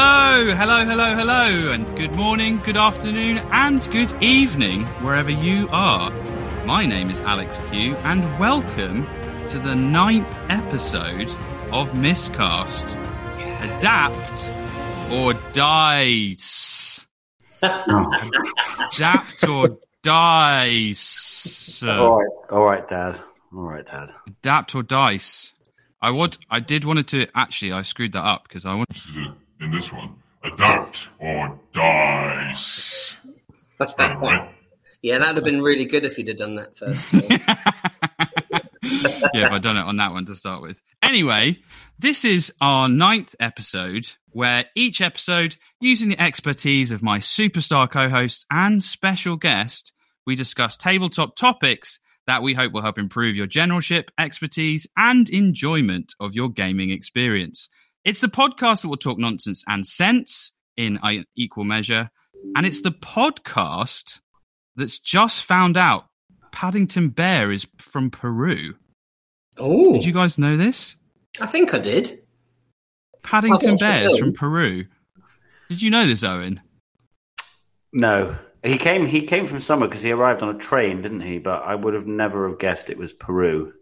Hello, hello, hello, hello, and good morning, good afternoon, and good evening, wherever you are. My name is Alex Q, and welcome to the ninth episode of Miscast. Adapt or dice. Adapt or dice. All right, all right, Dad. All right, Dad. Adapt or dice. I would. I did wanted to. Actually, I screwed that up because I want. This is it. In this one, adapt or dice. Right? Yeah, that'd have been really good if you'd have done that first. yeah, if I'd done it on that one to start with. Anyway, this is our ninth episode, where each episode, using the expertise of my superstar co hosts and special guest, we discuss tabletop topics that we hope will help improve your generalship, expertise, and enjoyment of your gaming experience. It's the podcast that will talk nonsense and sense in equal measure. And it's the podcast that's just found out Paddington Bear is from Peru. Oh, Did you guys know this? I think I did. Paddington watched Bear is from Peru. Did you know this, Owen? No, he came. He came from somewhere because he arrived on a train, didn't he? But I would have never have guessed it was Peru.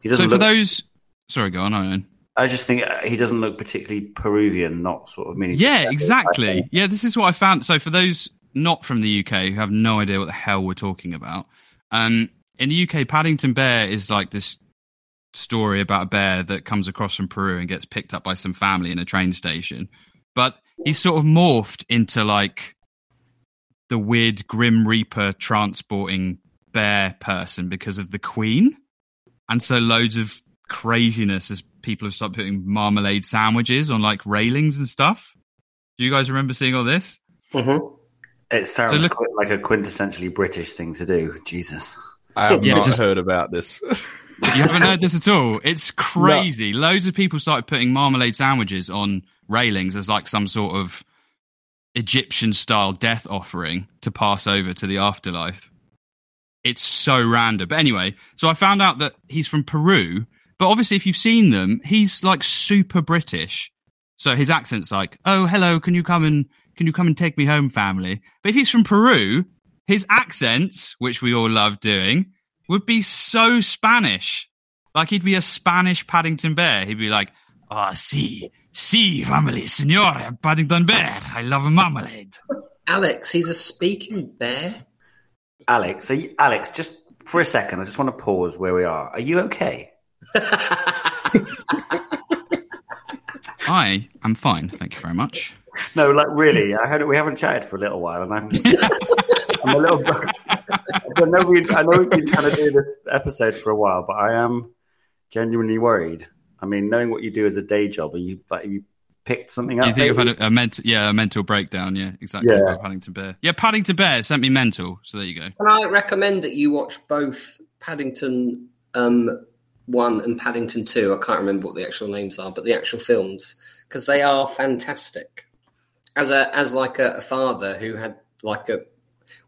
He doesn't So for look. those, sorry, go on, Owen. I just think uh, he doesn't look particularly Peruvian. Not sort of meaning. Yeah, exactly. Yeah, this is what I found. So for those not from the UK who have no idea what the hell we're talking about, um, in the UK, Paddington Bear is like this story about a bear that comes across from Peru and gets picked up by some family in a train station. But he's sort of morphed into like the weird Grim Reaper transporting bear person because of the Queen. And so loads of craziness as people have started putting marmalade sandwiches on like railings and stuff. Do you guys remember seeing all this? Mm-hmm. It sounds So look- quite like a quintessentially British thing to do. Jesus. I have Yeah, not just- heard about this. You haven't heard this at all? It's crazy. Loads of people started putting marmalade sandwiches on railings as like some sort of Egyptian style death offering to pass over to the afterlife. It's so random. But anyway, so I found out that he's from Peru, but obviously if you've seen them, he's like super British. So his accent's like, "Oh, hello, can you come and can you come and take me home, family?" But if he's from Peru, his accents, which we all love doing, would be so Spanish. Like he'd be a Spanish Paddington Bear. He'd be like, "Ah, si, si, family, senor, Paddington Bear. I love a marmalade." Alex, he's a speaking bear. Alex, are you, Alex, just for a second, I just want to pause where we are. Are you okay? I am fine, thank you very much. No, like really, I heard we haven't chatted for a little while, and I'm, I'm a little. I know we. I know we've been trying to do this episode for a while, but I am genuinely worried. I mean, knowing what you do as a day job, are you like you picked something up? You think I've had a, a mental, yeah, a mental breakdown? Yeah, exactly. Yeah. about Paddington Bear. Yeah, Paddington Bear sent me mental. So there you go. Can I recommend that you watch both Paddington um, 1 and Paddington 2? I can't remember what the actual names are, but the actual films, because they are fantastic. As a as like a, a father who had like a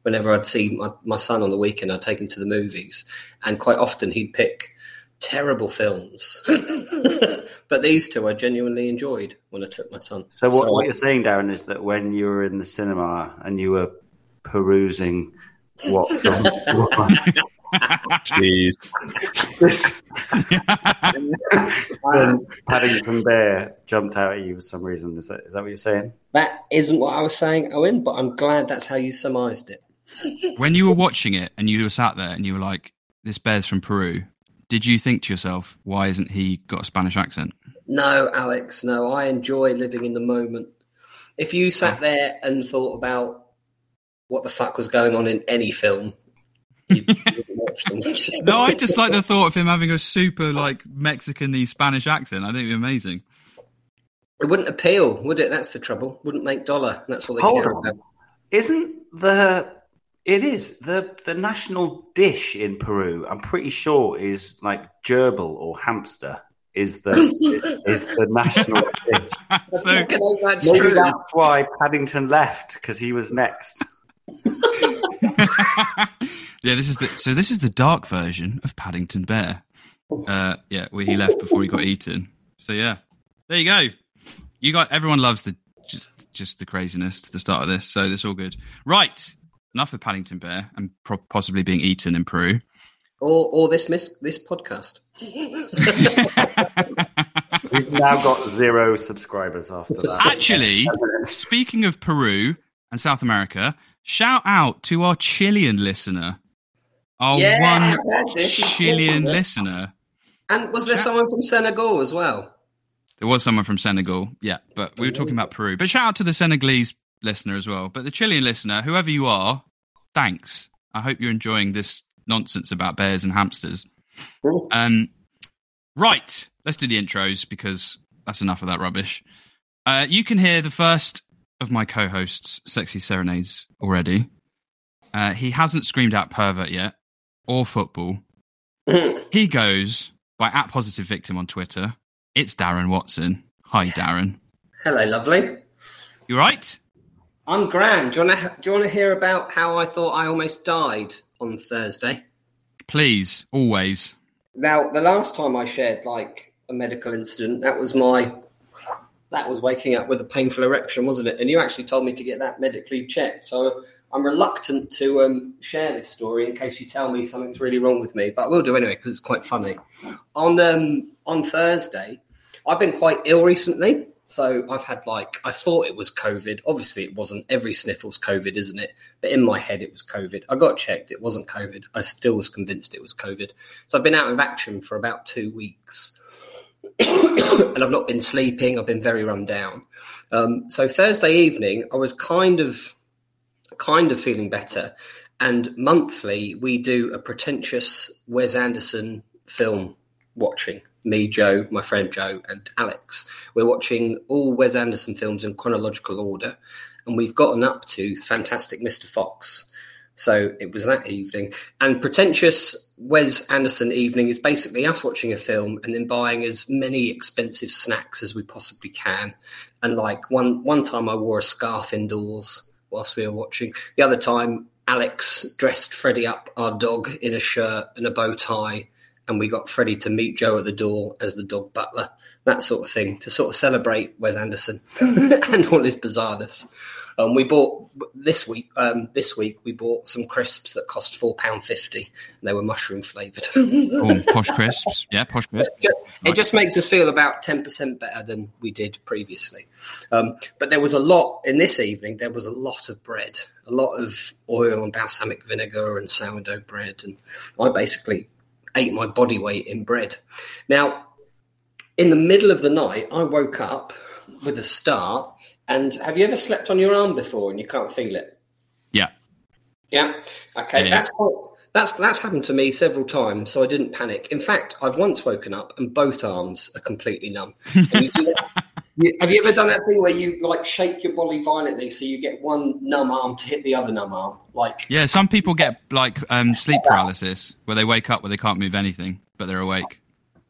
whenever I'd see my, my son on the weekend, I'd take him to the movies, and quite often he'd pick terrible films. but these two I genuinely enjoyed when I took my son. So what, what you're saying, Darren, is that when you were in the cinema and you were perusing what films were, Jeez. this, then Paddington Bear jumped out at you for some reason. Is that is that what you're saying? that isn't what I was saying, Owen, but I'm glad that's how you surmised it. When you were watching it and you were sat there and you were like, "This bear's from Peru," did you think to yourself, "Why isn't he got a Spanish accent?" No, Alex, no. I enjoy living in the moment. If you sat there and thought about what the fuck was going on in any film, you wouldn't watch them. No, I just like the thought of him having a super like Mexican-y Spanish accent. I think it'd be amazing. It wouldn't appeal, would it? That's the trouble. Wouldn't make dollar. And that's what they Hold care on. about. Isn't the it is the the national dish in Peru? I'm pretty sure is like gerbil or hamster. Is the is the national dish? so I know that's Maybe true. that's why Paddington left because he was next. yeah, this is the so this is the dark version of Paddington Bear. Uh, yeah, where he left before he got eaten. So yeah, there you go. You got everyone loves the just just the craziness to the start of this. So that's all good. Right, enough of Paddington Bear and pro- possibly being eaten in Peru. Or, or this miss, this podcast. We've now got zero subscribers after that. Actually, speaking of Peru and South America, shout out to our Chilean listener, our Yeah, one Chilean listener. And was there someone from Senegal as well? There was someone from Senegal, yeah, but we were talking about Peru. But shout out to the Senegalese listener as well. But the Chilean listener, whoever you are, thanks. I hope you're enjoying this nonsense about bears and hamsters. Um, right, let's do the intros because that's enough of that rubbish. Uh, you can hear the first of my co-hosts' sexy serenades already. Uh, he hasn't screamed out pervert yet or football. he goes by at positive victim on Twitter. It's Darren Watson. Hi, Darren. Hello, lovely. You right? I'm grand. Do you to do you want to hear about how I thought I almost died on Thursday? Please, always. Now, the last time I shared like a medical incident, that was my that was waking up with a painful erection, wasn't it? And you actually told me to get that medically checked. So I'm reluctant to um, share this story in case you tell me something's really wrong with me, but I will do anyway because it's quite funny. On um, on Thursday, I've been quite ill recently. So I've had like I thought it was COVID. Obviously, it wasn't. Every sniffle's COVID, isn't it? But in my head, it was COVID. I got checked. It wasn't COVID. I still was convinced it was COVID. So I've been out of action for about two weeks, and I've not been sleeping. I've been very run down. Um, so Thursday evening, I was kind of kind of feeling better. And monthly, we do a pretentious Wes Anderson film watching. Me, Joe, my friend Joe, and Alex. We're watching all Wes Anderson films in chronological order, and we've gotten up to Fantastic Mr. Fox. So it was that evening. And pretentious Wes Anderson evening is basically us watching a film and then buying as many expensive snacks as we possibly can. And like one one time I wore a scarf indoors whilst we were watching. The other time Alex dressed Freddie up, our dog, in a shirt and a bow tie, and we got Freddie to meet Joe at the door as the dog butler. That sort of thing to sort of celebrate Wes Anderson and all his bizarreness. Um, we bought this week. Um, this week we bought some crisps that cost four pound fifty, and they were mushroom flavored. Oh, posh crisps. Yeah, posh crisps. It just makes us feel about 10% better than we did previously. Um, but there was a lot in this evening, there was a lot of bread, a lot of oil and balsamic vinegar and sourdough bread. And I basically ate my body weight in bread. Now, in the middle of the night, I woke up with a start. And have you ever slept on your arm before and you can't feel it? Yeah. Yeah. Okay. Yeah. That's quite. That's that's happened to me several times, so I didn't panic. In fact, I've once woken up and both arms are completely numb. You you- have you ever done that thing where you like shake your body violently so you get one numb arm to hit the other numb arm? Like Yeah, some people get like um, sleep paralysis where they wake up where they can't move anything, but they're awake.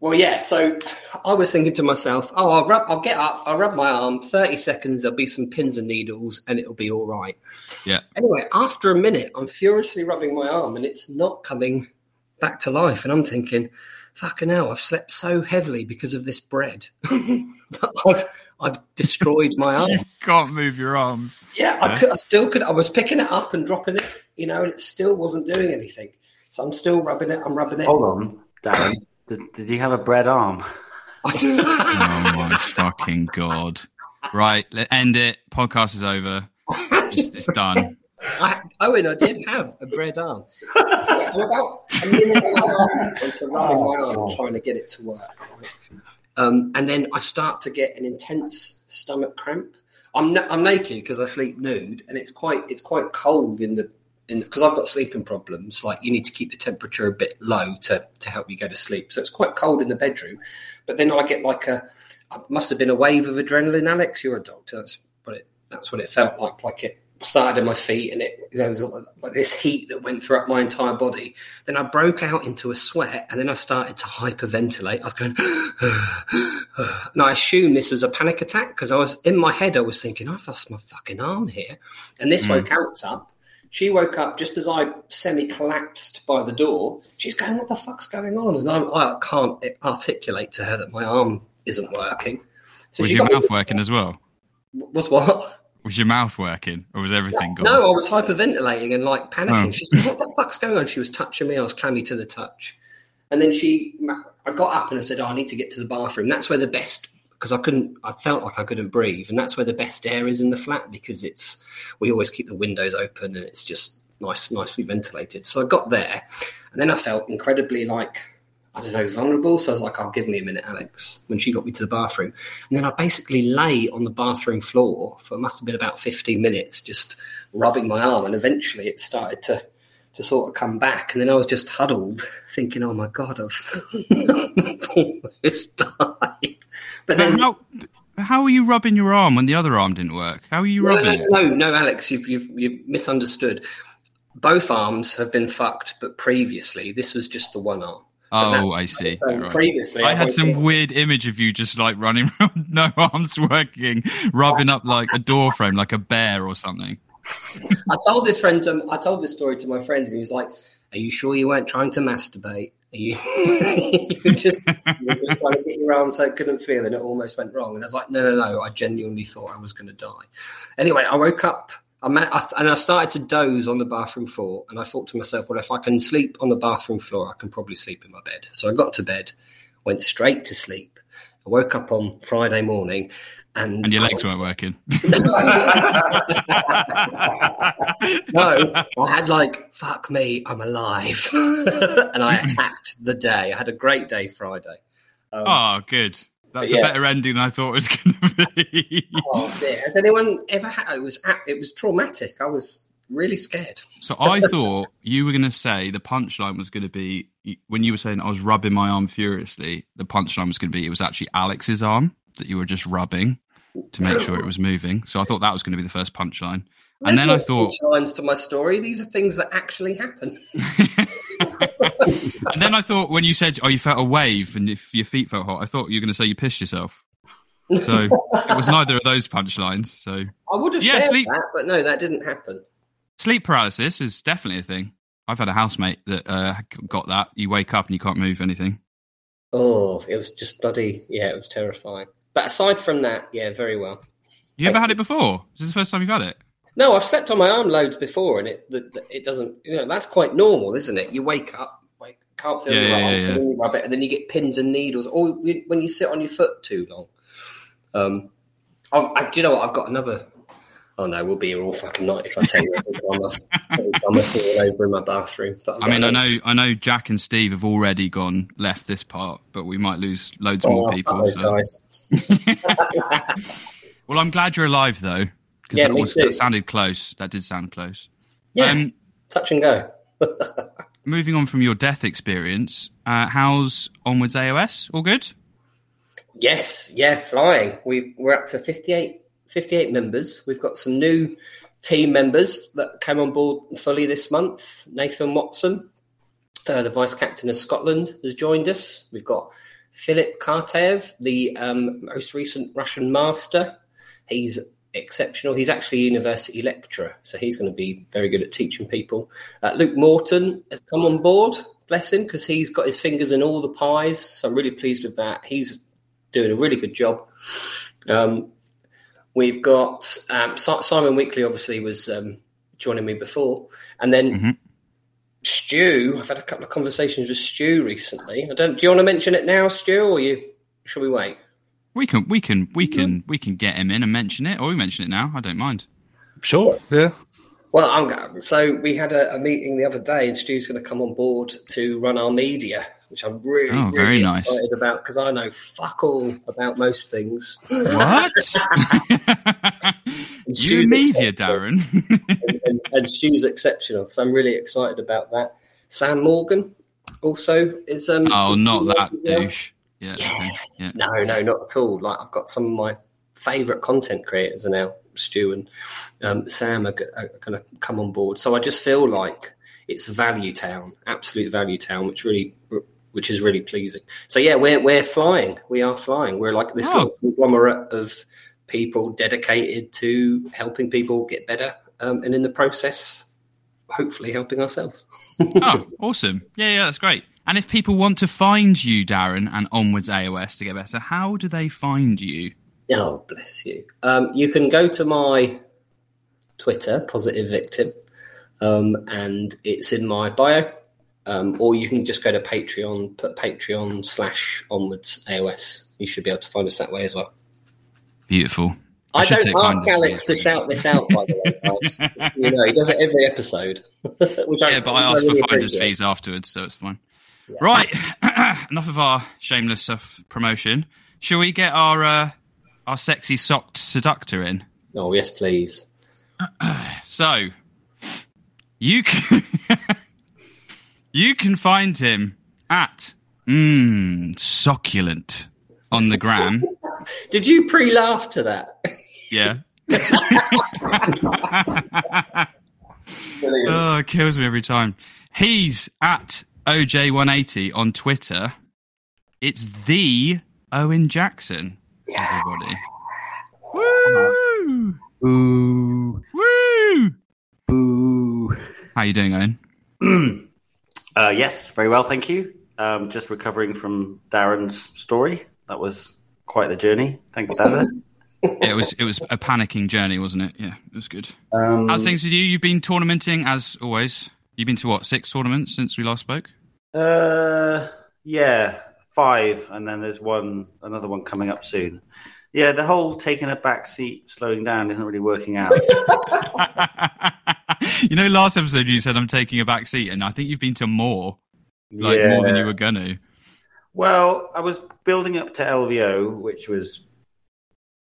Well, yeah. So I was thinking to myself, "Oh, I'll rub. I'll get up. I'll rub my arm. Thirty seconds. There'll be some pins and needles, and it'll be all right." Yeah. Anyway, after a minute, I'm furiously rubbing my arm, and it's not coming back to life. And I'm thinking, "Fucking hell! I've slept so heavily because of this bread. I've I've destroyed my arm." You can't move your arms. Yeah, I, could, I still could. I was picking it up and dropping it, you know, and it still wasn't doing anything. So I'm still rubbing it. I'm rubbing it. Hold on, Darren. Did, did you have a bread arm? Oh my fucking god! Right, let end it. Podcast is over. It's, it's done. I, Owen, I did have a bread arm. I'm about a minute and a half into rubbing my arm trying to get it to work. right? Um, and then I start to get an intense stomach cramp. I'm na- I'm naked because I sleep nude, and it's quite it's quite cold in the because I've got sleeping problems. Like you need to keep the temperature a bit low to to help you go to sleep. So it's quite cold in the bedroom. But then I get like a must have been a wave of adrenaline. Alex, you're a doctor. That's what it that's what it felt like. Like it started in my feet, and it there was like this heat that went throughout my entire body. Then I broke out into a sweat, and then I started to hyperventilate. I was going, and I assumed this was a panic attack because I was in my head. I was thinking, I've lost my fucking arm here, and this mm. woke Alex up. She woke up just as I semi collapsed by the door. She's going, "What the fuck's going on?" And I, I can't articulate to her that my arm isn't working. So Was your mouth working as well? Was what? Was your mouth working, or was everything gone? No, I was hyperventilating and like panicking. Oh. She's like, "What the fuck's going on?" She was touching me. I was clammy to the touch, and then she, I got up and I said, "Oh, I need to get to the bathroom." That's where the best because I couldn't. I felt like I couldn't breathe, and that's where the best air is in the flat because it's we always keep the windows open and it's just nice, nicely ventilated. So I got there, and then I felt incredibly like I don't know, vulnerable. So I was like, "I'll give me a minute, Alex." When she got me to the bathroom, and then I basically lay on the bathroom floor for must have been about fifteen minutes, just rubbing my arm, and eventually it started to to sort of come back. And then I was just huddled, thinking, "Oh my god, I've almost died." But then. How, how are you rubbing your arm when the other arm didn't work? How are you No, rubbing no, it? no, no, Alex, you've, you've, you've misunderstood. Both arms have been fucked, but previously this was just the one arm. Oh, I see. so Right. Previously, I had some weird image of you just like running around, no arms working, rubbing up like a door frame, like a bear or something. I told this friend, I told this story to my friend, and he was like, "Are you sure you weren't trying to masturbate? Are you, you just you just trying to get your arm so it couldn't feel, and it almost went wrong?" And I was like, "No, no, no! I genuinely thought I was going to die." Anyway, I woke up. I met, I, and I started to doze on the bathroom floor, and I thought to myself, "Well, if I can sleep on the bathroom floor, I can probably sleep in my bed." So I got to bed, went straight to sleep. I woke up on Friday morning, and, And your legs weren't working. no, I had like, fuck me, I'm alive. and I attacked the day. I had a great day Friday. Um, Oh, good. That's a better ending than I thought it was going to be. oh, dear. Has anyone ever had it? Was it was traumatic. I was really scared. So I thought you were going to say the punchline was going to be when you were saying I was rubbing my arm furiously. The punchline was going to be it was actually Alex's arm that you were just rubbing to make sure it was moving. So I thought that was going to be the first punchline, and then I thought, no lines to my story. These are things that actually happen. and then I thought when you said oh you felt a wave and if your feet felt hot, I thought you were going to say you pissed yourself. So it was neither of those punchlines. So I would have Yeah, sleep- that, but no, that didn't happen. sleep paralysis is definitely a thing. I've had a housemate that uh, got that. You wake up and you can't move anything. Oh, it was just bloody. Yeah, it was terrifying. But aside from that, yeah, very well. You ever had it before? Is this the first time you've had it? No, I've slept on my arm loads before, and it the, the- it doesn't. You know, that's quite normal, isn't it? You wake up, like can't feel Yeah, your yeah, arm, yeah, yeah. then you rub it, and then you get pins and needles, or when you sit on your foot too long. Um, I've, I, do you know what? I've got another. Oh no, we'll be here all fucking night if I tell you I'm I fall over in my bathroom. But I mean, I know, I know, Jack and Steve have already gone left this part, but we might lose loads Oh, more people. those so- guys. Well, I'm glad you're alive though, because Yeah, that, that sounded close. That did sound close. Yeah. Um, touch and go. Moving on from your death experience, uh, how's onwards AOS? All good? Yes, yeah, flying. we we're up to 58, 58 members. We've got some new team members that came on board fully this month. Nathan Watson, uh, the vice captain of Scotland, has joined us. We've got Philip Kartaev, the um, most recent Russian master. He's exceptional. He's actually a university lecturer, so he's going to be very good at teaching people. Uh, Luke Morton has come on board, bless him, because he's got his fingers in all the pies. So I'm really pleased with that. He's doing a really good job. Um, we've got um, Simon Weekly, obviously, was um, joining me before, and then. Mm-hmm. Stu, I've had a couple of conversations with Stu recently. I don't. Do you want to mention it now, Stu, or you? Should we wait? We can, we can, we mm-hmm. can, we can get him in and mention it, or we mention it now. I don't mind. Sure. Yeah. Well, I'm, so we had a, a, meeting the other day, and Stu's going to come on board to run our media, which I'm really, oh, really nice. excited about because I know fuck all about most things. What? you media, Darren. and, and, and Stu's exceptional, so I'm really excited about that. Sam Morgan also is. Um, oh, not that douche. Yeah, yeah. Yeah. No, no, not at all. Like I've got some of my favourite content creators are now Stu and um, Sam are, are going to come on board. So I just feel like it's value town, absolute value town, which really, which is really pleasing. So yeah, we're we're flying. We are flying. We're like this oh. little conglomerate of people dedicated to helping people get better, um, and in the process, hopefully helping ourselves. oh, awesome! Yeah, yeah, that's great. And if people want to find you, Darren, and onwards AOS to get better, how do they find you? Oh, bless you. Um, you can go to my Twitter, Positive Victim, um, and it's in my bio. Um, or you can just go to Patreon, put Patreon slash onwards AOS. You should be able to find us that way as well. Beautiful. I, I don't ask Alex to shout this out, by the way, guys. you know, he does it every episode. which yeah, I, but I ask for finder's fees afterwards, so it's fine. Yeah. Right, enough of our shameless self promotion. Shall we get our uh, our sexy socked seductor in? Oh yes, please. so you can you can find him at mmm succulent on the gram. Did you pre-laugh to that? Yeah. oh, it kills me every time. He's at OJ180 on Twitter. It's the Owen Jackson, yeah. everybody. Woo! Boo! Woo! Boo! How you doing, Owen? uh, yes, very well, thank you. Um, just recovering from Darren's story. That was quite the journey. Thanks, Darren. it was it was a panicking journey, wasn't it? Yeah, it was good. Um, How's things with you? You've been tournamenting as always. You've been to what six tournaments since we last spoke? Uh, yeah, five, and then there's one, another one coming up soon. Yeah, the whole taking a back seat, slowing down, isn't really working out. you know, last episode you said I'm taking a back seat, and I think you've been to more, like yeah. more than you were gonna. Well, I was building up to LVO, which was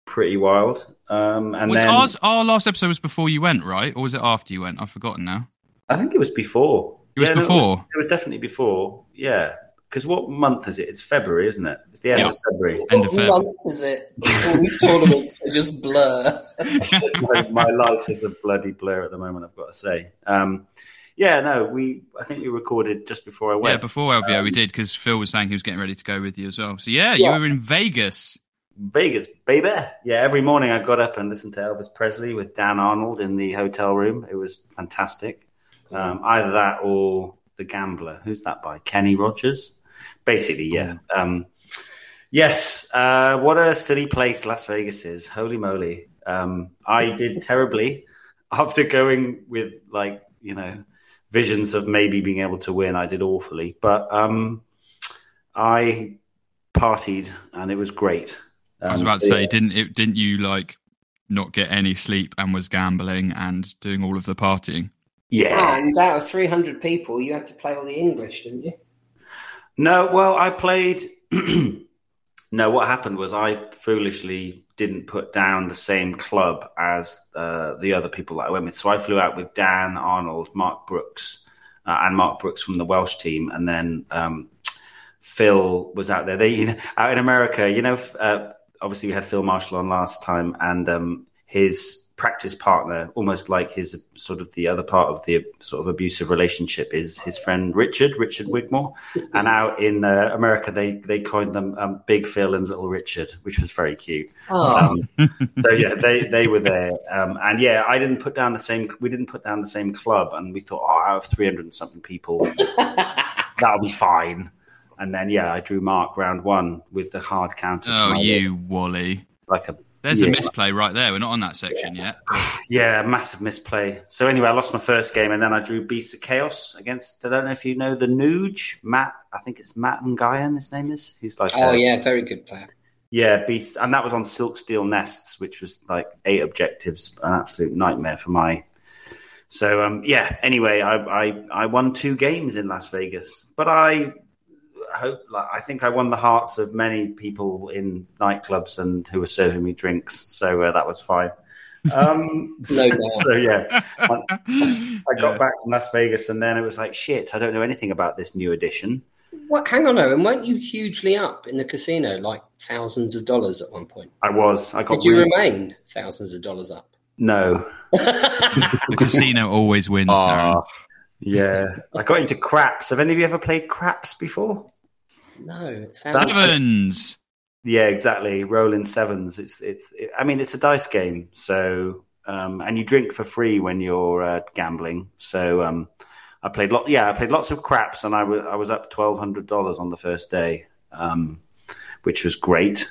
pretty wild. Um, and was then... ours, our last episode was before you went, right, or was it after you went? I've forgotten now. I think it was before. It was yeah, before. It was, it was, definitely before. Yeah, because what month is it? It's February, isn't it? It's the end yeah. of February. End of February. What month is it? All these tournaments are just blur. my, my, life is a bloody blur at the moment. I've got to say. Um, yeah, no, we. I think we recorded just before I went. Yeah, before LVO um, we did because Phil was saying he was getting ready to go with you as well. So yeah, yes. you were in Vegas. Vegas, baby. Yeah, every morning I got up and listened to Elvis Presley with Dan Arnold in the hotel room. It was fantastic. Um, either that or The Gambler. Who's that by? Kenny Rogers. Basically, yeah. Um, yes. Uh, what a silly place Las Vegas is. Holy moly. Um, I did terribly after going with like you know visions of maybe being able to win. I did awfully, but um, I partied and it was great. I was um, about so, to say, yeah. didn't it? Didn't you like not get any sleep and was gambling and doing all of the partying? Yeah. And out of 300 people, you had to play all the English, didn't you? No, well, I played. No, what happened was I foolishly didn't put down the same club as uh, the other people that I went with. So I flew out with Dan Arnold, Mark Brooks, uh, and Mark Brooks from the Welsh team, and then um, Phil was out there. They you know, out in America, you know. Uh, obviously, we had Phil Marshall on last time, and um, his practice partner, almost like his sort of the other part of the sort of abusive relationship, is his friend Richard, Richard Wigmore. And out in uh, America, they they coined them um, Big Phil and Little Richard, which was very cute. Um, so yeah, they they were there, um, and yeah, I didn't put down the same. We didn't put down the same club, and we thought, oh, out of three hundred and something people, that'll be fine. And then yeah, I drew Mark round one with the hard counter. Oh, you Wally. like a There's yeah. a misplay right there. We're not on that section yet. Yeah, massive misplay. So anyway, I lost my first game, and then I drew Beast of Chaos against. I don't know if you know the Nuge Matt. I think it's Matt Nguyen. His name is. He's like. Oh a- yeah, very good player. yeah, Beast, and that was on Silk Steel Nests, which was like eight objectives, an absolute nightmare for my. So um, yeah. Anyway, I, I I won two games in Las Vegas, but I hope like I think I won the hearts of many people in nightclubs and who were serving me drinks, so uh, that was fine. Um, No so yeah, I, I got back from Las Vegas, and then it was like shit. I don't know anything about this new edition. What? Hang on, Owen. Weren't you hugely up in the casino, like thousands of dollars at one point? I was. I got. Did you really- remain thousands of dollars up? no. The casino always wins, Darren. Yeah, I got into craps. Have any of you ever played craps before? No, it sounds. Sevens. Yeah, exactly. Rolling sevens. It's it's. It, I mean, it's a dice game. So, um, and you drink for free when you're uh, gambling. So, um, I played lot. Yeah, I played lots of craps, and I was I was up twelve hundred dollars on the first day, um, which was great.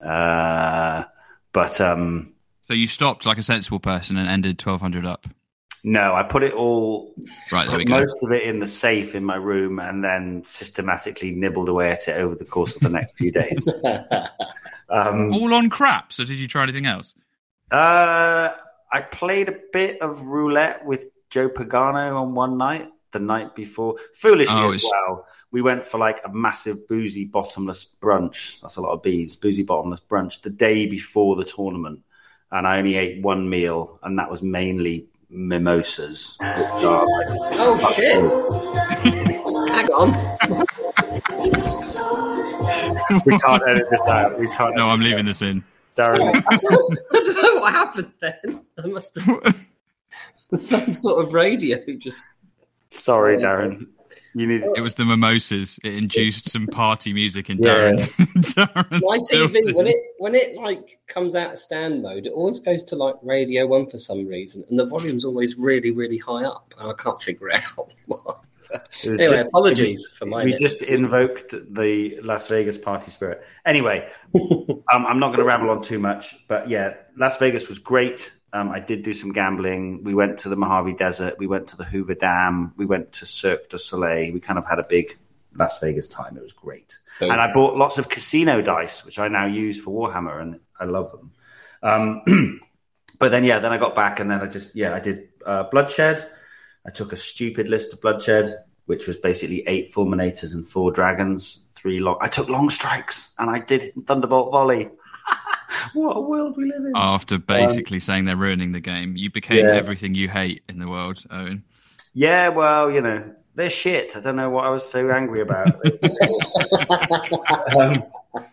Uh, but um, So you stopped like a sensible person and ended 1200 up. No, I put it all Right, there we put go. most of it in the safe in my room, and then systematically nibbled away at it over the course of the next few days. Um, All on crap. or did you try anything else? Uh, I played a bit of roulette with Joe Pagano on one night, the night before. Foolishly Oh, as well. We went for like a massive boozy bottomless brunch. That's a lot of bees. Boozy bottomless brunch the day before the tournament, and I only ate one meal, and that was mainly mimosas. which are like- Oh shit! Hang on. we can't edit this out. We can't. No, I'm leaving out. this in. Darren. I don't know what happened then. I must have some sort of radio just. Sorry, Darren. You need. It was the mimosas. It induced some party music in Yeah. Darren's. Darren's My TV built-in. when it when it like comes out of stand mode, it always goes to like Radio One for some reason, and the volume's always really really high up, and I can't figure out why. Anyway, Just- apologies for my. we net. just invoked the Las Vegas party spirit. Anyway, um, I'm not going to ramble on too much, but yeah, Las Vegas was great. Um, I did do some gambling. We went to the Mojave Desert. We went to the Hoover Dam. We went to Cirque du Soleil. We kind of had a big Las Vegas time. It was great. And I bought lots of casino dice, which I now use for Warhammer, and I love them. Um, but then, yeah, then I got back, and then I just, yeah, I did uh, Bloodshed. I took a stupid list of Bloodshed, which was basically eight Fulminators and four Dragons, three long. I took long strikes, and I did Thunderbolt Volley. what a world we live in! After basically saying they're ruining the game, you became Yeah. everything you hate in the world, Owen. Yeah, well, you know, they're shit. I don't know what I was so angry about. um,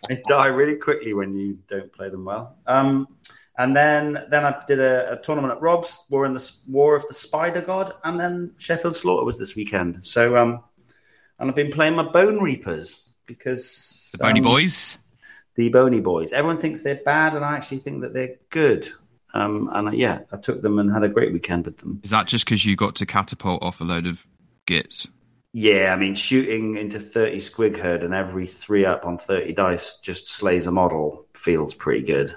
they die really quickly when you don't play them well. Um, and then, then I did a, a tournament at Rob's, War in the War of the Spider God, and then Sheffield Slaughter was this weekend. So, um, and I've been playing my Bone Reapers because The Bony um, Boys. The Bony Boys. Everyone thinks they're bad, and I actually think that they're good. Um, and uh, yeah, I took them and had a great weekend with them. Is that just because you got to catapult off a load of gits? Yeah, I mean, shooting into 30 squig herd and every three up on 30 dice just slays a model feels pretty good.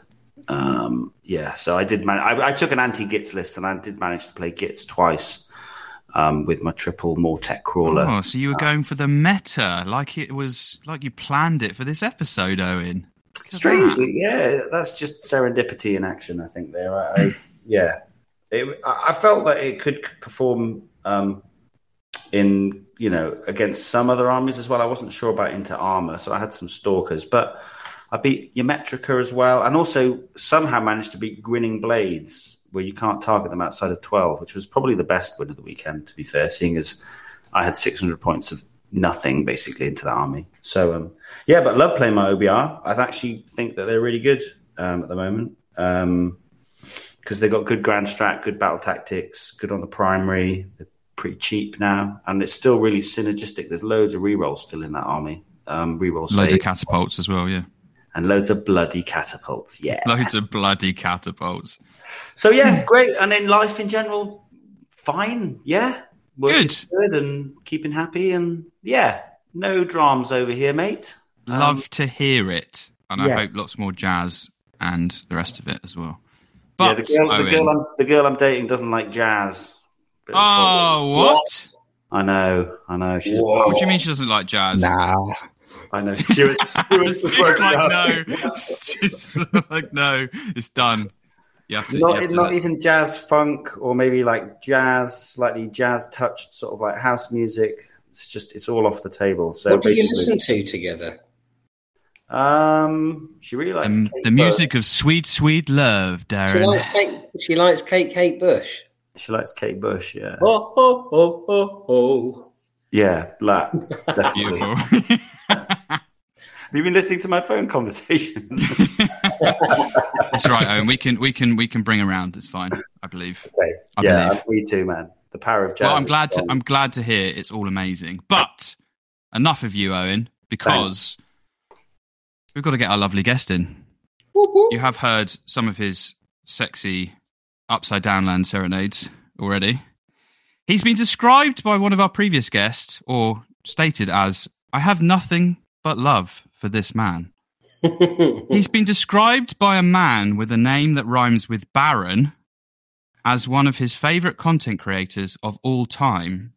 Um, yeah, so I did. Man- I, I took an anti gits list and I did manage to play gits twice um, with my triple Mortek crawler. Oh, so you were going for the meta, like it was, like you planned it for this episode, Owen. Strangely, yeah, that's just serendipity in action. I think there. I, I yeah, it, I felt that it could perform um, in you know against some other armies as well. I wasn't sure about into armor, so I had some stalkers, but I beat Ymetrica as well, and also somehow managed to beat Grinning Blades, where you can't target them outside of 12, which was probably the best win of the weekend, to be fair, seeing as I had 600 points of nothing basically into the army. So, um, yeah, but love playing my OBR. I actually think that they're really good um, at the moment because they've got good grand strat, good battle tactics, good on the primary. They're pretty cheap now, and it's still really synergistic. There's loads of rerolls still in that army. Um, rerolls, Loads of catapults as well, yeah. And loads of bloody catapults. Yeah. Loads of bloody catapults. So yeah, great. And in life in general, fine. Yeah, Work Good. is good, and keeping happy, and yeah, no dramas over here, mate. Um, Love to hear it. And I hope lots more jazz and the rest of it as well. yeah, But, the girl, the girl, I'm, the girl I'm dating doesn't like jazz. Bit of a oh, problem. what? I know, I know. She's What do you mean she doesn't like jazz? Nah. I know. Stuart, Stuart's just It's broken like up. no. It's like no. It's done. You have to. you Not, have to not even jazz funk or maybe like jazz, slightly jazz touched, sort of like house music. It's just it's all off the table. So What do you listen to together? um, she really likes Um, Kate the Bush. music of sweet, sweet love, Darren. She likes Kate. She likes Kate. Kate Bush. She likes Kate Bush. Yeah, Oh oh oh oh oh. Yeah, black. Definitely. Beautiful. Have you been listening to my phone conversations? That's right, Owen. We can, we can, we can bring around. It's fine. I believe. okay. I yeah, believe. Uh, me too, man. The power of jazz. Well, I'm glad to. I'm glad to hear it's all amazing. But enough of you, Owen, because we've got to get our lovely guest in. You have heard some of his sexy upside down land serenades already. He's been described by one of our previous guests, or stated as, "I have nothing but love for this man." He's been described by a man with a name that rhymes with Baron as one of his favorite content creators of all time.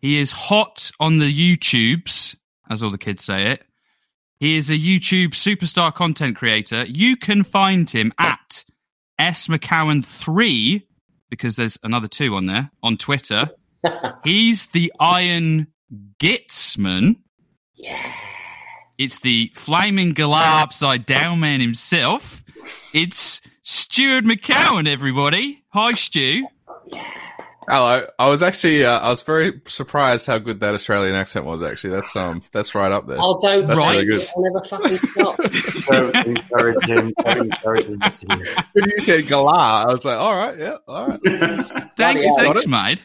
He is hot on the YouTubes, as all the kids say it. He is a YouTube superstar content creator. You can find him at S McCowan3 because there's another two on there on Twitter. He's the Iron Gitsman. Yeah. It's the flaming galah upside down man himself. It's Stuart McCowan, everybody. Hi, Stu. Hello. I was actually uh, I was very surprised how good that Australian accent was. Actually, that's um that's right up there. Oh, don't That's Right. really good. I'll never fucking stop. Don't encourage him. Don't encourage him. When you said galah, I was like, all right, yeah, all right. Thanks, thanks, mate.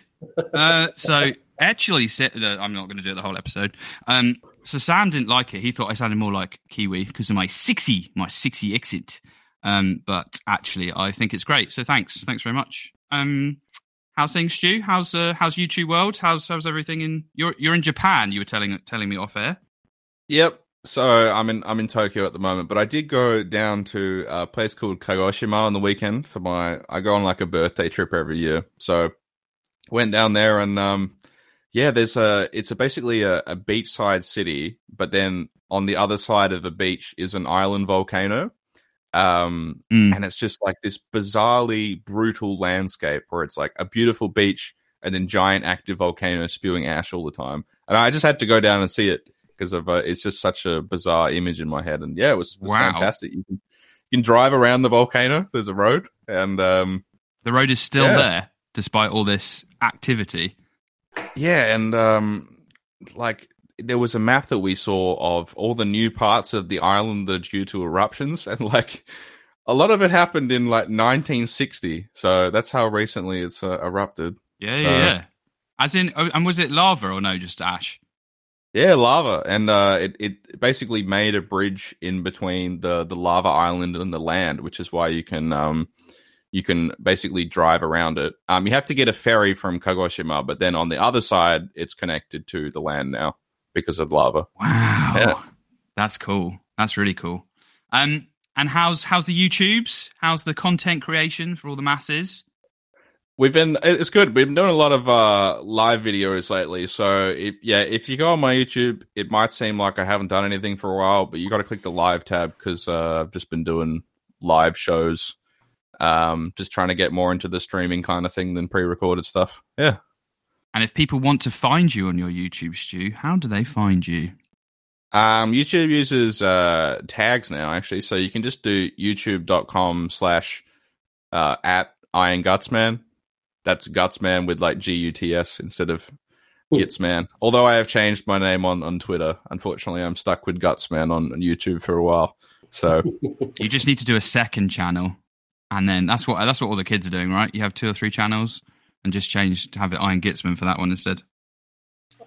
Uh, so actually, sa- uh, I'm not going to do it the whole episode. Um, so Sam didn't like it. He thought I sounded more like Kiwi because of my sixty, my sixty exit. Um, but actually, I think it's great. So thanks, thanks very much. Um, how's things, Stu? How's uh, how's YouTube world? How's how's everything in? You're you're in Japan. You were telling telling me off air. Yep. So I'm in I'm in Tokyo at the moment, but I did go down to a place called Kagoshima on the weekend for my. I go on like a birthday trip every year, so went down there and um, yeah, there's a it's a basically a, a beachside city, but then on the other side of the beach is an island volcano, um, Mm. and it's just like this bizarrely brutal landscape where it's like a beautiful beach and then giant active volcano spewing ash all the time, and I just had to go down and see it because of uh, it's just such a bizarre image in my head. And yeah, it was, it was Wow. fantastic. You can you can drive around the volcano. There's a road, and um, The road is still Yeah. there despite all this activity. yeah, and um, like there was a map that we saw of all the new parts of the island that are due to eruptions, and like a lot of it happened in like 1960. So that's how recently it's uh, erupted. Yeah, So- yeah, yeah. As in, oh, and was it lava or no? Just ash. Yeah, lava, and uh, it it basically made a bridge in between the the lava island and the land, which is why you can um you can basically drive around it. Um, you have to get a ferry from Kagoshima, but then on the other side, it's connected to the land now because of lava. Wow, Yeah. that's cool. That's really cool. Um, and how's how's the YouTubes? How's the content creation for all the masses? We've been it's good. We've been doing a lot of uh live videos lately. So if, yeah, if you go on my YouTube, it might seem like I haven't done anything for a while, but you got to click the live tab because uh, I've just been doing live shows. Um, just trying to get more into the streaming kind of thing than pre-recorded stuff. Yeah. And if people want to find you on your YouTube, Stu, how do they find you? Um, YouTube uses uh, tags now, actually, so you can just do youtube.com slash uh, at Iron Gutsman. That's Gutsman with like G U T S instead of Gitsman. Although I have changed my name on, on Twitter. Unfortunately, I'm stuck with Gutsman on, on YouTube for a while. So You just need to do a second channel, and then that's what that's what all the kids are doing, right? You have two or three channels, and just change to have it Iron Gitsman for that one instead.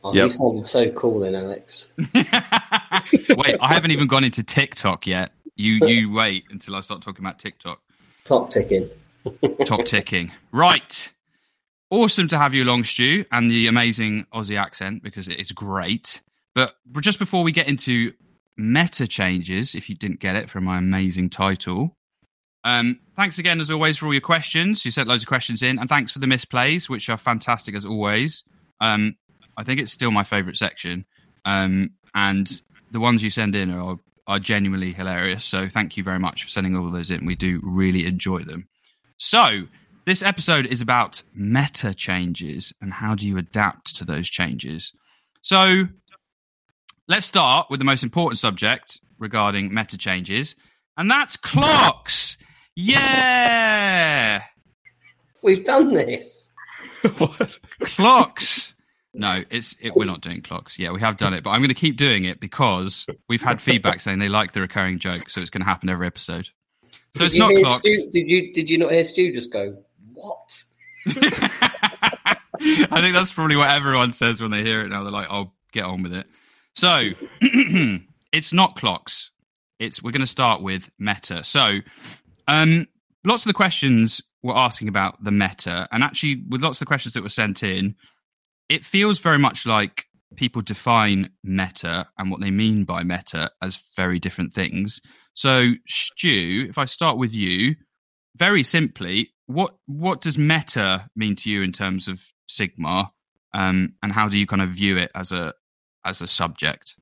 Oh, Yep. You sounded so cool then, Alex. wait, I haven't even gone into TikTok yet. You you wait until I start talking about TikTok. Top ticking. Top ticking. Right. Awesome to have you along, Stu, and the amazing Aussie accent because it is great. But just before we get into meta changes, if you didn't get it from my amazing title, um, thanks again as always for all your questions. You sent loads of questions in, and thanks for the misplays, which are fantastic as always. Um, I think it's still my favourite section, um, and the ones you send in are are genuinely hilarious. So thank you very much for sending all those in. We do really enjoy them. So, this episode is about meta changes and how do you adapt to those changes. So, let's start with the most important subject regarding meta changes, and that's clocks. Yeah! We've done this. what? Clocks! No, it's it, we're not doing clocks. Yeah, we have done it, but I'm going to keep doing it because we've had feedback saying they like the recurring joke, so it's going to happen every episode. So Did it's not clocks. Stu, did you did you not hear Stu just go what? I think that's probably what everyone says when they hear it now. They're like, "Oh, get on with it." So it's not clocks. It's we're going to start with meta. So, um, lots of the questions were asking about the meta, and actually, with lots of the questions that were sent in, it feels very much like people define meta and what they mean by meta as very different things. So, Stu, if I start with you, very simply, what what does meta mean to you in terms of Sigmar, um, and how do you kind of view it as a as a subject?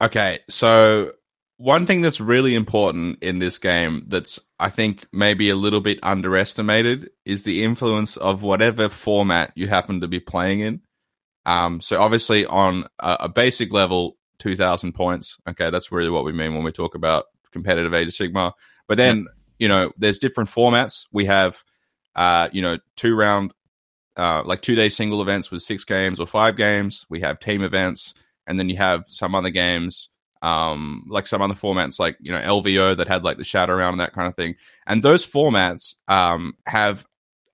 Okay, so one thing that's really important in this game that's I think maybe a little bit underestimated is the influence of whatever format you happen to be playing in. Um, so obviously on a, a basic level, two thousand points. Okay, that's really what we mean when we talk about competitive Age of Sigmar. But then you know, there's different formats. We have, uh, you know, two round, uh, like two day single events with six games or five games. We have team events, and then you have some other games, um, like some other formats, like you know LVO that had like the shadow round and that kind of thing. And those formats um, have,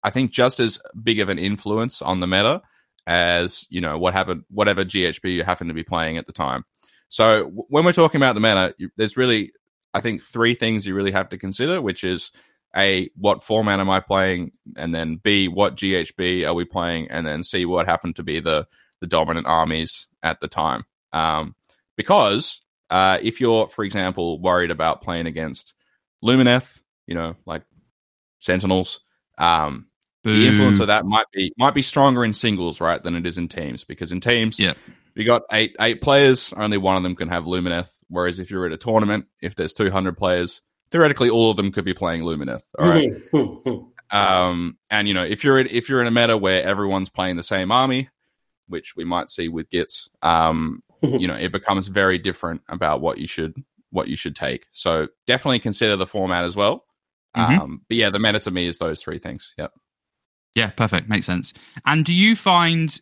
I think, just as big of an influence on the meta as you know what happened, whatever GHB you happen to be playing at the time. So w- when we're talking about the meta, you, there's really, I think, three things you really have to consider, which is a what format am I playing, and then b what GHB are we playing, and then c what happened to be the the dominant armies at the time. Um, because uh, if you're, for example, worried about playing against Lumineth, you know, like Sentinels, um, the influence of that might be might be stronger in singles, right, than it is in teams. Because in teams, Yeah. you got eight eight players, only one of them can have Lumineth. Whereas if you're at a tournament, if there's 200 players, theoretically all of them could be playing Lumineth. All right. Um, and you know, if you're in, if you're in a meta where everyone's playing the same army, which we might see with Gits, um, you know, it becomes very different about what you should what you should take. So definitely consider the format as well. Mhm. Um, but yeah, the meta to me is those three things. Yep. Yeah, perfect. Makes sense. And do you find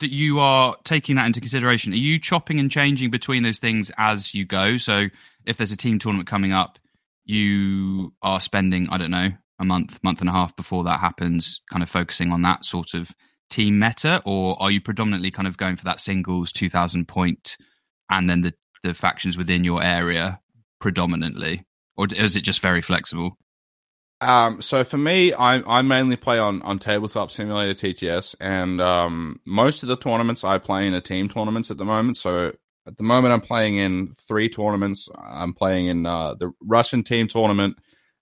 that you are taking that into consideration? Are you chopping and changing between those things as you go? So if there's a team tournament coming up, you are spending, I don't know, a month, month and a half before that happens, kind of focusing on that sort of team meta, or are you predominantly kind of going for that singles 2000 point and then the, the factions within your area predominantly? Or is it just very flexible? Um, so for me, I I mainly play on on tabletop simulator TTS, and um, most of the tournaments I play in are team tournaments at the moment. So at the moment, I'm playing in three tournaments. I'm playing in uh, the Russian team tournament,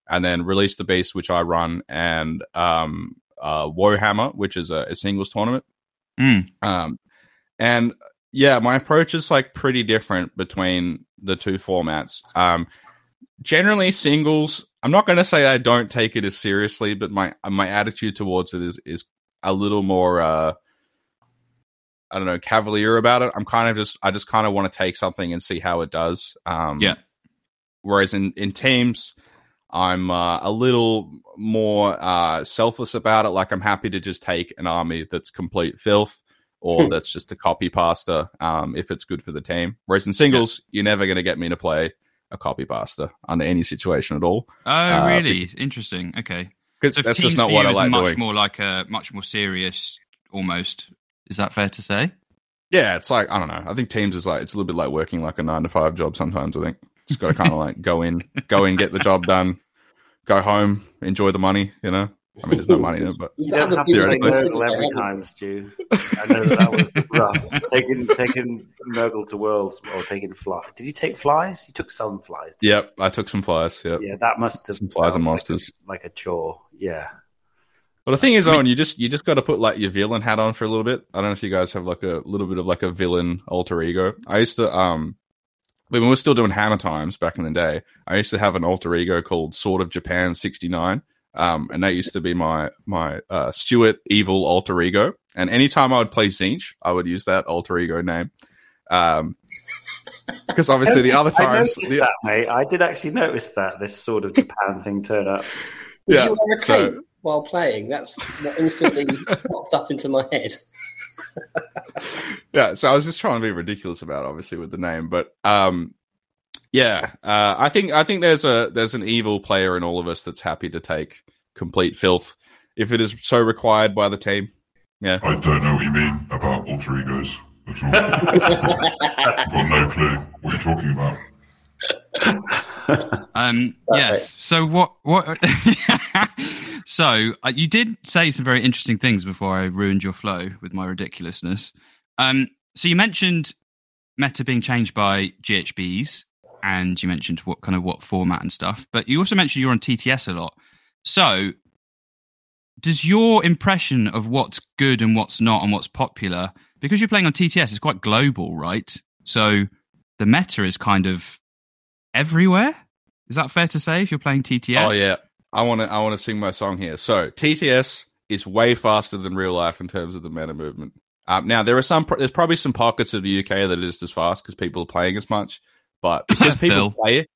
and then Release the Beast, which I run, and um, uh, Warhammer, which is a, a singles tournament. Mm. Um, and yeah, my approach is like pretty different between the two formats. Um, generally singles. I'm not going to say I don't take it as seriously, but my my attitude towards it is is a little more uh, I don't know cavalier about it. I'm kind of just I just kind of want to take something and see how it does. Um, Yeah. Whereas in in teams, I'm uh, a little more uh, selfless about it. Like I'm happy to just take an army that's complete filth. Or Hmm. that's just a copy pasta um, if it's good for the team. Whereas in singles, you're never going to get me to play a copy pasta under any situation at all. Oh, Uh, really? Interesting. Okay. 'Cause So that's just not what I like much doing. more like a much more serious, almost. Is that fair to say? Yeah, it's like I don't know. I think teams is like it's a little bit like working like a nine to five job. Sometimes I think just got to kind of like go in, go in, get the job done, go home, enjoy the money. You know, I mean, there's no money in it, but You don't have the to people play to Nurgle consider every time, Stu. I know that, that was rough. taking taking Nurgle to Worlds or taking fly. Did you take flies? You took some flies. yep, I took some flies. Yep. Yeah, that must have Some flies and felt monsters. like a, like a chore. Yeah. But the thing is, Owen, you just you just got to put like your villain hat on for a little bit. I don't know if you guys have like a little bit of like a villain alter ego. I used to um when we were still doing Hammer Times back in the day. I used to have an alter ego called Sword of Japan sixty nine. Um, and that used to be my my uh, Stuart evil alter ego. And anytime I would play Tzeentch, I would use that alter ego name. Um, because obviously the other times, noticed the- that, mate. I did actually notice that this sort of Japan thing turn up. Did yeah, you wear a so- while playing? That's what instantly popped up into my head. yeah so i was just trying to be ridiculous about it, obviously with the name but um yeah uh i think i think there's a there's an evil player in all of us that's happy to take complete filth if it is so required by the team yeah I don't know what you mean about alter egos at all. I've got no clue what you're talking about. Um, Perfect. yes. So what? What? So uh, you did say some very interesting things before I ruined your flow with my ridiculousness. Um, so you mentioned meta being changed by GHBs, and you mentioned what kind of what format and stuff. But you also mentioned you're on TTS a lot. So does your impression of what's good and what's not and what's popular because you're playing on TTS is quite global, right? So the meta is kind of everywhere. Is that fair to say if you're playing TTS? oh yeah i want to i want to sing my song here so tts is way faster than real life in terms of the meta movement um, now there are some there's probably some pockets of the uk that just as fast because people are playing as much but because people play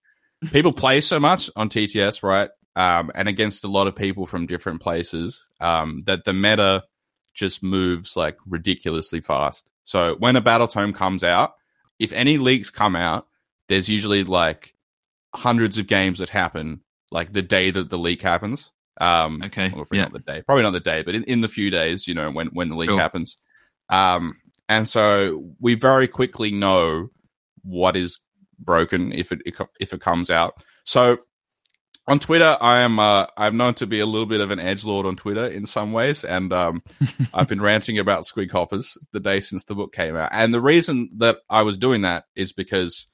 people play so much on TTS, right? Um, and against a lot of people from different places, um, that the meta just moves like ridiculously fast. So when a battle tome comes out, if any leaks come out, there's usually like hundreds of games that happen like the day that the leak happens. Um, Okay, well, probably yeah. not the day, probably not the day, but in, in the few days, you know, when when the leak Sure. happens. Um, and so we very quickly know what is broken if it if it comes out. So on Twitter, I am uh, I'm known to be a little bit of an edge lord on Twitter in some ways, and um, I've been ranting about squig hoppers the day since the book came out. And the reason that I was doing that is because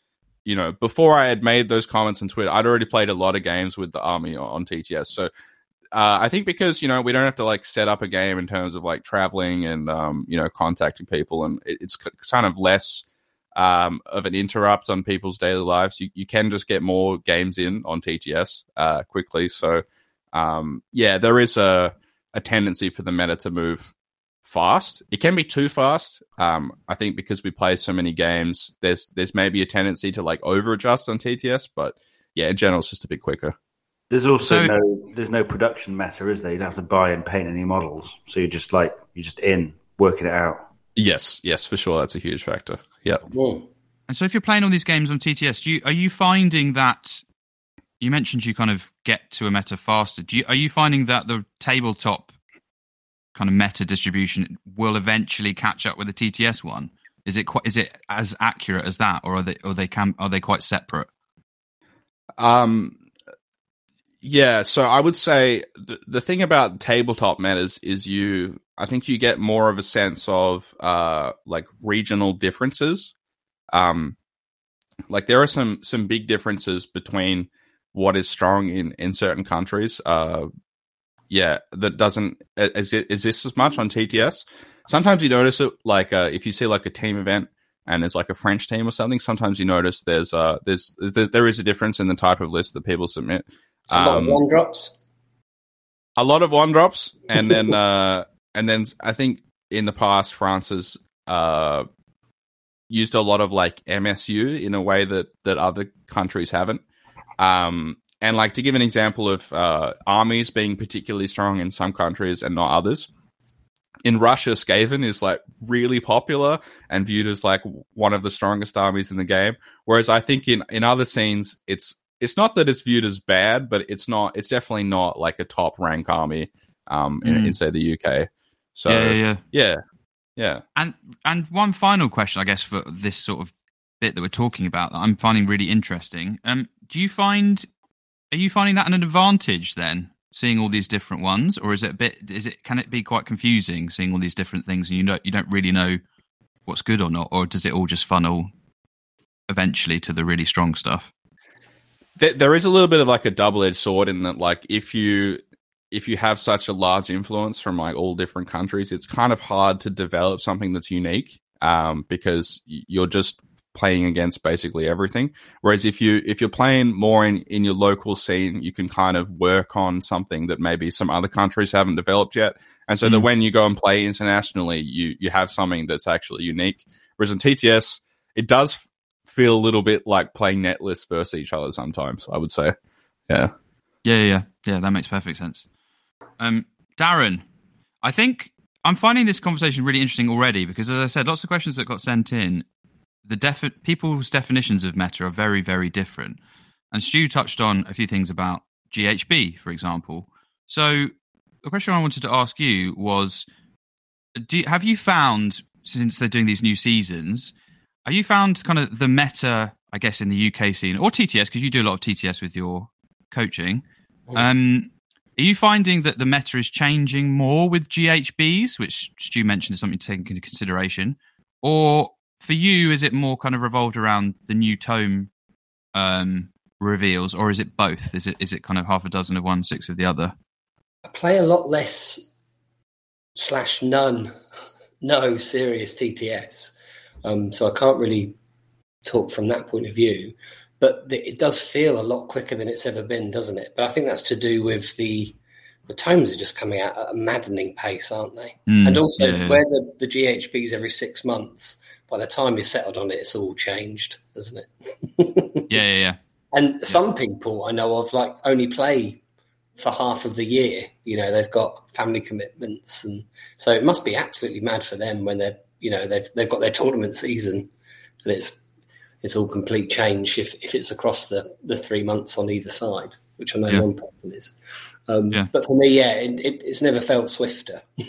you know before I had made those comments on Twitter, I'd already played a lot of games with the army on, TTS. So uh, I think because you know we don't have to like set up a game in terms of like traveling and um, you know contacting people, and it, it's kind of less um, of an interrupt on people's daily lives. You, you can just get more games in on TTS uh, quickly. So um, yeah, there is a a tendency for the meta to move fast. It can be too fast. Um, I think because we play so many games, there's there's maybe a tendency to like over adjust on TTS, but yeah, in general, it's just a bit quicker. There's also So- no there's no production matter, is there? You don't have to buy and paint any models, so you're just like you're just in working it out. Yes, yes, for sure, that's a huge factor. Yeah. And so, if you're playing all these games on TTS, do you, are you finding that you mentioned you kind of get to a meta faster? Do you, are you finding that the tabletop kind of meta distribution will eventually catch up with the TTS one? Is it quite, is it as accurate as that, or are they or they can are they quite separate? Um, yeah, so I would say the, the thing about tabletop metas is you, I think you get more of a sense of uh, like regional differences. Um, like there are some some big differences between what is strong in in certain countries. Uh, yeah, that doesn't is it is this as much on TTS? Sometimes you notice it like uh, if you see like a team event and there's like a French team or something. Sometimes you notice there's uh there's there, there is a difference in the type of list that people submit. A lot of Um, one drops. a lot of one drops, and then uh, and then I think in the past France has uh, used a lot of like MSU in a way that that other countries haven't. Um, and like to give an example of uh, armies being particularly strong in some countries and not others. In Russia, Skaven is like really popular and viewed as like one of the strongest armies in the game. Whereas I think in in other scenes, it's it's not that it's viewed as bad, but it's not. It's definitely not like a top rank army um, in, Mm. in say the UK. So yeah, yeah, yeah. yeah, yeah. And and one final question, I guess, for this sort of bit that we're talking about that I'm finding really interesting. Um, do you find are you finding that an advantage then, seeing all these different ones, or is it a bit? Is it can it be quite confusing seeing all these different things and you don't you don't really know what's good or not, or does it all just funnel eventually to the really strong stuff? there, there is a little bit of like a double edged sword in that like if you if you have such a large influence from like all different countries, it's kind of hard to develop something that's unique um, because you're just playing against basically everything. Whereas if you if you're playing more in in your local scene, you can kind of work on something that maybe some other countries haven't developed yet, and so that Mm. when you go and play internationally, you you have something that's actually unique. Whereas in TTS, it does feel a little bit like playing net lists versus each other sometimes. I would say, yeah. Yeah, yeah, yeah. That makes perfect sense. Um, Darren, I think I'm finding this conversation really interesting already because, as I said, lots of questions that got sent in, the defi- people's definitions of meta are very, very different. And Stu touched on a few things about GHB, for example. So the question I wanted to ask you was: do, Have you found since they're doing these new seasons? Have you found kind of the meta, I guess, in the UK scene or TTS because you do a lot of TTS with your coaching? Um, are you finding that the meta is changing more with GHBs, which Stu mentioned is something to take into consideration, or for you is it more kind of revolved around the new tome um, reveals, or is it both? Is it is it kind of half a dozen of one, six of the other? I play a lot less slash none, no serious TTS. Um, so I can't really talk from that point of view. But the, it does feel a lot quicker than it's ever been, doesn't it? But I think that's to do with the the tomes are just coming out at a maddening pace, aren't they? Mm, and also yeah, where the, the GHBs every six months, by the time you're settled on it, it's all changed, hasn't it? Yeah, yeah, yeah. And some people I know of like only play for half of the year. You know, they've got family commitments, and so it must be absolutely mad for them when they're you know they've they've got their tournament season, and it's it's all complete change if if it's across the the three months on either side, which I know Yeah. one person is. Um, Yeah. But for me, yeah, it, it, it's never felt swifter.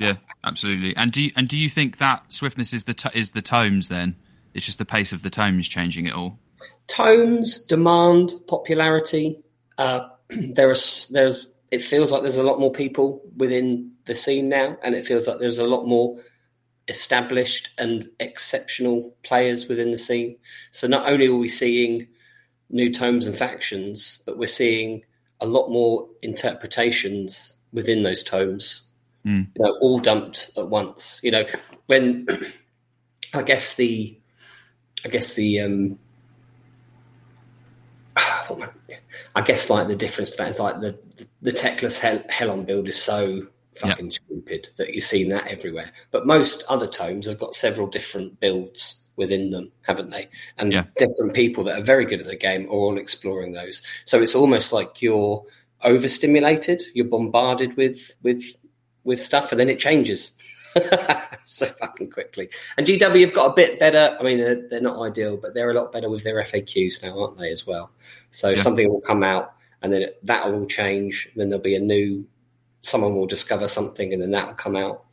Yeah, absolutely. And do you, and do you think that swiftness is the to- is the tomes? Then it's just the pace of the tomes changing it all. tones, demand, popularity. Uh, there is there's it feels like there's a lot more people within the scene now, and it feels like there's a lot more established and exceptional players within the scene. So not only are we seeing new tomes and factions, but we're seeing a lot more interpretations within those tomes. Mm. You know, all dumped at once. You know, when I guess the I guess the um, I- guess like the difference to that is like the the Teclis hell, Helon build is so fucking stupid that you're seeing that everywhere. But most other tomes have got several different builds within them, haven't they? And Yeah. different people that are very good at the game are all exploring those. So it's almost like you're overstimulated, you're bombarded with with with stuff, and then it changes. so fucking quickly. And GW have got a bit better. I mean, they're, they're not ideal, but they're a lot better with their FAQs now, aren't they? As well. So Yeah. something will come out, and then that'll all change. Then there'll be a new. Someone will discover something, and then that'll come out,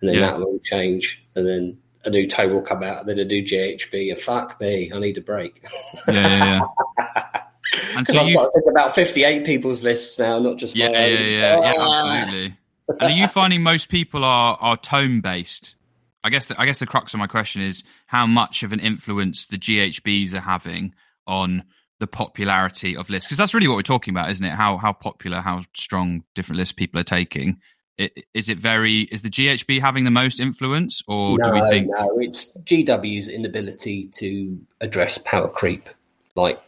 and then Yeah. that'll all change, and then a new toe will come out, and then a new GHB. And fuck me, I need a break. Yeah, yeah, yeah. Because so I've you, got to think about fifty-eight people's lists now, not just yeah, yeah, yeah, yeah, Ah! absolutely. And are you finding most people are are tome based? I guess the, I guess the crux of my question is how much of an influence the GHBs are having on the popularity of lists because that's really what we're talking about, isn't it? How how popular, how strong different lists people are taking. Is it very? Is the GHB having the most influence, or no, do we think? no, it's GW's inability to address power creep. Like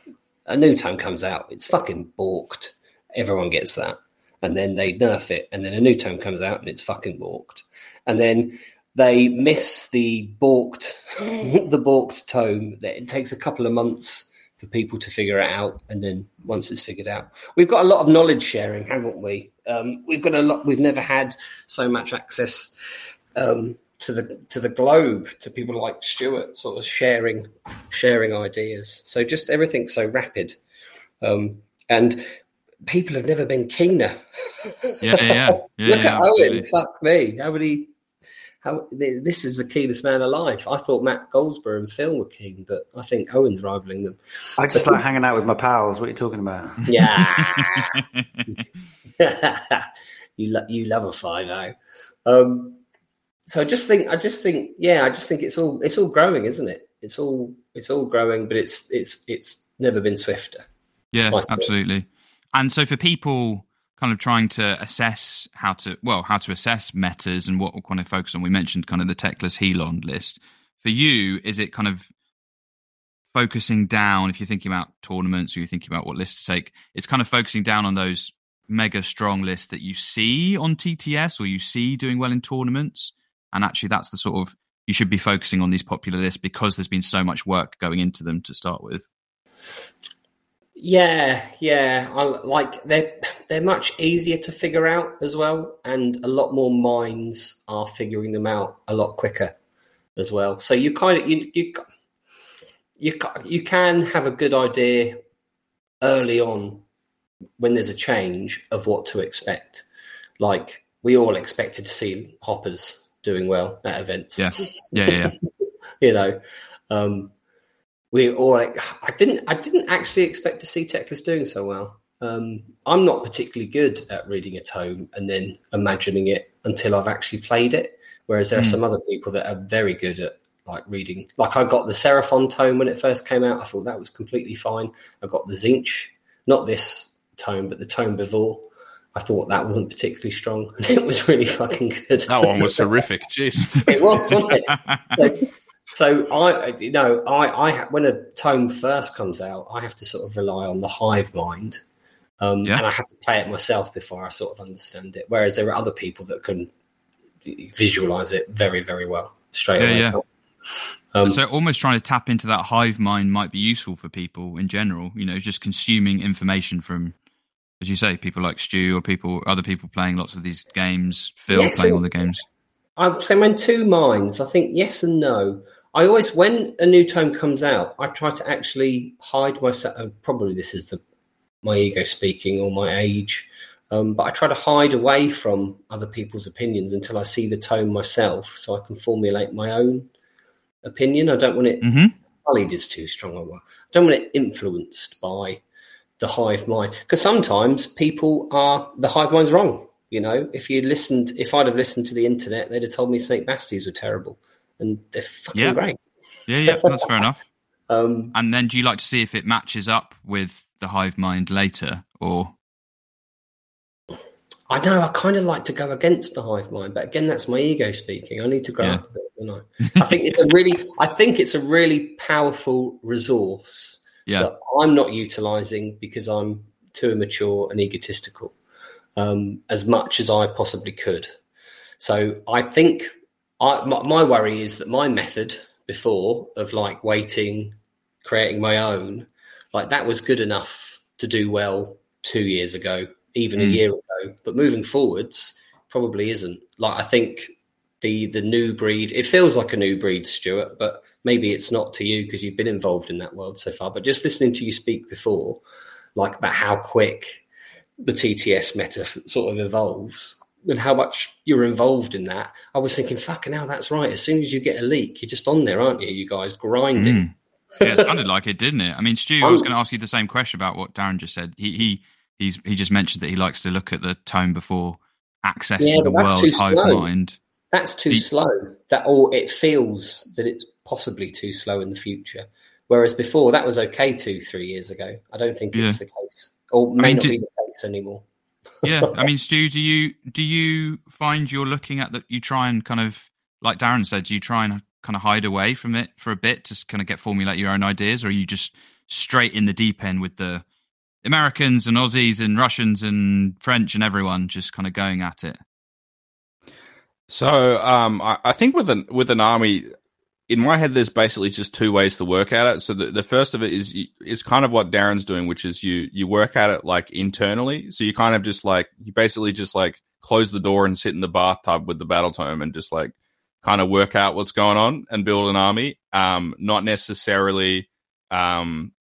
a new tome comes out, it's fucking balked. Everyone gets that, and then they nerf it, and then a new tome comes out, and it's fucking balked. And then they miss the balked the balked tome. That it takes a couple of months for people to figure it out, and then once it's figured out, we've got a lot of knowledge sharing, haven't we? Um, we've got a lot. We've never had so much access um, to the to the globe to people like Stuart, sort of sharing sharing ideas. So just everything's so rapid, um, and people have never been keener. Yeah, yeah. yeah Look yeah, at Owen. Fuck me. How many? How this is the keenest man alive. I thought Matt Goldsborough and Phil were keen, but I think Owen's rivaling them. I just like hanging out with my pals. What are you talking about? Yeah, you lo- you love a five o. Um, so I just think I just think yeah I just think it's all it's all growing, isn't it? It's all it's all growing, but it's it's it's never been swifter. Yeah, absolutely. And so for people kind of trying to assess how to well how to assess metas and what we're kind of focus on, we mentioned kind of the Teclis Helon list. For you, is it kind of focusing down if you're thinking about tournaments or you're thinking about what list to take? It's kind of focusing down on those mega strong lists that you see on TTS or you see doing well in tournaments, and actually that's the sort of you should be focusing on these popular lists because there's been so much work going into them to start with. Yeah, yeah. I like they're they're much easier to figure out as well, and a lot more minds are figuring them out a lot quicker as well. So you kind of you you you you can have a good idea early on when there's a change of what to expect. Like we all expected to see hoppers doing well at events. Yeah, yeah, yeah. yeah. you know, um, we all. I didn't. I didn't actually expect to see Teclis doing so well. Um, I'm not particularly good at reading a tome and then imagining it until I've actually played it. Whereas there are Mm. some other people that are very good at like reading. Like I got the Seraphon tome when it first came out. I thought that was completely fine. I got the Tzeentch, not this tome, but the tome before. I thought that wasn't particularly strong. And it was really fucking good. That one was horrific. Jeez. it was, wasn't it? So, so I, you know, I, I, when a tome first comes out, I have to sort of rely on the hive mind, um, Yeah. and I have to play it myself before I sort of understand it. Whereas there are other people that can visualize it very, very well straight Yeah, away. yeah. Um, so almost trying to tap into that hive mind might be useful for people in general. You know, just consuming information from, as you say, people like Stu or people, other people playing lots of these games. Phil Yes, playing all the games. I would say I'm in two minds. I think yes and no. I always, when a new tome comes out, I try to actually hide myself. uh, Probably this is the my ego speaking or my age, um, but I try to hide away from other people's opinions until I see the tome myself, so I can formulate my own opinion. I don't want it sullied is too strong a word. I don't want it influenced by the hive mind because sometimes people are the hive mind's wrong. You know, if you listened, if I'd have listened to the internet, they'd have told me snake basties were terrible, and they're fucking Yeah. great. Yeah, yeah, that's fair enough. Um, And then do you like to see if it matches up with the hive mind later, or I know I kind of like to go against the hive mind, but again, that's my ego speaking. I need to grow Yeah. up a bit, don't I? I think it's a really, I think it's a really powerful resource yeah, that I'm not utilizing because I'm too immature and egotistical um, as much as I possibly could. So I think I, my, my worry is that my method before of like waiting, creating my own, like that was good enough to do well two years ago, even a Mm. year ago. But moving forwards, probably isn't. Like I think the the new breed, it feels like a new breed, Stuart, but maybe it's not to you because you've been involved in that world so far. But just listening to you speak before, like about how quick the TTS meta sort of evolves and how much you're involved in that, I was thinking, fucking hell, that's right. As soon as you get a leak, you're just on there, aren't you? You guys grinding. Mm. yeah, it sounded like it, didn't it? I mean, Stu, I was going to ask you the same question about what Darren just said. He he he's he just mentioned that he likes to look at the tone before accessing Yeah, the world too hive slow. mind. That's too slow. That or it feels that it's possibly too slow in the future. Whereas before, that was okay two, three years ago. I don't think it's the case, or may mean, not be the case anymore. Yeah, I mean, Stu, do you do you find you're looking at that? You try and kind of, like Darren said, do you try and kind of hide away from it for a bit to kind of get formulate your own ideas, or are you just straight in the deep end with the Americans and Aussies and Russians and French and everyone just kind of going at it? So um, I, I think with an with an army, in my head, there's basically just two ways to work at it. So the, the first of it is is kind of what Darren's doing, which is you you work at it like internally. So you kind of just like you basically just like close the door and sit in the bathtub with the battle tome and just like kind of work out what's going on and build an army. Um, not necessarily um,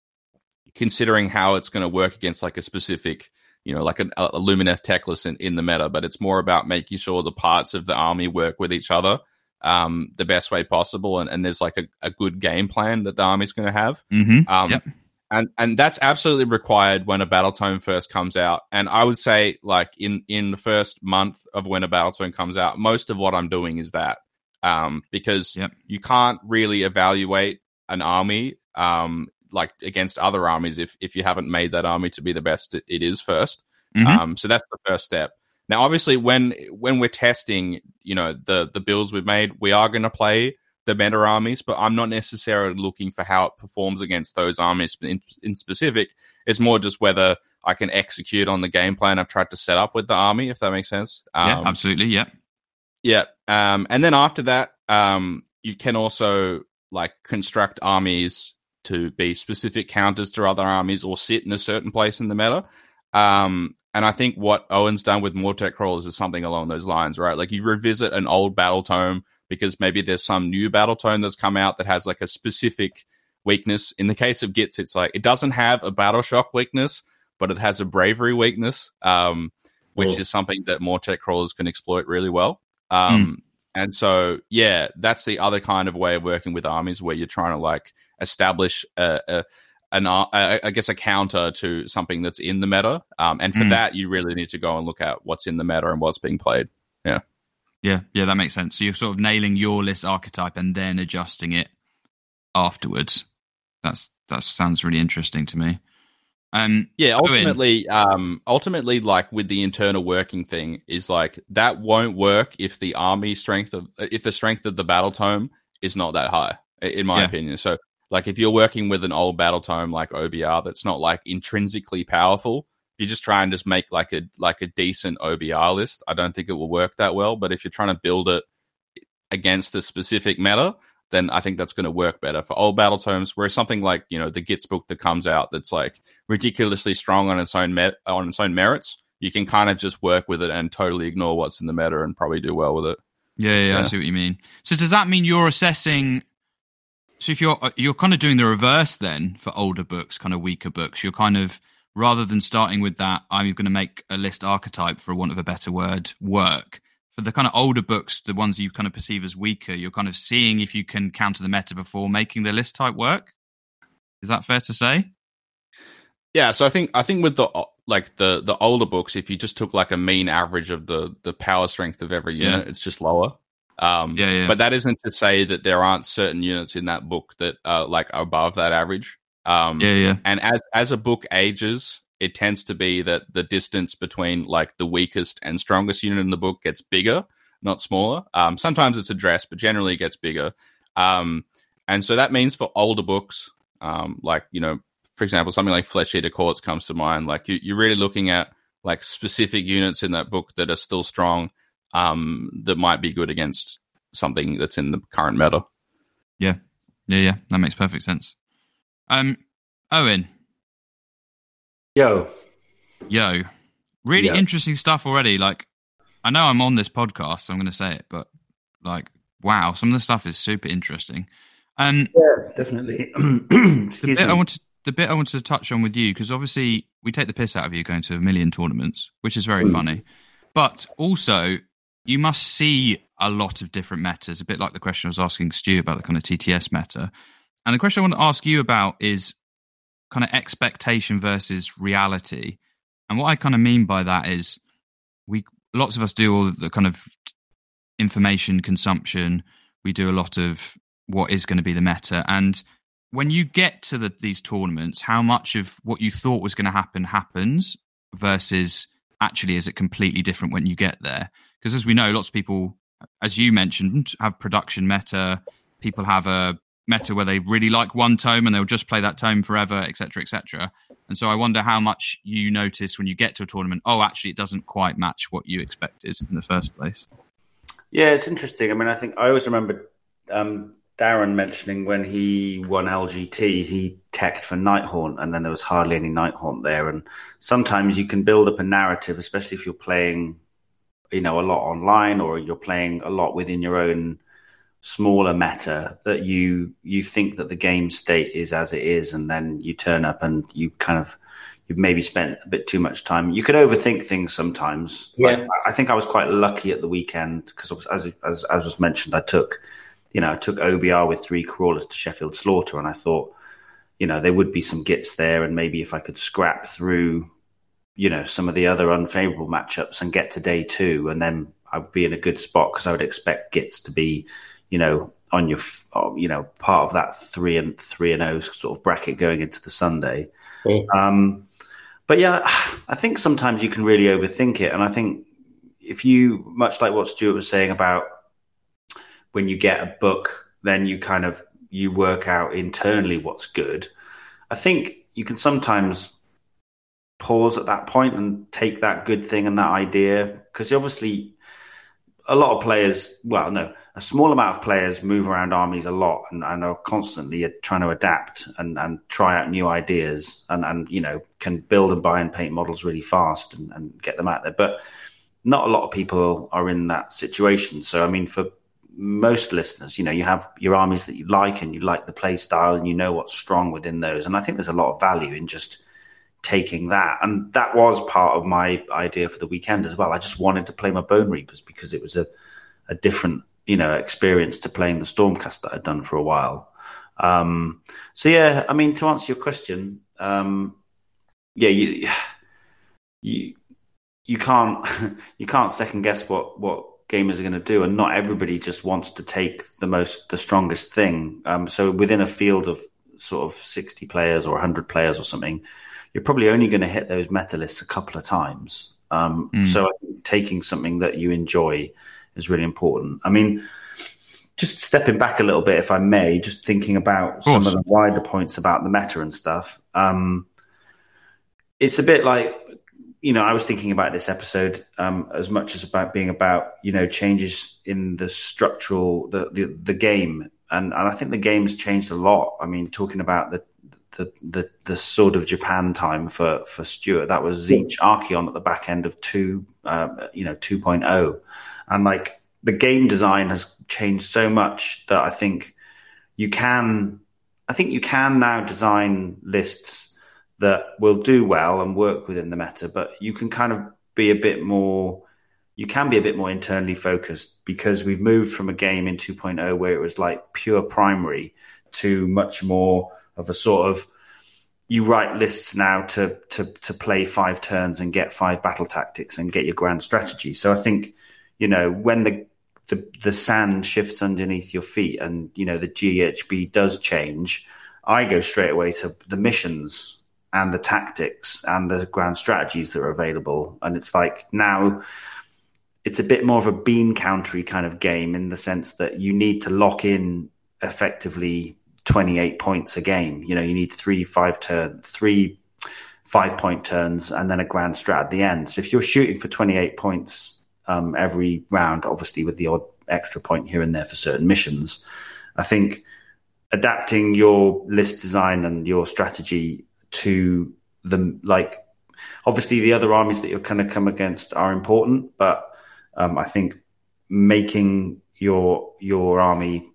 considering how it's going to work against like a specific you know, like a, a Lumineth Teclis in, in the meta, but it's more about making sure the parts of the army work with each other um, the best way possible, and, and there's like a, a good game plan that the army's going to have. Mm-hmm. Um, yep. and and that's absolutely required when a battle tome first comes out. And I would say, like in in the first month of when a battle tome comes out, most of what I'm doing is that um, because Yep. you can't really evaluate an army um, like against other armies if if you haven't made that army to be the best it, is 1st Mhm. Um, so that's the first step. Now, obviously, when when we're testing, you know, the the builds we've made, we are going to play the meta armies, but I'm not necessarily looking for how it performs against those armies in, in specific. It's more just whether I can execute on the game plan I've tried to set up with the army, if that makes sense. yeah, Um, absolutely. Yeah. yeah. Um, and then after that, um, you can also like construct armies to be specific counters to other armies or sit in a certain place in the meta. Um, and I think what Owen's done with Mortek Crawlers is something along those lines, right? Like you revisit an old battle tome because maybe there's some new battle tome that's come out that has like a specific weakness. In the case of Gits, it's like it doesn't have a battle shock weakness, but it has a bravery weakness, um, which Oh. is something that Mortek Crawlers can exploit really well. Um, And so, yeah, that's the other kind of way of working with armies where you're trying to like establish a, a an a, I guess a counter to something that's in the meta. Um, and for Mm. that, you really need to go and look at what's in the meta and what's being played. Yeah. Yeah, yeah, that makes sense. So you're sort of nailing your list archetype and then adjusting it afterwards. That's that sounds really interesting to me. Um, Yeah, ultimately, um, ultimately, like with the internal working thing, is like that won't work if the army strength of if the strength of the battle tome is not that high, in my Yeah. opinion. So, like, if you're working with an old battle tome like OBR that's not like intrinsically powerful, if you just try and just make like a like a decent OBR list, I don't think it will work that well. But if you're trying to build it against a specific meta, then I think that's going to work better for old battle tomes. Whereas something like you know the Gits book that comes out that's like ridiculously strong on its own met- on its own merits, you can kind of just work with it and totally ignore what's in the meta and probably do well with it. Yeah, yeah, yeah, I see what you mean. So does that mean you're assessing? So if you're uh, you're kind of doing the reverse then for older books, kind of weaker books, you're kind of rather than starting with that, I'm going to make a list archetype for want of a better word work. For the kind of older books, the ones you kind of perceive as weaker, you're kind of seeing if you can counter the meta before making the list type work. Is that fair to say? Yeah, so I think I think with the like the the older books, if you just took like a mean average of the the power strength of every Yeah. unit, it's just lower. Um, Yeah, yeah. But that isn't to say that there aren't certain units in that book that are like above that average. Um, Yeah, yeah, and as as a book ages, it tends to be that the distance between like the weakest and strongest unit in the book gets bigger, not smaller. Um, sometimes it's addressed, but generally it gets bigger. Um, and so that means for older books, um, like you know, for example, something like Flesh Eater Courts comes to mind. Like you, you're really looking at like specific units in that book that are still strong, um, that might be good against something that's in the current meta. yeah, yeah, yeah. That makes perfect sense. Um, Owen, Yo, Yo, really Yeah. interesting stuff already. Like, I know I'm on this podcast, so I'm going to say it, but like, wow, some of the stuff is super interesting. Um, yeah, definitely. the Excuse bit I me. wanted, the bit I wanted to touch on with you because obviously we take the piss out of you going to a million tournaments, which is very Mm. funny, but also you must see a lot of different metas. A bit like the question I was asking Stu about the kind of TTS meta, and the question I want to ask you about is kind of expectation versus reality. And what I kind of mean by that is we lots of us do all the kind of information consumption. We do a lot of what is going to be the meta. And when you get to the, these tournaments, how much of what you thought was going to happen happens versus actually is it completely different when you get there? Because as we know, lots of people, as you mentioned, have production meta. People have a meta where they really like one tome and they'll just play that tome forever, etc., etc. And so I wonder how much you notice when you get to a tournament. Oh, actually, it doesn't quite match what you expected in the first place. Yeah, it's interesting. I mean, I think I always remember um, Darren mentioning when he won LGT, he teched for Nighthaunt, and then there was hardly any Nighthaunt there. And sometimes you can build up a narrative, especially if you're playing, you know, a lot online or you're playing a lot within your own smaller meta that you you think that the game state is as it is, and then you turn up and you kind of you've maybe spent a bit too much time. You could overthink things sometimes. Yeah. I think I was quite lucky at the weekend because, as, as as was mentioned, I took you know I took OBR with three crawlers to Sheffield Slaughter, and I thought you know there would be some gits there, and maybe if I could scrap through you know some of the other unfavorable matchups and get to day two, and then I'd be in a good spot because I would expect gits to be you know on your you know part of that three and three and O sort of bracket going into the Sunday. Mm. Um, but yeah, I think sometimes you can really overthink it. And I think if you, much like what Stuart was saying about when you get a book, then you kind of, you work out internally what's good. I think you can sometimes pause at that point and take that good thing and that idea because obviously a lot of players, well, no, a small amount of players move around armies a lot and, and are constantly trying to adapt and, and try out new ideas and, and, you know, can build and buy and paint models really fast and, and get them out there. But not a lot of people are in that situation. So, I mean, for most listeners, you know, you have your armies that you like and you like the play style and you know what's strong within those. And I think there's a lot of value in just taking that. And that was part of my idea for the weekend as well. I just wanted to play my Bonereapers because it was a, a different, you know, experience to playing the Stormcast that I'd done for a while. Um, so yeah, I mean, to answer your question, um, yeah, you, you, you can't, you can't second guess what, what gamers are going to do. And not everybody just wants to take the most, the strongest thing. Um, so within a field of sort of 60 players or 100 players or something, you're probably only going to hit those meta lists a couple of times. Um, mm. So I think taking something that you enjoy is really important. I mean, just stepping back a little bit, if I may, just thinking about of some of the wider points about the meta and stuff. Um, it's a bit like, you know, I was thinking about this episode um, as much as about being about, you know, changes in the structural, the, the, the game. And, and I think the game's changed a lot. I mean, talking about the the, the the sort of Japan time for for Stuart. That was Tzeentch Archaon at the back end of two, uh, you know, 2.0, and like the game design has changed so much that I think you can, I think you can now design lists that will do well and work within the meta, but you can kind of be a bit more. You can be a bit more internally focused because we've moved from a game in 2.0 where it was like pure primary to much more of a sort of you write lists now to to to play five turns and get five battle tactics and get your grand strategy. So I think you know when the the, the sand shifts underneath your feet and you know the GHB does change, I go straight away to the missions and the tactics and the grand strategies that are available. And it's like now it's a bit more of a bean countery kind of game in the sense that you need to lock in effectively 28 points a game. You know, you need three five turn, three five point turns, and then a grand strat at the end. So if you're shooting for 28 points um, every round, obviously with the odd extra point here and there for certain missions, I think adapting your list design and your strategy to the like obviously the other armies that you're kind of come against are important, but um, I think making your your army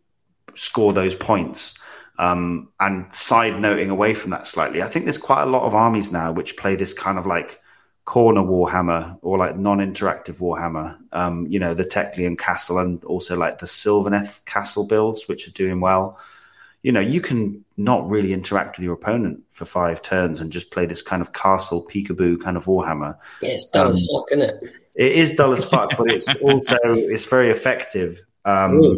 score those points um, and side noting away from that slightly, I think there's quite a lot of armies now which play this kind of like corner Warhammer or like non-interactive Warhammer. Um, you know, the Teklian Castle and also like the Sylvaneth Castle builds, which are doing well. You know, you can not really interact with your opponent for five turns and just play this kind of castle peekaboo kind of Warhammer. Yeah, it's dull um, as fuck, isn't it? It is dull as fuck, but it's also it's very effective. Um,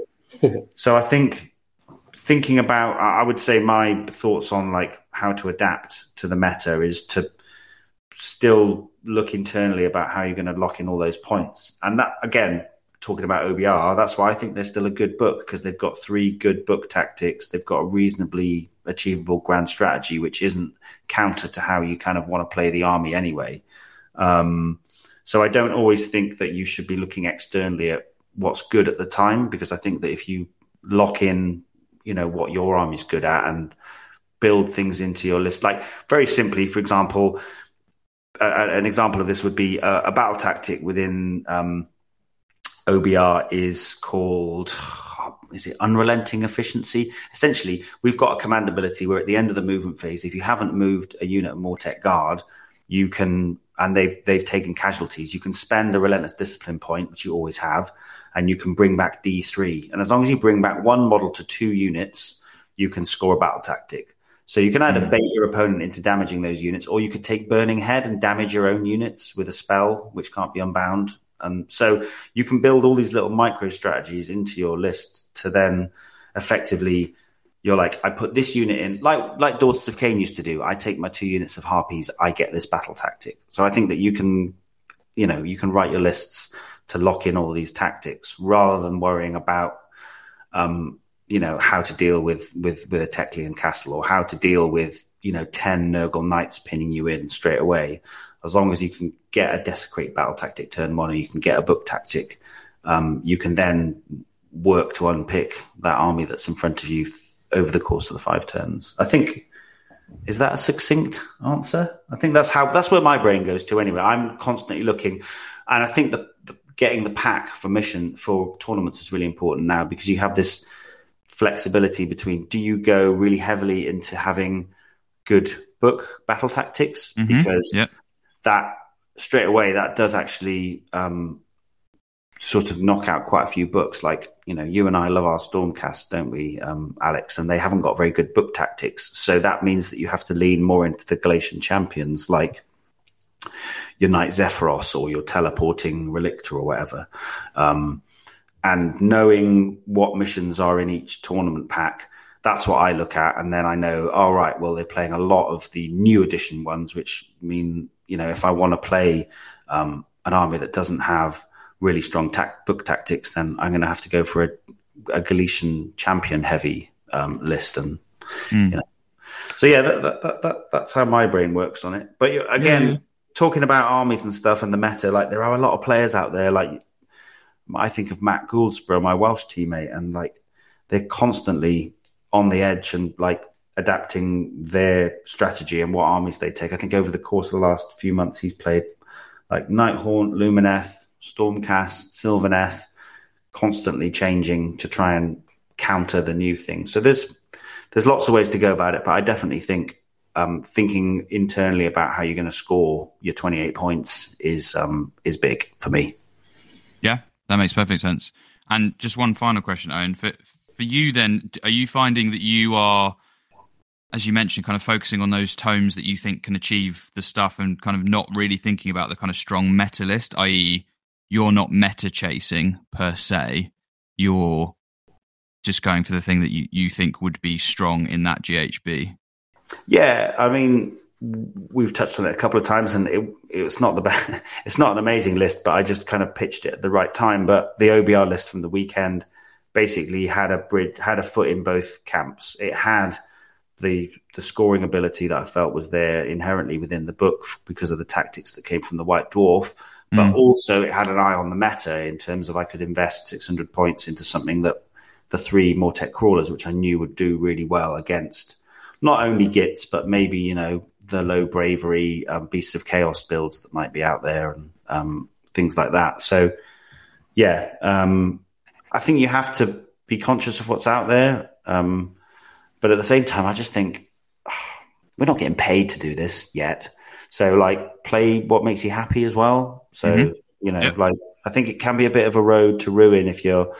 so I think thinking about, I would say my thoughts on like how to adapt to the meta is to still look internally about how you're going to lock in all those points. And that, again, talking about OBR, that's why I think they're still a good book because they've got three good book tactics. They've got a reasonably achievable grand strategy, which isn't counter to how you kind of want to play the army anyway. Um, so I don't always think that you should be looking externally at what's good at the time because I think that if you lock in, you know, what your army's good at and build things into your list, like very simply, for example, an example of this would be a, battle tactic within um, OBR is called is it unrelenting efficiency? Essentially, we've got a command ability. Where at the end of the movement phase, if you haven't moved a unit of Mortek guard, you can and they've they've taken casualties, you can spend a relentless discipline point, which you always have, and you can bring back D3. And as long as you bring back one model to two units, you can score a battle tactic. So you can either mm. bait your opponent into damaging those units, or you could take Burning Head and damage your own units with a spell which can't be unbound. And so you can build all these little micro strategies into your list to then effectively you're like, I put this unit in, like like Daughters of Khaine used to do. I take my two units of harpies, I get this battle tactic. So I think that you can, you know, you can write your lists to lock in all these tactics rather than worrying about, um, you know, how to deal with with with a Teklian castle or how to deal with you know ten Nurgle knights pinning you in straight away as long as you can get a desecrate battle tactic turn one, or you can get a book tactic, um, you can then work to unpick that army that's in front of you over the course of the five turns. I think is that a succinct answer? I think that's how that's where my brain goes to anyway. I'm constantly looking, and I think that getting the pack for mission for tournaments is really important now because you have this flexibility between do you go really heavily into having good book battle tactics mm-hmm. because yep that straight away that does actually um, sort of knock out quite a few books. Like you know, you and I love our Stormcast, don't we, um, Alex? And they haven't got very good book tactics, so that means that you have to lean more into the Galletian champions, like your Knight Zephyros or your teleporting Relictor or whatever. Um, and knowing what missions are in each tournament pack, that's what I look at. And then I know, all right, well, they're playing a lot of the new edition ones, which mean you know, if I want to play um, an army that doesn't have really strong book tactics, then I'm going to have to go for a, a Galletian champion heavy um, list. And mm. you know, so yeah, that, that, that, that's how my brain works on it. But again, mm. Talking about armies and stuff and the meta, like there are a lot of players out there. Like I think of Matt Gouldsborough, my Welsh teammate, and like they're constantly on the edge and like adapting their strategy and what armies they take. I think over the course of the last few months, he's played like Nighthaunt, Lumineth, Stormcast, Sylvaneth, constantly changing to try and counter the new thing. So there's there's lots of ways to go about it, but I definitely think um, thinking internally about how you're going to score your 28 points is um, is big for me. Yeah, that makes perfect sense. And just one final question, Owen. For for you, then, are you finding that you are as you mentioned, kind of focusing on those tomes that you think can achieve the stuff and kind of not really thinking about the kind of strong meta list, i.e., you're not meta chasing per se. You're just going for the thing that you, you think would be strong in that GHB. Yeah, I mean, we've touched on it a couple of times, and it, it's not the best, it's not an amazing list, but I just kind of pitched it at the right time. But the OBR list from the weekend basically had a bridge, had a foot in both camps. It had the the scoring ability that I felt was there inherently within the book because of the tactics that came from the White Dwarf. But mm. also, it had an eye on the meta in terms of I could invest 600 points into something that the three Mortek crawlers, which I knew would do really well against not only Gits, but maybe, you know, the low bravery um, Beasts of Chaos builds that might be out there and um, things like that. So, yeah, um, I think you have to be conscious of what's out there. Um, but at the same time, I just think oh, we're not getting paid to do this yet. So like play what makes you happy as well. So, mm-hmm. you know, yep. like I think it can be a bit of a road to ruin if you're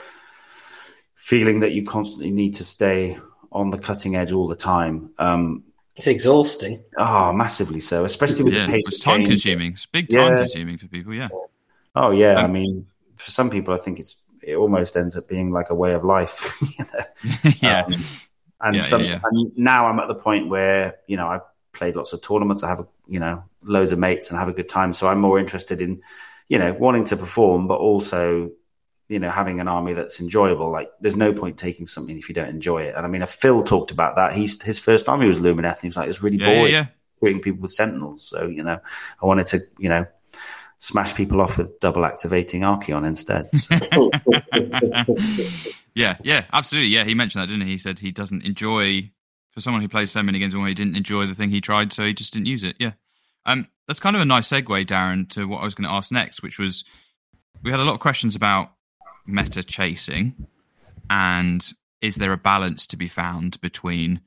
feeling that you constantly need to stay on the cutting edge all the time. Um, it's exhausting. Oh, massively so, especially with yeah, the pace. It's time consuming. It's big time yeah. consuming for people. Yeah. Oh yeah. Um, I mean, for some people, I think it's it almost ends up being like a way of life. you know? yeah. Um, and yeah, some, yeah, yeah. and now I'm at the point where you know I've played lots of tournaments. I have you know loads of mates and have a good time. So I'm more interested in you know wanting to perform, but also you know having an army that's enjoyable. Like there's no point taking something if you don't enjoy it. And I mean, Phil talked about that. He's his first army was Lumineth. And he was like, it's really boring yeah, treating people with Sentinels. So you know, I wanted to you know smash people off with double activating Archaon instead. yeah, yeah, absolutely. Yeah, he mentioned that, didn't he? He said he doesn't enjoy for someone who plays so many games in he didn't enjoy the thing he tried, so he just didn't use it. Yeah. Um, that's kind of a nice segue, Darren, to what I was going to ask next, which was we had a lot of questions about meta chasing? And is there a balance to be found between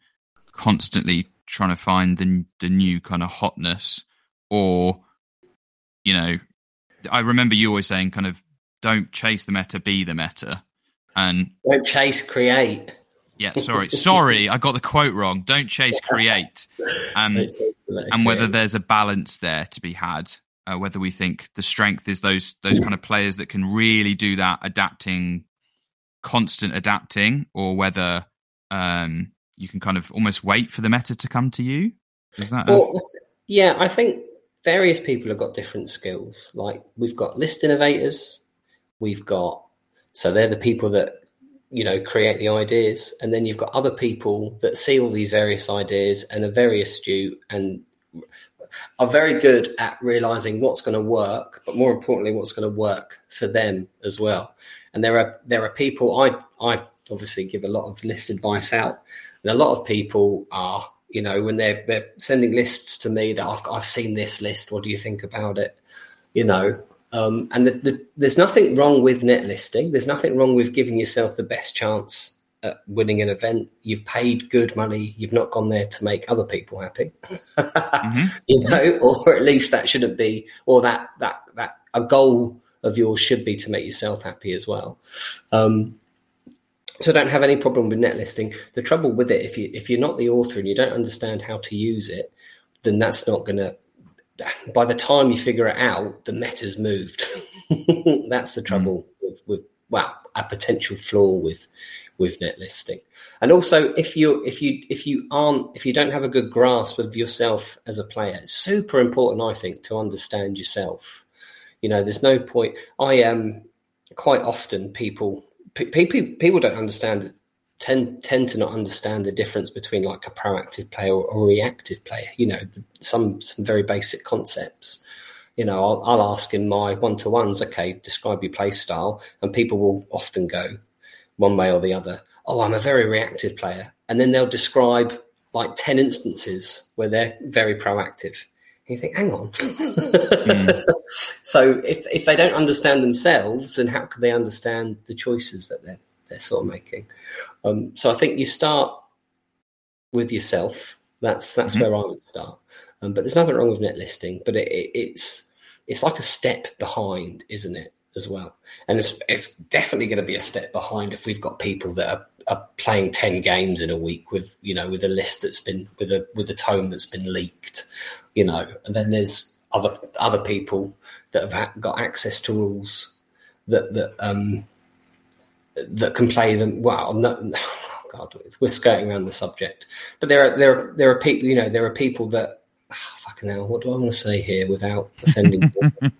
constantly trying to find the the new kind of hotness or you know I remember you always saying kind of don't chase the meta be the meta. And don't chase create. Yeah sorry sorry I got the quote wrong. Don't chase create. Um, and whether there's a balance there to be had uh, whether we think the strength is those those kind of players that can really do that adapting constant adapting or whether um, you can kind of almost wait for the meta to come to you? Is that well, a- yeah i think various people have got different skills. Like we've got list innovators we've got so they're the people that you know create the ideas and then you've got other people that see all these various ideas and are very astute and are very good at realizing what's going to work, but more importantly, what's going to work for them as well. And there are there are people I I obviously give a lot of list advice out, and a lot of people are you know when they're they're sending lists to me that I've I've seen this list. What do you think about it? You know, um, and the, the, there's nothing wrong with net listing. There's nothing wrong with giving yourself the best chance at winning an event. You've paid good money. You've not gone there to make other people happy, mm-hmm. you know, or at least that shouldn't be, or that that that a goal of yours should be to make yourself happy as well. Um, so I don't have any problem with net listing. The trouble with it, if you if you're not the author and you don't understand how to use it, then that's not going to. By the time you figure it out, the meta's moved. that's the trouble mm. with, with well, a potential flaw with with net listing. And also, if you if you if you aren't if you don't have a good grasp of yourself as a player, it's super important, I think, to understand yourself. You know, there's no point. I am um, quite often people people people don't understand tend tend to not understand the difference between like a proactive player or a reactive player. You know, some some very basic concepts. You know, I'll, I'll ask in my one to ones, okay, describe your play style, and people will often go, one way or the other. Oh, I'm a very reactive player. And then they'll describe like 10 instances where they're very proactive. And you think, hang on. mm. So if, if they don't understand themselves, then how could they understand the choices that they're, they're sort of making? Um, so I think you start with yourself. That's that's mm-hmm. where I would start. Um, but there's nothing wrong with net listing, but it, it, it's it's like a step behind, isn't it? As well. And it's it's definitely going to be a step behind if we've got people that are, are playing ten games in a week with you know with a list that's been with a with a tome that's been leaked, you know. And then there's other other people that have got access to rules that that um that can play them well. No, oh God, we're skirting around the subject, but there are there are there are people you know there are people that oh, fucking hell. What do I want to say here without offending?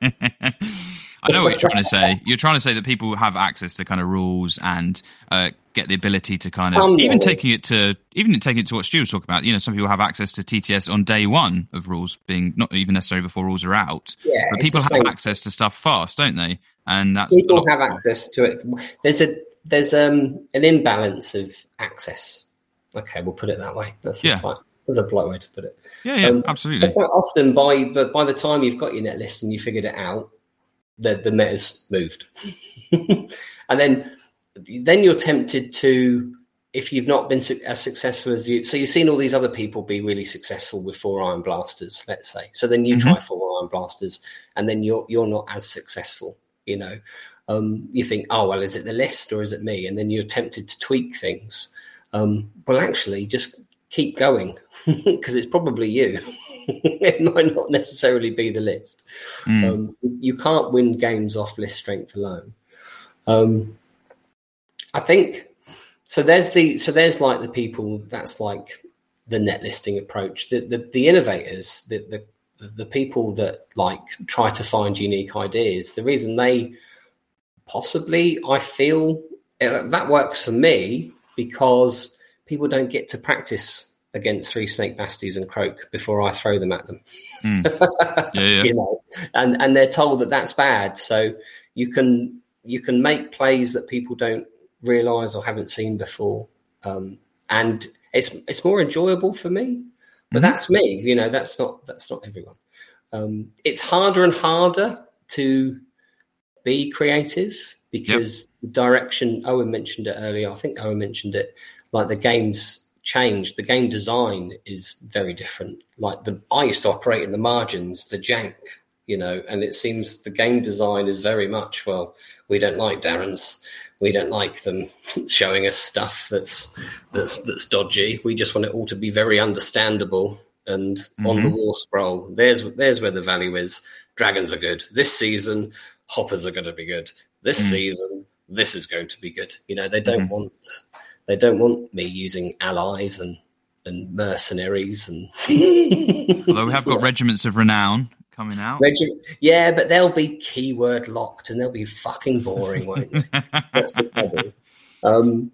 I know what you're trying to say. You're trying to say that people have access to kind of rules and uh, get the ability to kind of even taking it to even taking it to what Stu was talking about. You know, some people have access to TTS on day one of rules being not even necessarily before rules are out. Yeah, but people have access to stuff fast, don't they? And that's people have access to it. There's a there's um an imbalance of access. Okay, we'll put it that way. That's yeah. Polite, that's a polite way to put it. Yeah, yeah, um, absolutely. So quite often, by but by the time you've got your net list and you figured it out, the the meta's moved, and then then you're tempted to if you've not been as successful as you so you've seen all these other people be really successful with four iron blasters let's say. So then you mm-hmm. try four iron blasters and then you're you're not as successful you know. Um, you think oh well is it the list or is it me? And then you're tempted to tweak things. Um, well actually just keep going because it's probably you it might not necessarily be the list. Mm. Um, you can't win games off list strength alone. Um, I think so. There's the so there's like the people that's like the net listing approach. The the, the innovators, the, the the people that like try to find unique ideas. The reason they possibly I feel uh, that works for me because people don't get to practice against three snake basties and Kroak before I throw them at them. Mm. Yeah, yeah. you know, and and they're told that that's bad. So you can you can make plays that people don't realize or haven't seen before, um, and it's it's more enjoyable for me. But Mm-hmm. that's me. You know, that's not that's not everyone. Um, it's harder and harder to be creative because the direction Owen mentioned it earlier. I think Owen mentioned it. Like the game's changed. The game design is very different. Like the I used to operate in the margins, the jank, you know, and it seems the game design is very much well. We don't like Darren's. We don't like them showing us stuff that's that's that's dodgy. We just want it all to be very understandable and on the mm-hmm. wall scroll. There's there's where the value is. Dragons are good this season. Hoppers are going to be good this mm. season. This is going to be good. You know, they don't mm-hmm. want they don't want me using allies and and mercenaries and Although we have got regiments of renown coming out. Regi- yeah, but they'll be keyword locked and they'll be fucking boring, won't they? that's the problem. Um,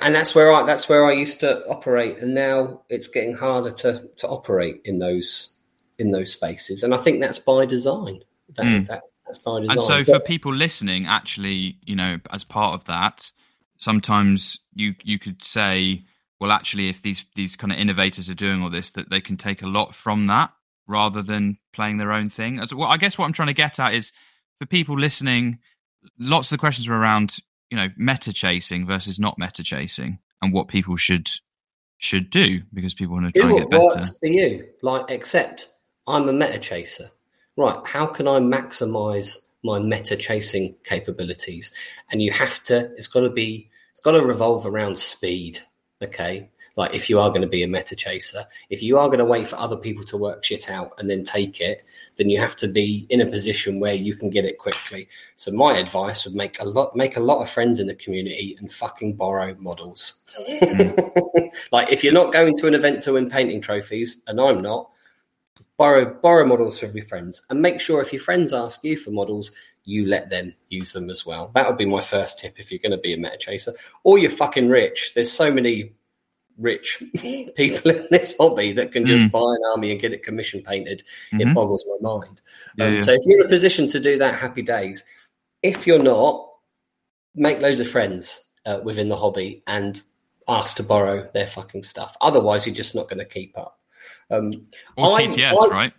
and that's where I that's where I used to operate, and now it's getting harder to to operate in those in those spaces, and I think that's by design. That, that that's by design. And so, for people listening, actually, you know, as part of that, sometimes you you could say, well, actually, if these these kind of innovators are doing all this, that they can take a lot from that rather than playing their own thing. As well, I guess what I'm trying to get at is for people listening, lots of the questions are around, you know, meta chasing versus not meta chasing, and what people should should do because people want to try do and get better. works for you. Like, except I'm a meta chaser. Right. How can I maximize my meta chasing capabilities? And you have to, it's got to be, it's got to revolve around speed. Okay. Like, if you are going to be a meta chaser, if you are going to wait for other people to work shit out and then take it, then you have to be in a position where you can get it quickly. So my advice would make a lot, make a lot of friends in the community and fucking borrow models. like if you're not going to an event to win painting trophies, and I'm not, borrow borrow models from your friends and make sure if your friends ask you for models, you let them use them as well. That would be my first tip if you're going to be a meta chaser. Or you're fucking rich. There's so many rich people in this hobby that can just buy an army and get it commission painted. It boggles my mind. Yeah, um, yeah. So if you're in a position to do that, happy days. If you're not, make loads of friends uh, within the hobby and ask to borrow their fucking stuff. Otherwise, you're just not going to keep up. Um, Or I- TTS, I- right?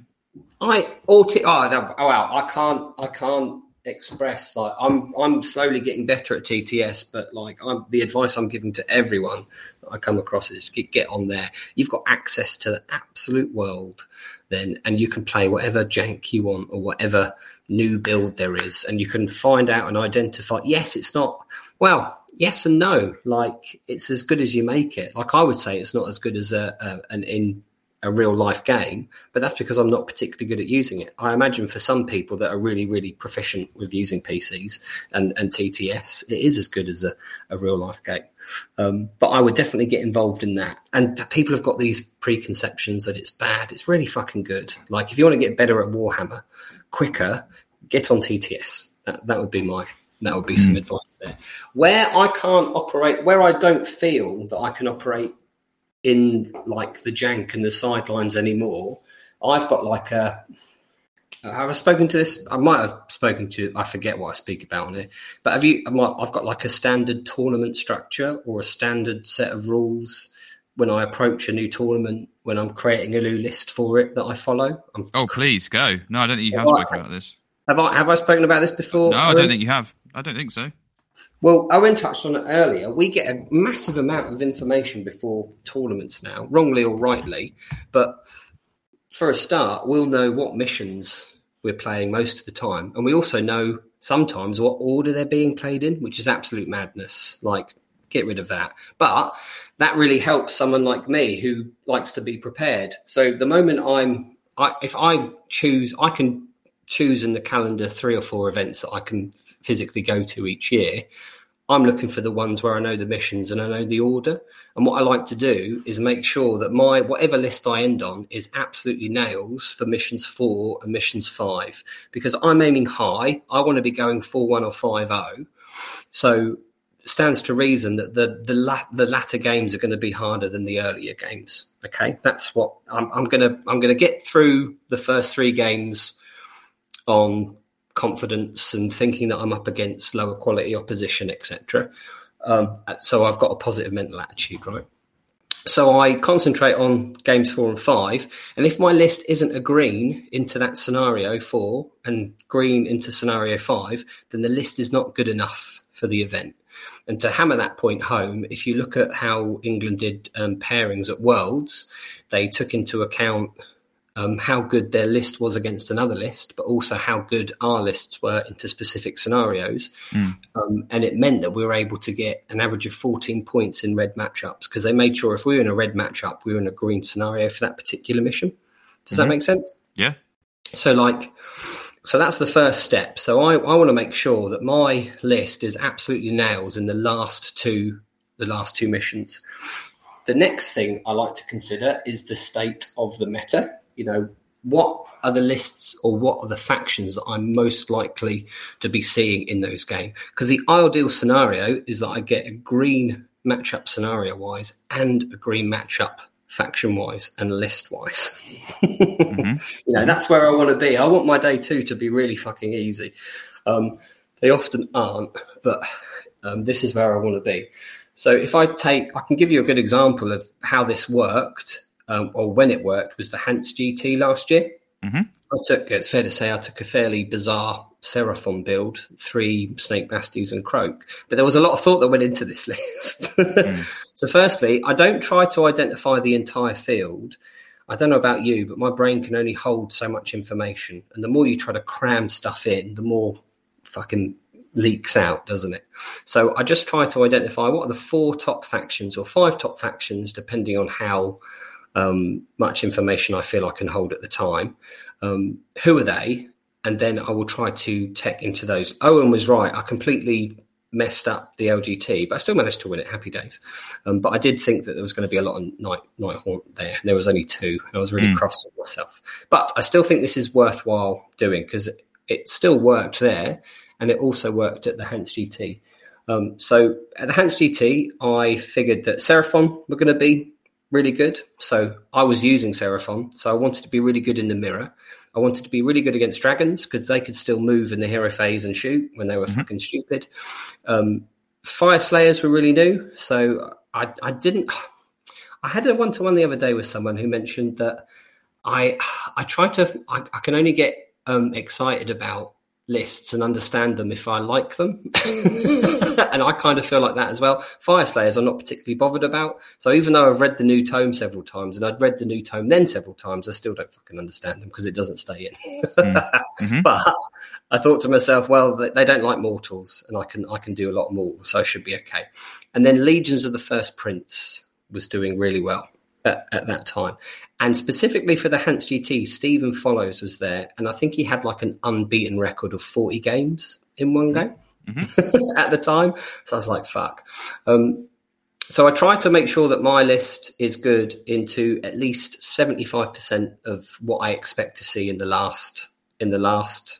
I or t- oh, no, oh wow, I can't I can't express like I'm I'm slowly getting better at TTS, but like I'm the advice I'm giving to everyone that I come across is get, get on there. You've got access to the absolute world then, and you can play whatever jank you want or whatever new build there is, and you can find out and identify. Yes, it's not well. Yes and no. Like it's as good as you make it. Like I would say, it's not as good as a, a an in a real life game, but that's because I'm not particularly good at using it. I imagine for some people that are really, really proficient with using PCs and, and TTS, it is as good as a, a real life game. Um, but I would definitely get involved in that. And people have got these preconceptions that it's bad. It's really fucking good. Like if you want to get better at Warhammer quicker, get on TTS. That, that would be my that would be some advice there. Where I can't operate, where I don't feel that I can operate in like the jank and the sidelines anymore. I've got like a. Have I spoken to this? I might have spoken to. I forget what I speak about on it. But have you? I might- I've got like a standard tournament structure or a standard set of rules when I approach a new tournament. When I'm creating a new list for it that I follow. I'm, Oh, please go. No, I don't think you have Well, spoken about this. have I? Have I spoken about this before? No, I don't think you have. I don't think so. Well, Owen touched on it earlier. We get a massive amount of information before tournaments now, wrongly or rightly. But for a start, we'll know what missions we're playing most of the time. And we also know sometimes what order they're being played in, which is absolute madness. Like, get rid of that. But that really helps someone like me who likes to be prepared. So the moment I'm, I, if I choose, I can choose in the calendar three or four events that I can physically go to each year. I'm looking for the ones where I know the missions and I know the order. And what I like to do is make sure that my whatever list I end on is absolutely nails for missions four and missions five because I'm aiming high. I want to be going four one or five zero. So stands to reason that the the, la- the latter games are going to be harder than the earlier games. Okay, that's what I'm, I'm gonna I'm gonna get through the first three games on confidence and thinking that I'm up against lower quality opposition, etc. Um, so I've got a positive mental attitude, right? So I concentrate on games four and five, and if my list isn't a green into that scenario four and green into scenario five, then the list is not good enough for the event. And to hammer that point home, if you look at how England did um, pairings at Worlds, they took into account um, how good their list was against another list, but also how good our lists were into specific scenarios. Mm. Um, and it meant that we were able to get an average of 14 points in red matchups because they made sure if we were in a red matchup, we were in a green scenario for that particular mission. Does mm-hmm. that make sense? Yeah. So, like, so that's the first step. So I, I want to make sure that my list is absolutely nails in the last two the last two missions. The next thing I like to consider is the state of the meta you know, what are the lists or what are the factions that I'm most likely to be seeing in those games? Because the ideal scenario is that I get a green matchup scenario wise and a green matchup faction wise and list wise. mm-hmm. You know, that's where I want to be. I want my day two to be really fucking easy. Um, they often aren't, but um, this is where I want to be. So if I take, I can give you a good example of how this worked um, or when it worked, was the Hans GT last year. Mm-hmm. I took, it's fair to say, I took a fairly bizarre Seraphon build, three Snake Basties and Kroak. But there was a lot of thought that went into this list. mm. So, firstly, I don't try to identify the entire field. I don't know about you, but my brain can only hold so much information. And the more you try to cram stuff in, the more fucking leaks out, doesn't it? So I just try to identify what are the four top factions or five top factions, depending on how um, much information I feel I can hold at the time. Um, who are they? And then I will try to tech into those. Owen was right. I completely messed up the LGT, but I still managed to win it. Happy days. Um, but I did think that there was going to be a lot of night night haunt there. And there was only two. and I was really mm. cross with myself. But I still think this is worthwhile doing because it still worked there, and it also worked at the Hans GT. Um, so at the Hans GT, I figured that Seraphon were going to be really good. So I was using Seraphon. So I wanted to be really good in the mirror. I wanted to be really good against dragons because they could still move in the hero phase and shoot when they were mm-hmm. fucking stupid. Um, Fyreslayers were really new. So I, I didn't. I had a one to one the other day with someone who mentioned that I I try to I, I can only get um, excited about lists and understand them if I like them. and I kind of feel like that as well. Fyreslayers I'm not particularly bothered about. So even though I've read the new tome several times and I'd read the new tome then several times, I still don't fucking understand them because it doesn't stay in. mm-hmm. But I thought to myself, well, they don't like mortals and I can I can do a lot more, so I should be okay. And then Legions of the First Prince was doing really well at, at, that time. And specifically for the Hans GT, Stephen Follows was there, and I think he had like an unbeaten record of 40 games in one game mm-hmm. at the time. So I was like, fuck. Um, so I try to make sure that my list is good into at least 75% of what I expect to see in the last in the last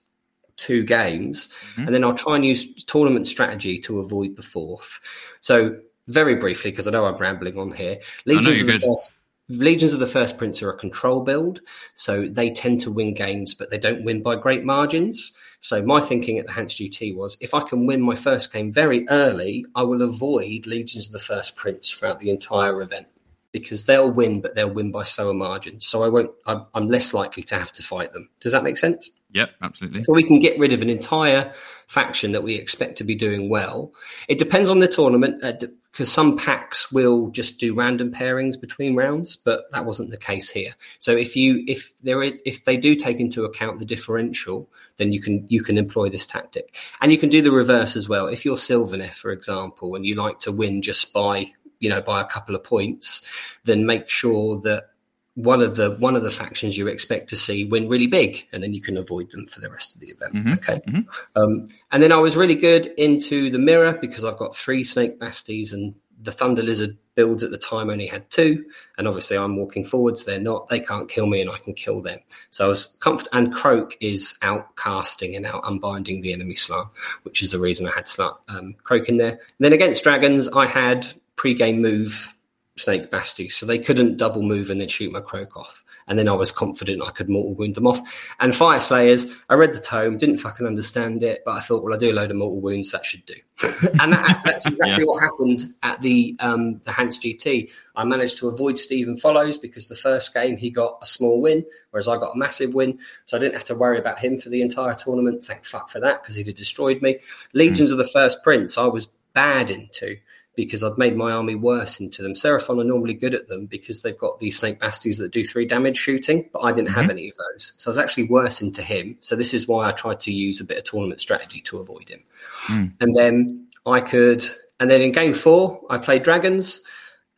two games. Mm-hmm. And then I'll try and use tournament strategy to avoid the fourth. So very briefly, because I know I'm rambling on here. Legions of the first Legions of the First Prince are a control build, so they tend to win games, but they don't win by great margins. So my thinking at the Hans GT was, if I can win my first game very early, I will avoid Legions of the First Prince throughout the entire event because they'll win, but they'll win by slower margins. So I won't. I'm, I'm less likely to have to fight them. Does that make sense? Yep, absolutely. So we can get rid of an entire faction that we expect to be doing well. It depends on the tournament uh, because some packs will just do random pairings between rounds, but that wasn't the case here. So if you if there if they do take into account the differential, then you can you can employ this tactic, and you can do the reverse as well. If you're Sylvaneth, for example, and you like to win just by you know by a couple of points, then make sure that one of the one of the factions you expect to see win really big, and then you can avoid them for the rest of the event. Mm-hmm. Okay, mm-hmm. Um, and then I was really good into the mirror because I've got three snake basties and the Thunder Lizard builds at the time only had two, and obviously I'm walking forwards. They're not. They can't kill me, and I can kill them. So I was comfortable. And Kroak is out casting and out unbinding the enemy Slann, which is the reason I had Slann, um, Kroak in there. And then against dragons, I had pre-game move Snake Basti, so they couldn't double move and then shoot my Kroak off. And then I was confident I could mortal wound them off. And Fyreslayers, I read the tome, didn't fucking understand it, but I thought, well, I do a load of mortal wounds, that should do. and that, that's exactly Yeah. what happened at the um, the Hans GT. I managed to avoid Stephen Follows because the first game he got a small win, whereas I got a massive win. So I didn't have to worry about him for the entire tournament. Thank fuck for that because he'd have destroyed me. Legions of the First Prince, I was bad into because I've made my army worse into them. Seraphon are normally good at them because they've got these snake basties that do three damage shooting, but I didn't have mm-hmm. any of those. So I was actually worse into him. So this is why I tried to use a bit of tournament strategy to avoid him. Mm. And then I could, and then in game four, I played dragons.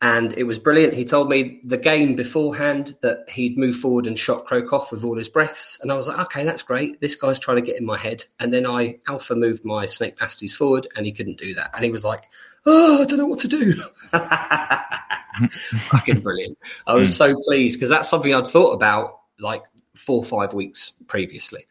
And it was brilliant. He told me the game beforehand that he'd move forward and shot Kroak off with all his breaths. And I was like, okay, that's great. This guy's trying to get in my head. And then I alpha moved my snake basties forward and he couldn't do that. And he was like, oh, I don't know what to do. Fucking brilliant. I was so pleased because that's something I'd thought about like four or five weeks previously.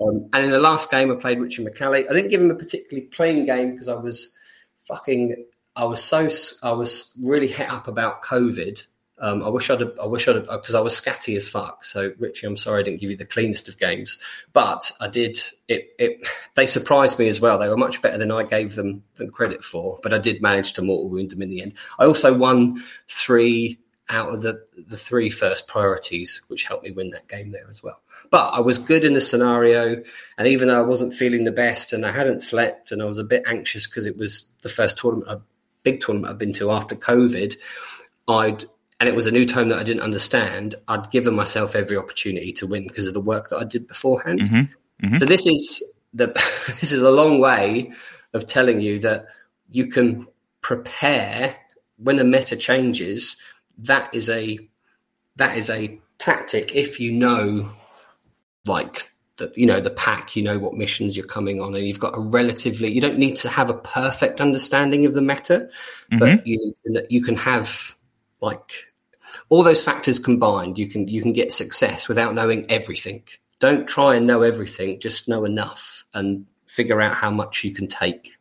Um, and in the last game, I played Richard McCallie. I didn't give him a particularly clean game because I was fucking. I was so I was really hit up about COVID. Um, I wish I'd have, I wish I'd because I was scatty as fuck. So Richie, I'm sorry I didn't give you the cleanest of games, but I did. It, it they surprised me as well. They were much better than I gave them them credit for, but I did manage to mortal wound them in the end. I also won three out of the the three first priorities, which helped me win that game there as well. But I was good in the scenario, and even though I wasn't feeling the best, and I hadn't slept, and I was a bit anxious because it was the first tournament, a big tournament I've been to after COVID, I'd and it was a new tome that I didn't understand. I'd given myself every opportunity to win because of the work that I did beforehand. Mm-hmm. Mm-hmm. So this is the this is a long way of telling you that you can prepare when a meta changes. That is a that is a tactic if you know like the you know the pack you know what missions you're coming on and you've got a relatively you don't need to have a perfect understanding of the meta but mm-hmm. you you can have like all those factors combined you can you can get success without knowing everything. Don't try and know everything just know enough and figure out how much you can take.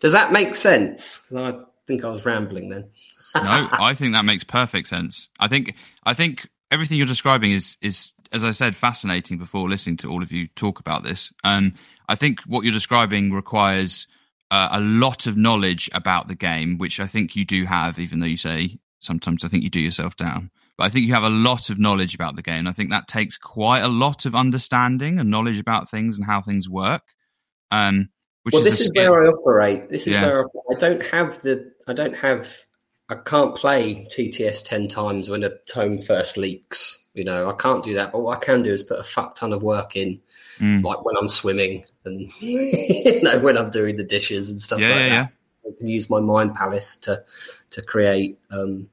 Does that make sense? I think i was rambling then. No, I think that makes perfect sense. I think I think everything you're describing is is as I said fascinating before listening to all of you talk about this. Um, I think what you're describing requires uh, a lot of knowledge about the game, which I think you do have, even though you say sometimes I think you do yourself down. But I think you have a lot of knowledge about the game. I think that takes quite a lot of understanding and knowledge about things and how things work. Um, which well is this is skill. where i operate this is Yeah. where I. I don't have the i don't have i can't play tts 10 times when a tome first leaks you know i can't do that but what i can do is put a fuck ton of work in Mm. like when i'm swimming and you know when i'm doing the dishes and stuff Yeah, like yeah, that. i can use my mind palace to to create um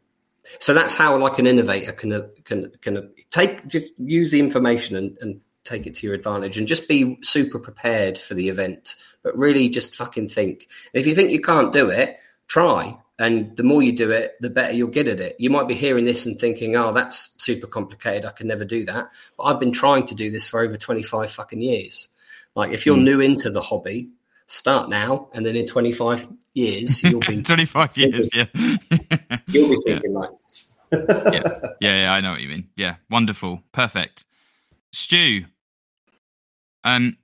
so that's how like an innovator can can can take just use the information and, and take it to your advantage and just be super prepared for the event but really just fucking think. And if you think you can't do it try and the more you do it the better you'll get at it you might be hearing this and thinking oh that's super complicated i can never do that but i've been trying to do this for over 25 fucking years like if you're new into the hobby start now and then in 25 years you'll be 25 years, yeah. you'll be thinking like this yeah, yeah, yeah, I know what you mean. Yeah, wonderful, perfect. Stu, um,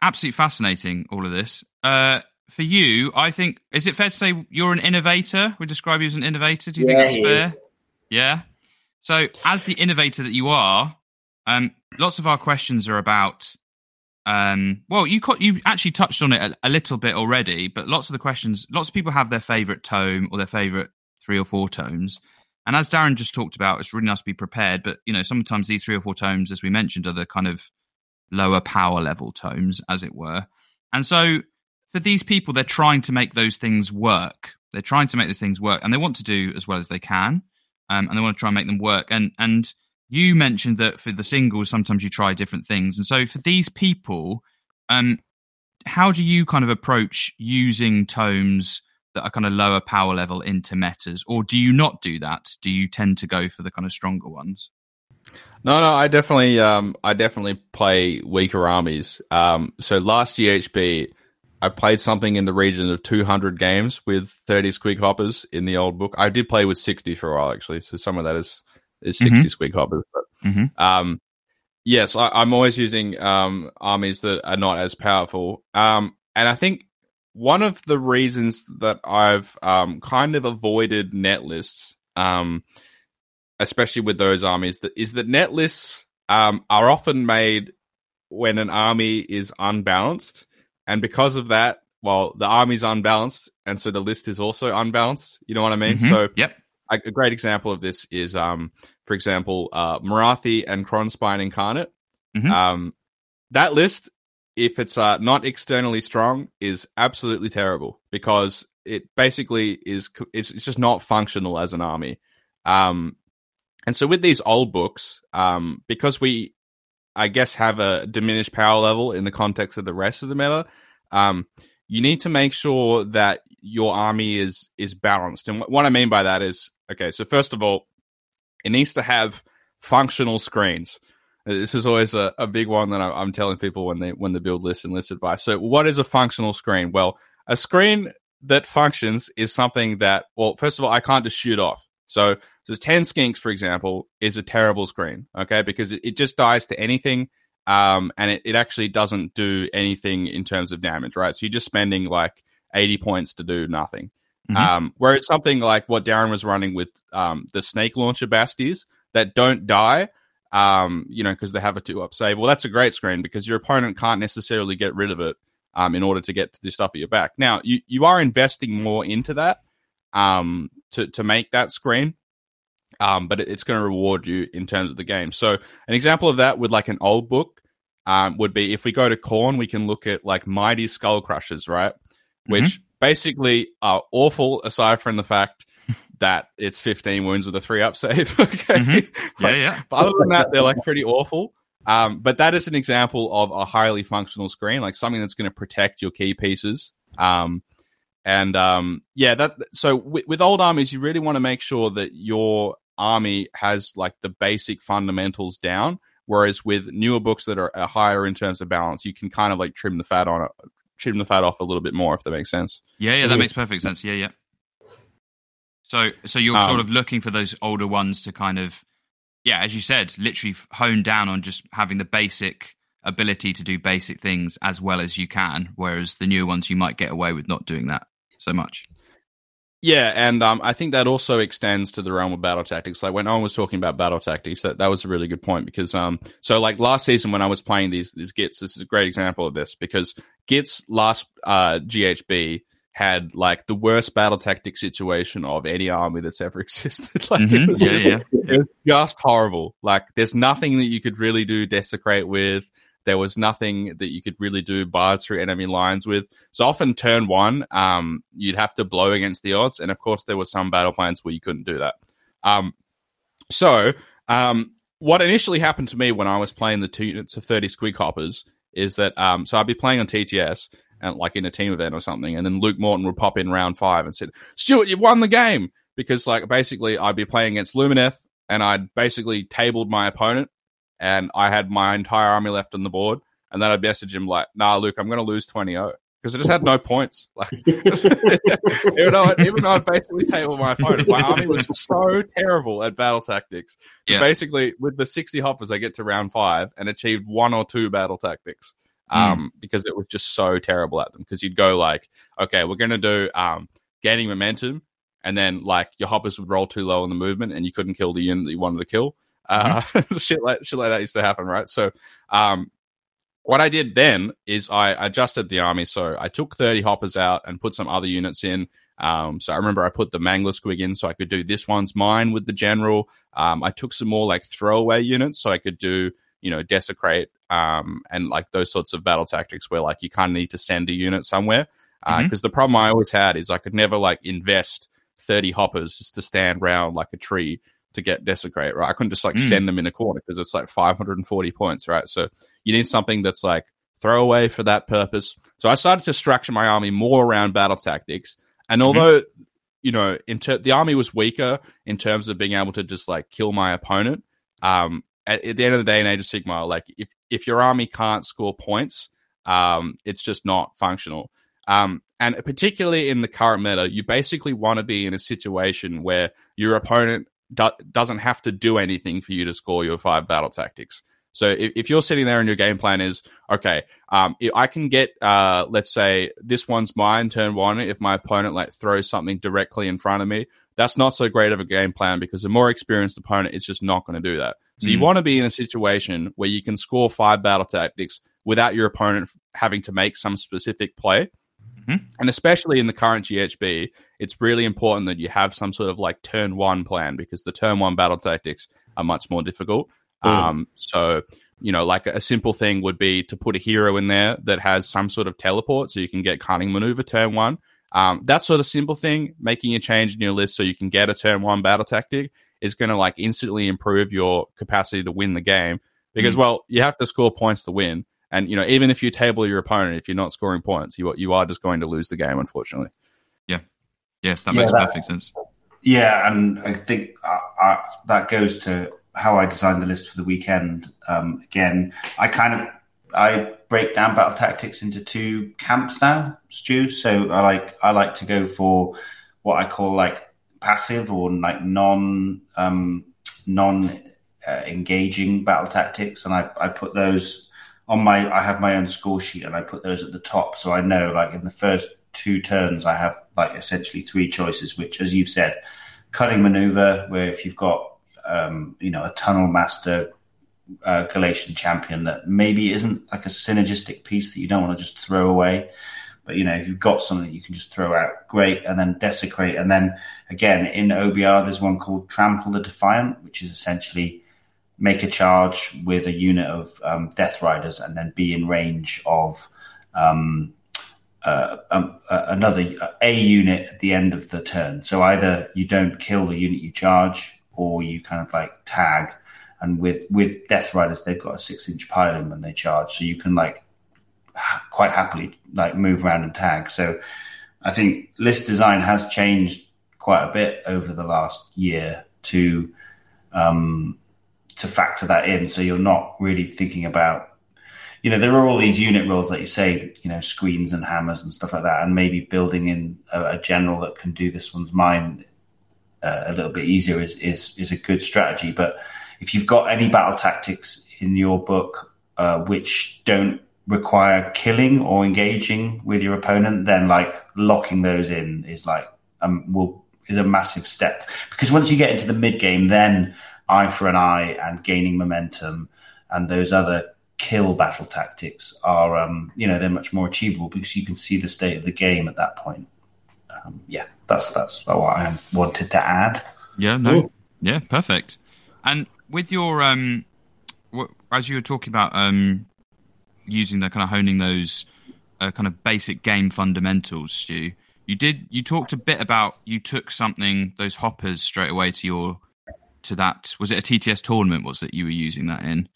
absolutely fascinating. All of this. Uh, for you, I think is it fair to say you're an innovator? We describe you as an innovator. Do you Yeah, think that's fair? Yeah. So, as the innovator that you are, um, lots of our questions are about. Um, well, you co- you actually touched on it a, a little bit already, but lots of the questions, lots of people have their favorite tome or their favorite three or four tomes. And as Darren just talked about, it's really nice to be prepared. But you know, sometimes these three or four tomes, as we mentioned, are the kind of lower power level tomes, as it were. And so, for these people, they're trying to make those things work. They're trying to make those things work, and they want to do as well as they can, um, and they want to try and make them work. And and you mentioned that for the singles, sometimes you try different things. And so, for these people, um, how do you kind of approach using tomes that are kind of lower power level into metas, or do you not do that? Do you tend to go for the kind of stronger ones? No, no, I definitely, um, I definitely play weaker armies. Um, so last GHB, I played something in the region of 200 games with 30 squig hoppers in the old book. I did play with 60 for a while actually, so some of that is is 60 mm-hmm. squig hoppers. But, mm-hmm. um, yes, I, am always using um, armies that are not as powerful. Um, and I think one of the reasons that I've um, kind of avoided net lists, um, especially with those armies, that is that net lists um, are often made when an army is unbalanced, and because of that, well, the army's unbalanced, and so the list is also unbalanced. You know what I mean? Mm-hmm. So, yep. A, a, great example of this is, um, for example, uh, Morathi and Krondspine Incarnate. Mm-hmm. Um, that list if it's uh, not externally strong, is absolutely terrible because it basically is it's, it's just not functional as an army. Um, and so with these old books, um, because we, I guess, have a diminished power level in the context of the rest of the meta, um, you need to make sure that your army is is balanced. And what I mean by that is, okay, so first of all, it needs to have functional screens. This is always a, a big one that I'm telling people when they when they build lists and list advice. So, what is a functional screen? Well, a screen that functions is something that, well, first of all, I can't just shoot off. So, so 10 skinks, for example, is a terrible screen, okay, because it, it just dies to anything, um, and it, it actually doesn't do anything in terms of damage, right? So you're just spending like 80 points to do nothing. Mm-hmm. Um, whereas something like what Darren was running with um, the snake launcher basties that don't die, um, you know, because they have a two up save. Well, that's a great screen because your opponent can't necessarily get rid of it um, in order to get to the stuff at your back. Now, you, you are investing more into that um, to, to make that screen, um, but it, it's going to reward you in terms of the game. So, an example of that with like an old book um, would be if we go to Khorne, we can look at like Mighty Skull Crushers, right? Which mm-hmm. basically are awful aside from the fact that it's 15 wounds with a three up save. okay. Mm-hmm. Yeah, yeah. But other than that, they're like pretty awful. Um, but that is an example of a highly functional screen, like something that's going to protect your key pieces. Um, and um, yeah, that so with, with old armies, you really want to make sure that your army has like the basic fundamentals down. Whereas with newer books that are, are higher in terms of balance, you can kind of like trim the fat on it, trim the fat off a little bit more, if that makes sense. Yeah, yeah, that makes perfect sense. Yeah, yeah. So, so you're um, sort of looking for those older ones to kind of, yeah, as you said, literally hone down on just having the basic ability to do basic things as well as you can. Whereas the newer ones, you might get away with not doing that so much. Yeah, and um, I think that also extends to the realm of battle tactics. Like when Owen was talking about battle tactics, that, that was a really good point because um, so like last season when I was playing these these Gits, this is a great example of this because Gits last uh, GHB had like the worst battle tactic situation of any army that's ever existed. like mm-hmm. it, was yeah, just, yeah. it was just horrible. Like there's nothing that you could really do desecrate with. There was nothing that you could really do bar through enemy lines with. So often turn one, um, you'd have to blow against the odds. And of course there were some battle plans where you couldn't do that. Um, so um, what initially happened to me when I was playing the two units of 30 squig hoppers is that um, so I'd be playing on TTS and like in a team event or something, and then Luke Morton would pop in round five and said, "Stuart, you won the game." Because like basically, I'd be playing against Lumineth, and I'd basically tabled my opponent, and I had my entire army left on the board, and then I'd message him like, "Nah, Luke, I'm going to lose 20-0 because I just had no points. Like, even though even though I basically tabled my opponent, my army was so terrible at battle tactics. Yeah. Basically, with the sixty hoppers, I get to round five and achieved one or two battle tactics. Um, mm. because it was just so terrible at them. Because you'd go like, okay, we're gonna do um, gaining momentum, and then like your hoppers would roll too low in the movement, and you couldn't kill the unit that you wanted to kill. Uh, mm. shit like shit like that used to happen, right? So, um, what I did then is I adjusted the army. So I took thirty hoppers out and put some other units in. Um, so I remember I put the Mangler Squig in so I could do this one's mine with the general. Um, I took some more like throwaway units so I could do you know, desecrate um, and like those sorts of battle tactics where like you kind of need to send a unit somewhere. Because uh, mm-hmm. the problem I always had is I could never like invest 30 hoppers just to stand around like a tree to get desecrate, right? I couldn't just like mm. send them in a corner because it's like 540 points, right? So you need something that's like throwaway for that purpose. So I started to structure my army more around battle tactics. And although you know, in ter- the army was weaker in terms of being able to just like kill my opponent. Um, at, at the end of the day in Age of Sigmar, like if if your army can't score points, um, it's just not functional. Um, and particularly in the current meta, you basically want to be in a situation where your opponent do- doesn't have to do anything for you to score your five battle tactics. So if, if you're sitting there and your game plan is okay, um, I can get uh, let's say this one's mine turn one. If my opponent like throws something directly in front of me, that's not so great of a game plan because a more experienced opponent is just not going to do that. So you Mhm. want to be in a situation where you can score five battle tactics without your opponent having to make some specific play. Mhm. And especially in the current GHB, it's really important that you have some sort of like turn one plan because the turn one battle tactics are much more difficult. Um, so, you know, like a simple thing would be to put a hero in there that has some sort of teleport so you can get cunning maneuver turn one. Um, that sort of simple thing, making a change in your list so you can get a turn one battle tactic is going to like instantly improve your capacity to win the game because, well, you have to score points to win. And, you know, even if you table your opponent, if you're not scoring points, you, you are just going to lose the game, unfortunately. Yeah, yes, that Yeah, makes that- perfect sense. Yeah, and I think uh, uh, that goes to how I designed the list for the weekend. Um, again, I kind of I break down battle tactics into two camps now, Stu. So I like I like to go for what I call like passive or like non um, non uh, engaging battle tactics, and I, I put those on my I have my own score sheet, and I put those at the top, so I know like in the first two turns I have like essentially three choices, which, as you've said, cutting maneuver, where if you've got um, you know a tunnel master uh, Galatian champion that maybe isn't like a synergistic piece that you don't want to just throw away. But you know, if you've got something that you can just throw out, great, and then desecrate. And then again, in OBR, there's one called Trample the Defiant, which is essentially make a charge with a unit of um, Deathriders and then be in range of um, uh, um, uh, another a unit at the end of the turn. So either you don't kill the unit you charge, or you kind of like tag. And with with Deathriders, they've got a six inch pile-in when they charge, so you can like ha- quite happily like move around and tag. So I think list design has changed quite a bit over the last year to um, to factor that in. So you're not really thinking about you know, there are all these unit roles that you say, you know, screens and hammers and stuff like that, and maybe building in a, a general that can do this one's mine uh, a little bit easier is, is is a good strategy. But if you've got any battle tactics in your book uh, which don't require killing or engaging with your opponent, then like locking those in is like um, will is a massive step because once you get into the mid game, then eye for an eye and gaining momentum and those other kill battle tactics are um, you know they're much more achievable because you can see the state of the game at that point. Um, yeah, that's that's what I wanted to add. Yeah, no, yeah, perfect. And with your um, w- as you were talking about um, using the kind of honing those uh, kind of basic game fundamentals, Stu, you did you talked a bit about you took something those hoppers straight away to your to that was it a TTS tournament was that you were using that in?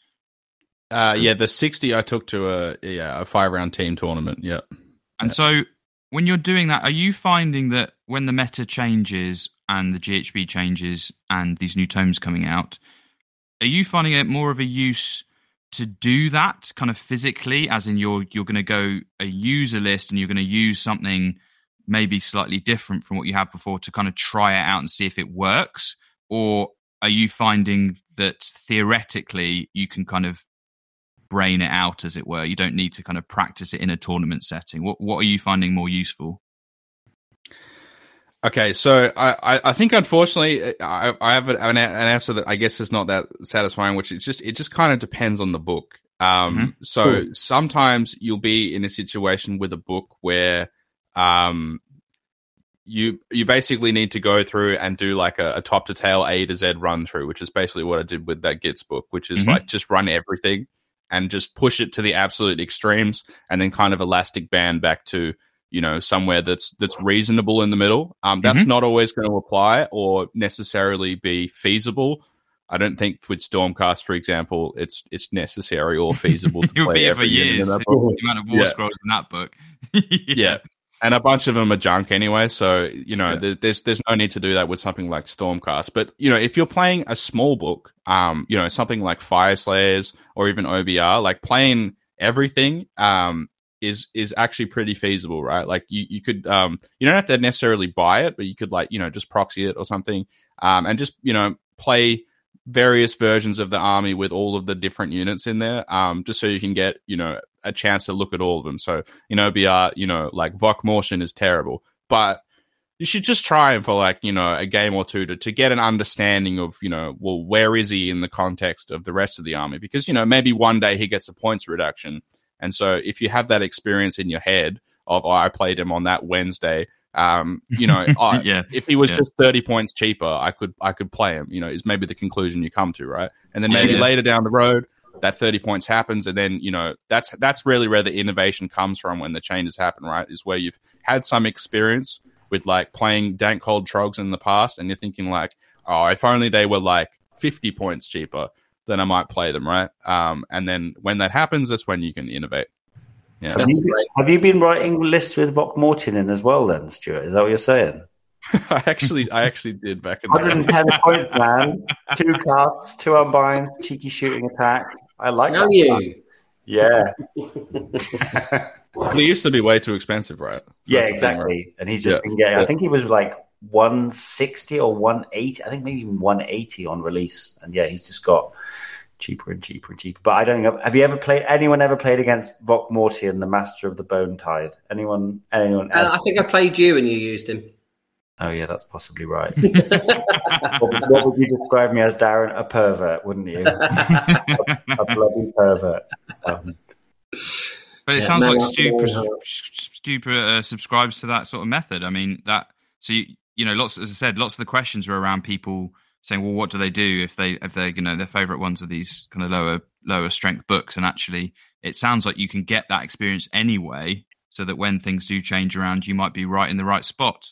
Uh, yeah, the 60 I took to a yeah a five round team tournament. Yeah. And so when you're doing that, are you finding that when the meta changes and the GHB changes and these new tomes coming out, are you finding it more of a use to do that kind of physically, as in you're you're going to go a user list and you're going to use something maybe slightly different from what you have before to kind of try it out and see if it works, or are you finding that theoretically you can kind of brain it out, as it were. You don't need to kind of practice it in a tournament setting. What what are you finding more useful? Okay, so I, I, I think unfortunately I, I have an, an answer that I guess is not that satisfying, which it just it just kind of depends on the book. Um, so Cool. sometimes you'll be in a situation with a book where um you you basically need to go through and do like a, a top to tail A to Z run through, which is basically what I did with that Gitz book, which is Mhm. like just run everything and just push it to the absolute extremes and then kind of elastic band back to you know somewhere that's that's reasonable in the middle um that's not always going to apply or necessarily be feasible i don't think with stormcast for example it's it's necessary or feasible to You'll play be here for every unit in years. The amount of war Yeah. scrolls in that book. yeah and a bunch of them are junk anyway. So you know, Yeah. there's there's no need to do that with something like Stormcast. But you know, if you're playing a small book, um, you know, something like Fyreslayers or even OBR, like playing everything, um, is is actually pretty feasible, right? Like you you could um you don't have to necessarily buy it, but you could like you know just proxy it or something, um, and just you know play various versions of the army with all of the different units in there, um, just so you can get you know a chance to look at all of them. So you know, BR, you know, like Vokmortian is terrible, but you should just try him for like you know a game or two to to get an understanding of you know well where is he in the context of the rest of the army because you know maybe one day he gets a points reduction, and so if you have that experience in your head of oh, I played him on that Wednesday. Um, you know, oh, Yeah. if he was Yeah. just thirty points cheaper, I could I could play him. You know, is maybe the conclusion you come to, right? And then maybe yeah. later down the road, that thirty points happens, and then you know that's that's really where the innovation comes from when the changes happen, right? Is where you've had some experience with like playing Dankhold trogs in the past, and you're thinking like, oh, if only they were like fifty points cheaper, then I might play them, right? Um, and then when that happens, that's when you can innovate. Yeah, Have you, great. have you been writing lists with Vokmortian in as well, then, Stuart? Is that what you're saying? I actually I actually did back in the 110 points, man. Two casts, two unbinds, cheeky shooting attack. I like Can that. you? Yeah. But it used to be way too expensive, right? So yeah, that's the thing, right? exactly. And he's just Yeah. been getting, I think he was like 160 or 180. I think maybe even 180 on release. And yeah, he's just got cheaper and cheaper and cheaper. But I don't know. Have you ever played, anyone ever played against Vokmortian, the master of the bone tithe? Anyone, anyone Uh, else? I think I played you and you used him. Oh, yeah, that's possibly right. what, would- what would you describe me as, Darren? A pervert, wouldn't you? a, a bloody pervert. Um, But it Yeah, sounds man like up Stu, there, pres- uh, Stu uh, subscribes to that sort of method. I mean, that so you, you know, lots as I said, lots of the questions are around people saying, "Well, what do they do if they if they you know their favorite ones are these kind of lower lower strength books?" And actually, it sounds like you can get that experience anyway, so that when things do change around, you might be right in the right spot.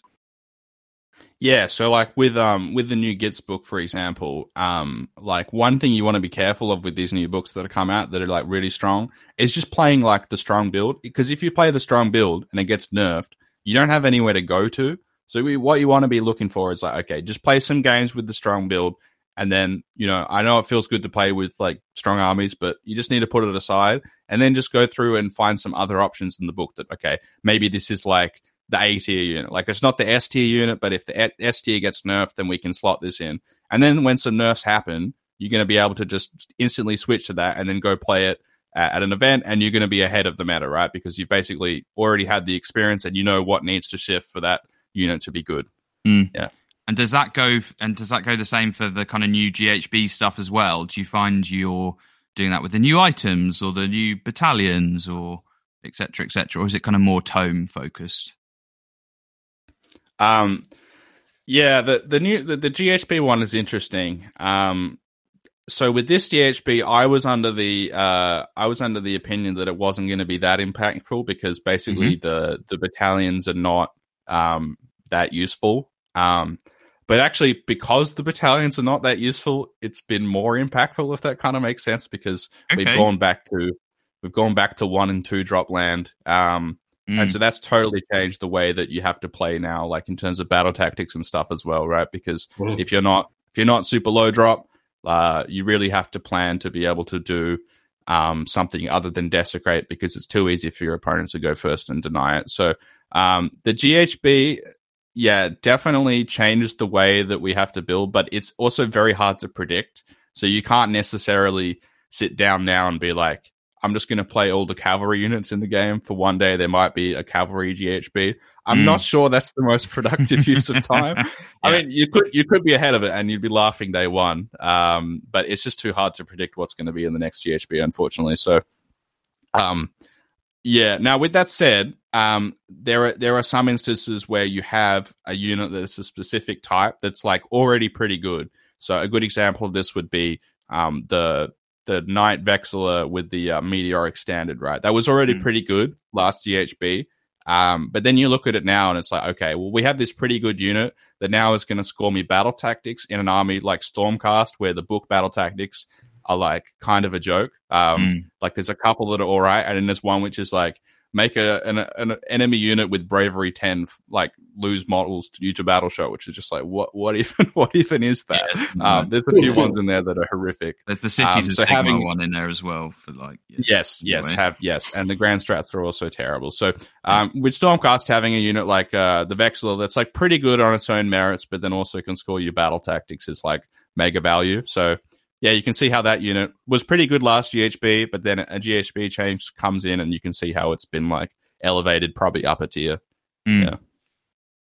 Yeah, so like with um with the new Gitz book, for example, um like one thing you want to be careful of with these new books that have come out that are like really strong is just playing like the strong build because if you play the strong build and it gets nerfed, you don't have anywhere to go to. So we, what you want to be looking for is like okay, just play some games with the strong build, and then you know I know it feels good to play with like strong armies, but you just need to put it aside and then just go through and find some other options in the book that okay maybe this is like the A tier unit. Like it's not the S tier unit, but if the S tier gets nerfed, then we can slot this in. And then when some nerfs happen, you're going to be able to just instantly switch to that and then go play it at, at an event, and you're going to be ahead of the meta, right? Because you've basically already had the experience and you know what needs to shift for that unit to be good. Mm. Yeah. And does that go? And does that go the same for the kind of new GHB stuff as well? Do you find you're doing that with the new items or the new battalions or et cetera, et cetera, or is it kind of more tome focused? Um, yeah, the the new the, the GHB one is interesting. Um, so with this GHB, I was under the uh, I was under the opinion that it wasn't going to be that impactful because basically the the battalions are not um, that useful. Um, but actually, because the battalions are not that useful, it's been more impactful. If that kind of makes sense, because we've gone back to we've gone back to one and two drop land. Um, Mm. and so that's totally changed the way that you have to play now, like in terms of battle tactics and stuff as well, right? Because Mhm. if you're not if you're not super low drop, uh, you really have to plan to be able to do um, something other than desecrate because it's too easy for your opponent to go first and deny it. So um, the GHB, yeah, definitely changes the way that we have to build, but it's also very hard to predict. So you can't necessarily sit down now and be like, I'm just going to play all the cavalry units in the game for one day. There might be a cavalry GHB. I'm Mm. not sure that's the most productive use of time. I mean, you could you could be ahead of it and you'd be laughing day one. Um, but it's just too hard to predict what's going to be in the next GHB, unfortunately. So, um, yeah. Now, with that said, um, there are there are some instances where you have a unit that's a specific type that's like already pretty good. So, a good example of this would be um, the the Knight Vexillor with the uh, Meteoric Standard, right? That was already Mm. pretty good last GHB. Um, but then you look at it now and it's like, okay, well, we have this pretty good unit that now is going to score me battle tactics in an army like Stormcast, where the book battle tactics are like kind of a joke. Um, Mm. Like there's a couple that are all right, and then there's one which is like make a an, an enemy unit with bravery ten like lose models due to battleshock, which is just like what what even what even is that? Yeah. um, there's a few ones in there that are horrific. There's the Cities Um, of so Sigmar having- one in there as well for like yeah. Yes, yes, Anyway. have yes, and the grand strats are also terrible. So, um, with Stormcast having a unit like uh, the Vexillor that's like pretty good on its own merits, but then also can score you battle tactics is like mega value. So, yeah, you can see how that unit was pretty good last GHB, but then a GHB change comes in, and you can see how it's been like elevated, probably upper tier. Mm. Yeah.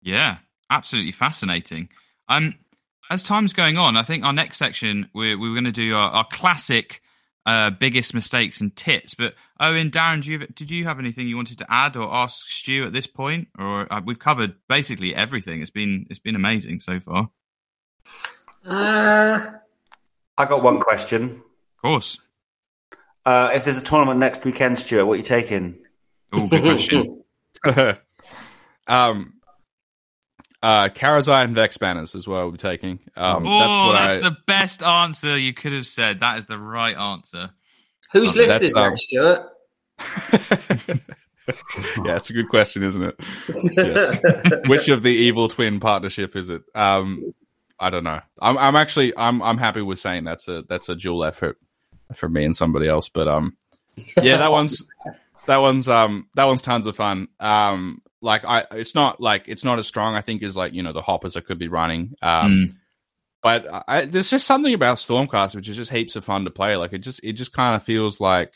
Yeah, absolutely fascinating. Um, as time's going on, I think our next section we're we're going to do our, our classic uh, biggest mistakes and tips. But Owen, Darren, do you have, did you have anything you wanted to add or ask Stu at this point? Or uh, we've covered basically everything. It's been it's been amazing so far. Uh, I got one question. Of course. Uh, if there's a tournament next weekend, Stuart, what are you taking? Oh, good question. um, uh, Karazai and Vex banners as well. We're taking. Um, oh, that's what that's I. the best answer you could have said. That is the right answer. whose Oh, list that's, is that, um, Stuart? yeah, it's a good question, isn't it? Yes. Which of the evil twin partnership is it? Um, I don't know. I'm, I'm actually, I'm, I'm happy with saying that's a, that's a dual effort for me and somebody else. But um, yeah, that one's, that one's, um, that one's tons of fun. Um, like I, it's not like it's not as strong. I think as like you know the hoppers I could be running. Um, Mm. but I, there's just something about Stormcast which is just heaps of fun to play. Like it just, it just kind of feels like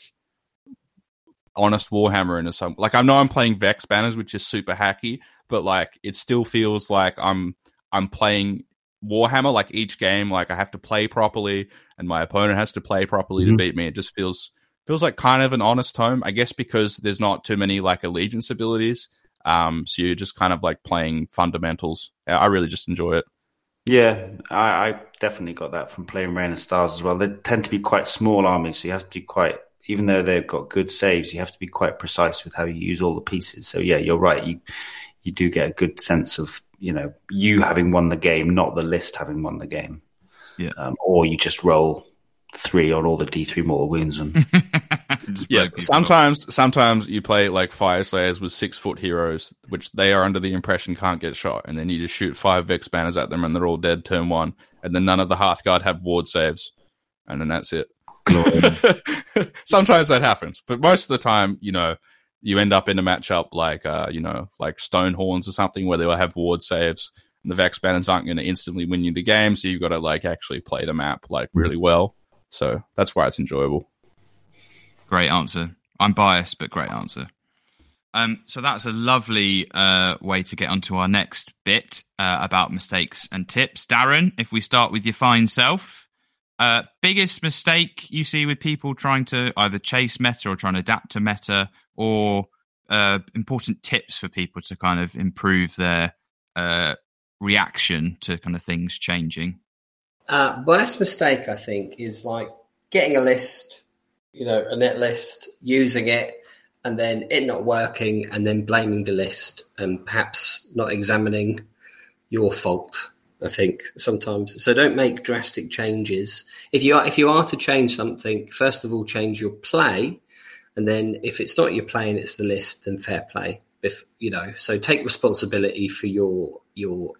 honest Warhammer in some like I know I'm playing Vex banners, which is super hacky, but like it still feels like I'm I'm playing Warhammer. Like each game, like I have to play properly, and my opponent has to play properly Mhm. to beat me. It just feels feels like kind of an honest home, I guess, because there's not too many like allegiance abilities. Um, so you're just kind of like playing fundamentals. I I really just enjoy it. Yeah, I, I definitely got that from playing Rain of Stars as well. They tend to be quite small armies, so you have to be quite, even though they've got good saves, you have to be quite precise with how you use all the pieces. So yeah, you're right. You you do get a good sense of you know you having won the game, not the list having won the game. Yeah. um, or you just roll three on all the D three mortal wounds and Just Yes, blow up. sometimes sometimes you play like Fyreslayers with six foot heroes, which they are under the impression can't get shot, and then you just shoot five Vex banners at them, and they're all dead turn one, and then none of the Hearthguard have ward saves, and then that's it. sometimes that happens, but most of the time, you know, you end up in a matchup like uh, you know, like Stonehorns or something where they will have ward saves, and the Vex banners aren't going to instantly win you the game, so you've got to like actually play the map like really well. So that's why it's enjoyable. Great answer. I'm biased, but great answer. Um, so that's a lovely uh, way to get onto our next bit uh, about mistakes and tips. Darren, if we start with your fine self, uh, biggest mistake you see with people trying to either chase meta or trying to adapt to meta, or uh, important tips for people to kind of improve their uh, reaction to kind of things changing. Uh, worst mistake, I think, is like getting a list, you know, a net list, using it, and then it not working, and then blaming the list, and perhaps not examining your fault. I think sometimes. So don't make drastic changes. If you are if you are to change something, first of all, change your play, and then if it's not your play and it's the list, then fair play. If you know, so take responsibility for your your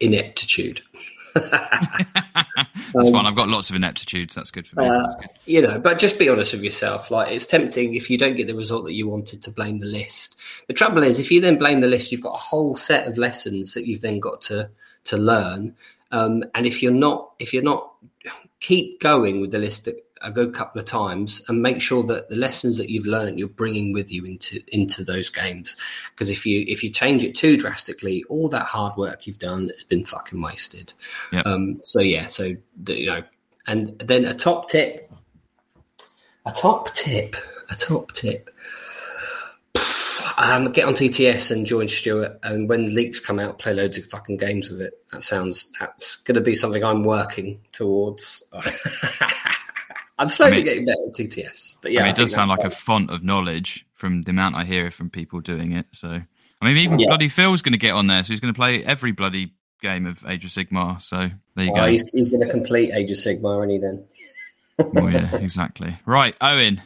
ineptitude. That's fine. I've got lots of ineptitudes. That's good for me. Uh, good. you know, but just be honest with yourself. Like it's tempting if you don't get the result that you wanted to blame the list. The trouble is, if you then blame the list, you've got a whole set of lessons that you've then got to to learn. Um, and if you're not, if you're not, keep going with the list a a good couple of times and make sure that the lessons that you've learned you're bringing with you into into those games. Because if you if you change it too drastically, all that hard work you've done has been fucking wasted. Yep. Um, so yeah, so the, you know, and then a top tip, a top tip, a top tip. Um, get on TTS and join Stuart, and when leaks come out, play loads of fucking games with it. That sounds that's going to be something I'm working towards. I'm slowly I mean- getting better at TTS, but yeah, I mean, it does sound like a font of knowledge from the amount I hear from people doing it. So, I mean, even Yeah. bloody Phil's going to get on there, so he's going to play every bloody game of Age of Sigmar. So there you Oh, go. he's he's going to complete Age of Sigmar, and he then oh yeah, exactly. Right, Owen.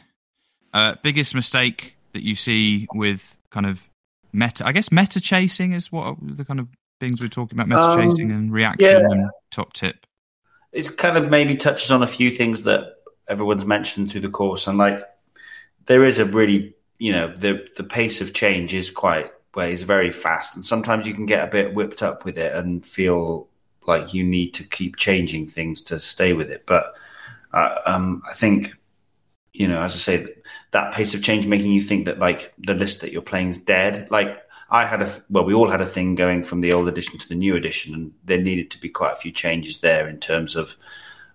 Uh, biggest mistake that you see with kind of meta? I guess meta chasing is what the kind of things we're talking about: meta Um, chasing and reaction yeah. and top tip. It's kind of maybe touches on a few things that everyone's mentioned through the course, and like there is a really, you know, the the pace of change is quite well, is very fast, and sometimes you can get a bit whipped up with it and feel like you need to keep changing things to stay with it. But uh, um, I think, you know, as I say, that pace of change making you think that like the list that you're playing is dead. Like I had a th- well, we all had a thing going from the old edition to the new edition, and there needed to be quite a few changes there in terms of,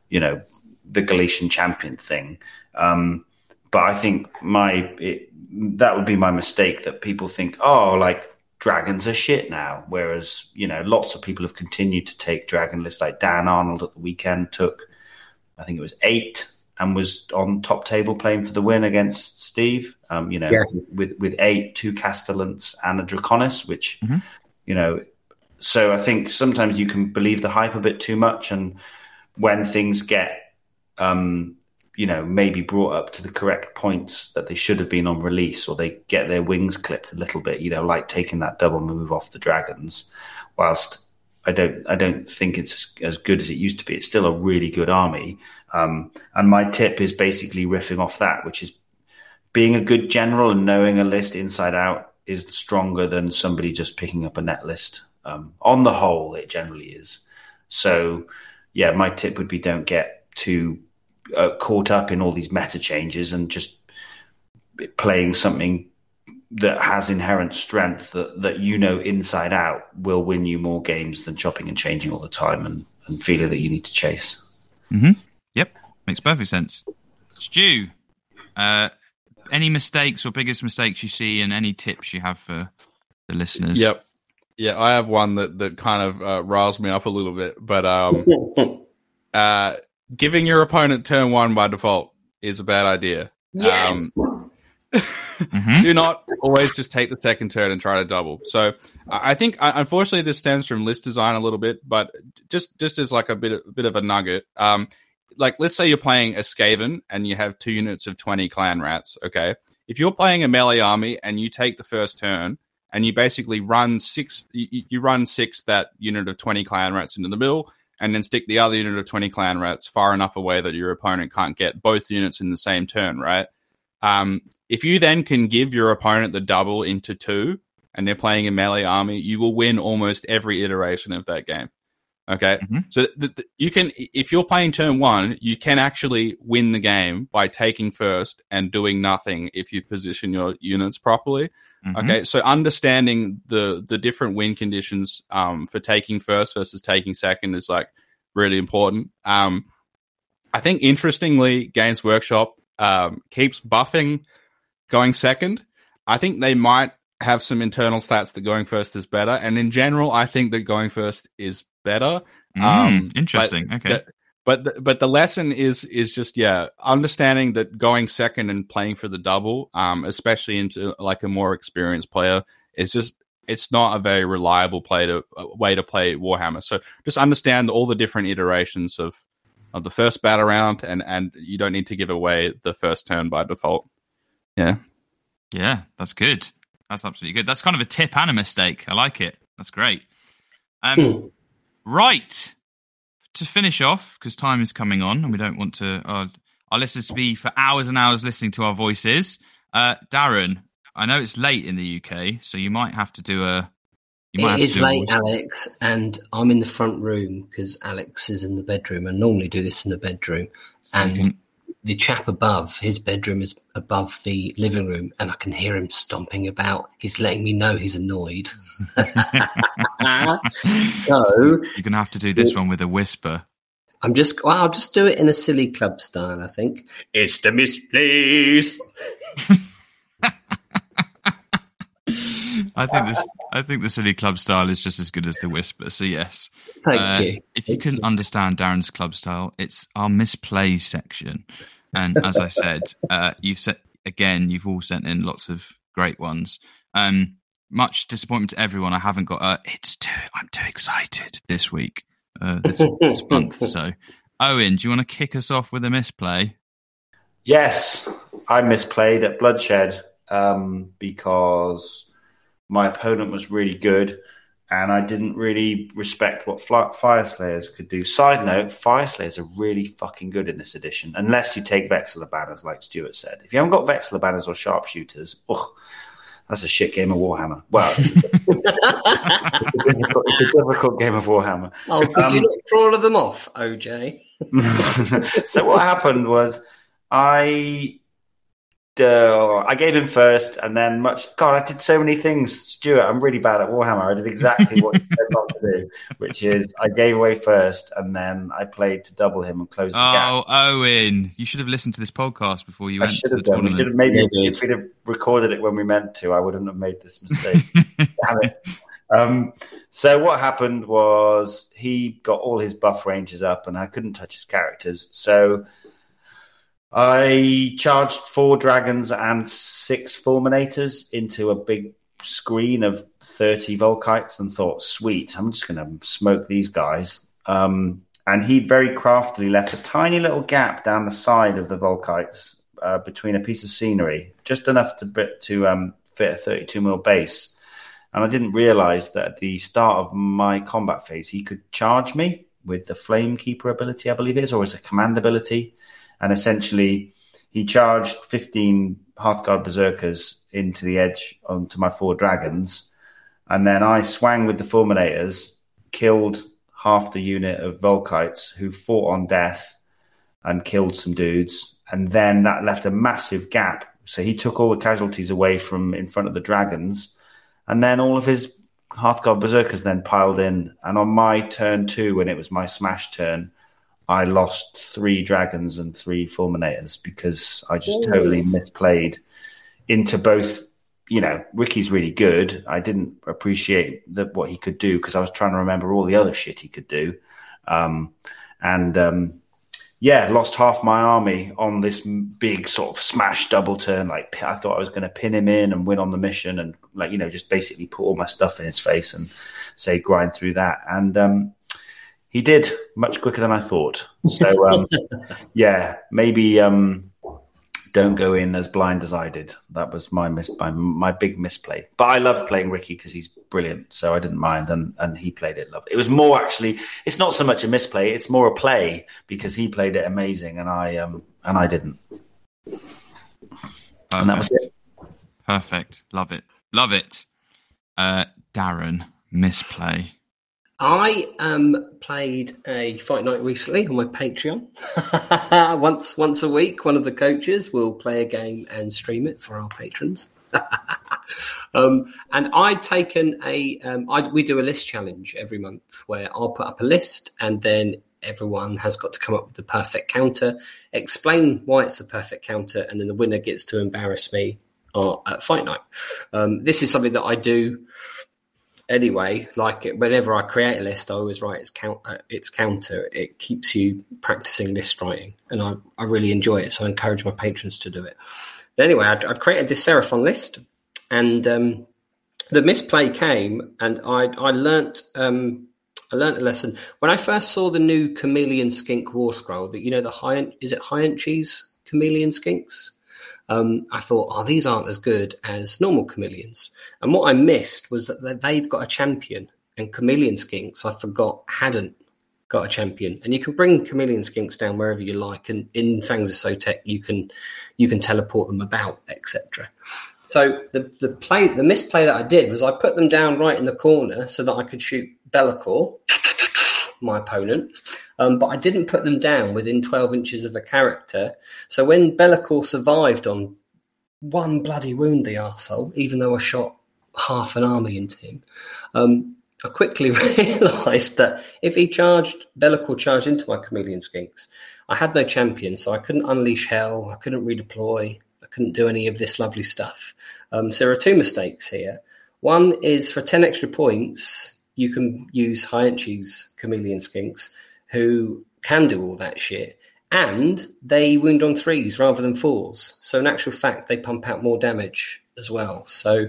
you know, the Galatian champion thing. Um, but I think my it, that would be my mistake that people think, oh, like dragons are shit now. Whereas you know, lots of people have continued to take dragon lists. Like Dan Arnold at the weekend took, I think it was eight, and was on top table playing for the win against Steve. Um, you know, Yeah. with with eight, two Castellants and a Draconis, which you know. So I think sometimes you can believe the hype a bit too much, and when things get um, you know, maybe brought up to the correct points that they should have been on release, or they get their wings clipped a little bit, you know, like taking that double move off the dragons. Whilst I don't, I don't think it's as good as it used to be. It's still a really good army. Um, and my tip is basically riffing off that, which is being a good general and knowing a list inside out is stronger than somebody just picking up a net list. Um, on the whole, it generally is. So, yeah, my tip would be don't get too uh, caught up in all these meta changes and just playing something that has inherent strength that, that you know inside out will win you more games than chopping and changing all the time and, and feeling that you need to chase. Mm-hmm. Yep, makes perfect sense. Stu, uh, any mistakes or biggest mistakes you see, and any tips you have for the listeners? Yep. Yeah, I have one that, that kind of uh, riles me up a little bit, but um, uh, giving your opponent turn one by default is a bad idea. Yes. Um, Mhm. do not always just take the second turn and try to double. So I I think uh, unfortunately this stems from list design a little bit, but just just as like a bit a bit of a nugget. Um, like let's say you're playing a Skaven and you have two units of twenty clan rats. Okay, if you're playing a melee army and you take the first turn and you basically run six, you, you run six that unit of twenty clan rats into the middle. And then stick the other unit of 20 clan rats far enough away that your opponent can't get both units in the same turn, right? Um, if you then can give your opponent the double into two and they're playing a melee army, you will win almost every iteration of that game. Okay. Mhm. So you can, if you're playing turn one, you can actually win the game by taking first and doing nothing if you position your units properly. Mhm. Okay. So understanding the, the different win conditions, um, for taking first versus taking second is like really important. Um, I think interestingly, Games Workshop um, keeps buffing going second. I think they might have some internal stats that going first is better, and in general, I think that going first is better. Mm, Um, interesting. but okay. the- but the, but the lesson is is just yeah, understanding that going second and playing for the double, um, especially into like a more experienced player, is just it's not a very reliable play to uh, way to play Warhammer. So just understand all the different iterations of of the first battle round, and and you don't need to give away the first turn by default. Yeah. Yeah, that's good. That's absolutely good. That's kind of a tip and a mistake. I like it. That's great. Um, Hmm. right. To finish off, because time is coming on and we don't want to uh, our listeners to be for hours and hours listening to our voices. Uh, Darren, I know it's late in the UK, so you might have to do a. You might It have is to do a late, voice- Alex, and I'm in the front room because Alex is in the bedroom. I normally do this in the bedroom, and can- the chap above, his bedroom is above the living room, and I can hear him stomping about. He's letting me know he's annoyed. so You're going to have to do this one with a whisper. I'm just, well, I'll just do it in a silly club style. I think it's the misplace. I think this. I think the silly club style is just as good as the whisper. So yes, Thank Uh, you. If you Thank couldn't understand Darren's club style, it's our misplays section. And as I said, uh, you've said again, you've all sent in lots of great ones. Um, much disappointment to everyone. I haven't got. Uh, it's too. I'm too excited this week, uh, this, this month. So, Owen, do you want to kick us off with a misplay? Yes, I misplayed at Bloodshed um, because my opponent was really good and I didn't really respect what Fly- Fyreslayers could do. Side note, Fyreslayers are really fucking good in this edition, unless you take Vexillor banners, like Stuart said. If you haven't got Vexillor banners or Sharpshooters, ugh, that's a shit game of Warhammer. Well, it's a, it's a, difficult, it's a difficult game of Warhammer. Oh, could you Um, not draw all of them off, OJ? so what happened was I uh, I gave him first, and then much. God, I did so many things, Stuart. I'm really bad at Warhammer. I did exactly what you said not to do, which is I gave away first, and then I played to double him and close the gap. Oh, Owen, you should have listened to this podcast before you I went should to the have done. We tournament. should have maybe Yeah, if, if we'd have recorded it when we meant to, I wouldn't have made this mistake. Damn it. Um, so what happened was he got all his buff ranges up, and I couldn't touch his characters. So I charged four dragons and six fulminators into a big screen of thirty vulkites, and thought, "Sweet, I'm just going to smoke these guys." Um, and he very craftily left a tiny little gap down the side of the vulkites uh, between a piece of scenery, just enough to to um, fit a 32 mil base. And I didn't realize that at the start of my combat phase, he could charge me with the Flame Keeper ability, I believe it is, or as a command ability. And essentially, he charged 15 Hearthguard Berserkers into the edge onto my four dragons. And then I swang with the Fulminators, killed half the unit of Vulkites who fought on death and killed some dudes. And then that left a massive gap. So he took all the casualties away from in front of the dragons. And then all of his Hearthguard Berserkers then piled in. And on my turn two, when it was my smash turn, I lost three dragons and three fulminators because I just Ooh. totally misplayed into both. You know, Ricky's really good. I didn't appreciate the, what he could do because I was trying to remember all the other shit he could do. Um, and um, yeah, lost half my army on this big sort of smash double turn. Like I thought I was going to pin him in and win on the mission, and like you know, just basically put all my stuff in his face and say grind through that. And um, he did much quicker than I thought. So um, yeah, maybe um, don't go in as blind as I did. That was my mis- my, my big misplay. But I loved playing Ricky because he's brilliant, so I didn't mind, and and he played it lovely. It was more actually. It's not so much a misplay; it's more a play because he played it amazing, and I um and I didn't. And that was it. Perfect. Love it. Love it. Uh, Darren, misplay. I um played a fight night recently on my Patreon. once once a week, one of the coaches will play a game and stream it for our patrons. um, and I'd taken a um, I, we do a list challenge every month where I'll put up a list and then everyone has got to come up with the perfect counter, explain why it's the perfect counter, and then the winner gets to embarrass me uh, at fight night. Um, this is something that I do anyway, like whenever I create a list, I always write its count. Uh, its counter. It keeps you practicing list writing, and I, I really enjoy it. So I encourage my patrons to do it. But anyway, I, I created this Seraphon list, and um, the misplay came, and I I learnt um, I learnt a lesson when I first saw the new Chameleon Skink War Scroll. That you know the high is it high cheese Chameleon Skinks. Um, I thought, oh, these aren't as good as normal chameleons. And what I missed was that they- they've got a champion, and chameleon skinks I forgot hadn't got a champion. And you can bring chameleon skinks down wherever you like, and in Fangs of Sotek you can you can teleport them about, etc. So the the play the misplay that I did was I put them down right in the corner so that I could shoot Be'lakor, my opponent. Um, but I didn't put them down within 12 inches of a character. So when Be'lakor survived on one bloody wound, the arsehole, even though I shot half an army into him, um, I quickly realised that if he charged, Be'lakor charged into my Chameleon Skinks, I had no champion, so I couldn't unleash hell, I couldn't redeploy, I couldn't do any of this lovely stuff. Um, so there are two mistakes here. One is for 10 extra points, you can use Entries Chameleon Skinks who can do all that shit. And they wound on threes rather than fours. So in actual fact, they pump out more damage as well. So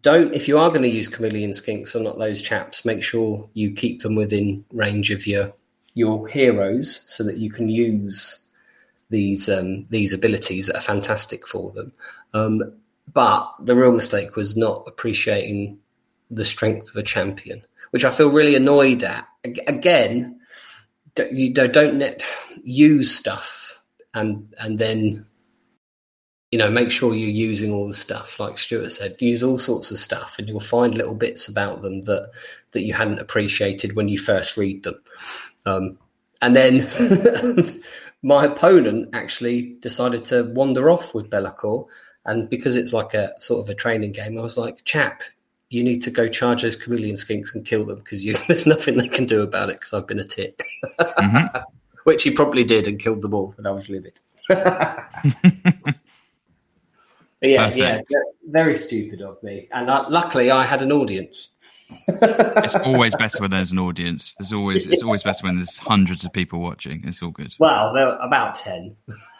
don't if you are going to use chameleon skinks or not those chaps, make sure you keep them within range of your your heroes so that you can use these um, these abilities that are fantastic for them. Um, but the real mistake was not appreciating the strength of a champion, which I feel really annoyed at. Again, you don't net, use stuff and and then you know make sure you're using all the stuff like Stuart said. Use all sorts of stuff, and you'll find little bits about them that that you hadn't appreciated when you first read them. Um, and then my opponent actually decided to wander off with Be'lakor. And because it's like a sort of a training game, I was like, chap, you need to go charge those chameleon skinks and kill them because there's nothing they can do about it because I've been a tit. Mm-hmm. Which he probably did and killed them all, but I was livid. yeah, yeah, very stupid of me. And uh, luckily, I had an audience. it's always better when there's an audience. There's always it's always better when there's hundreds of people watching. It's all good. Well, there are about ten.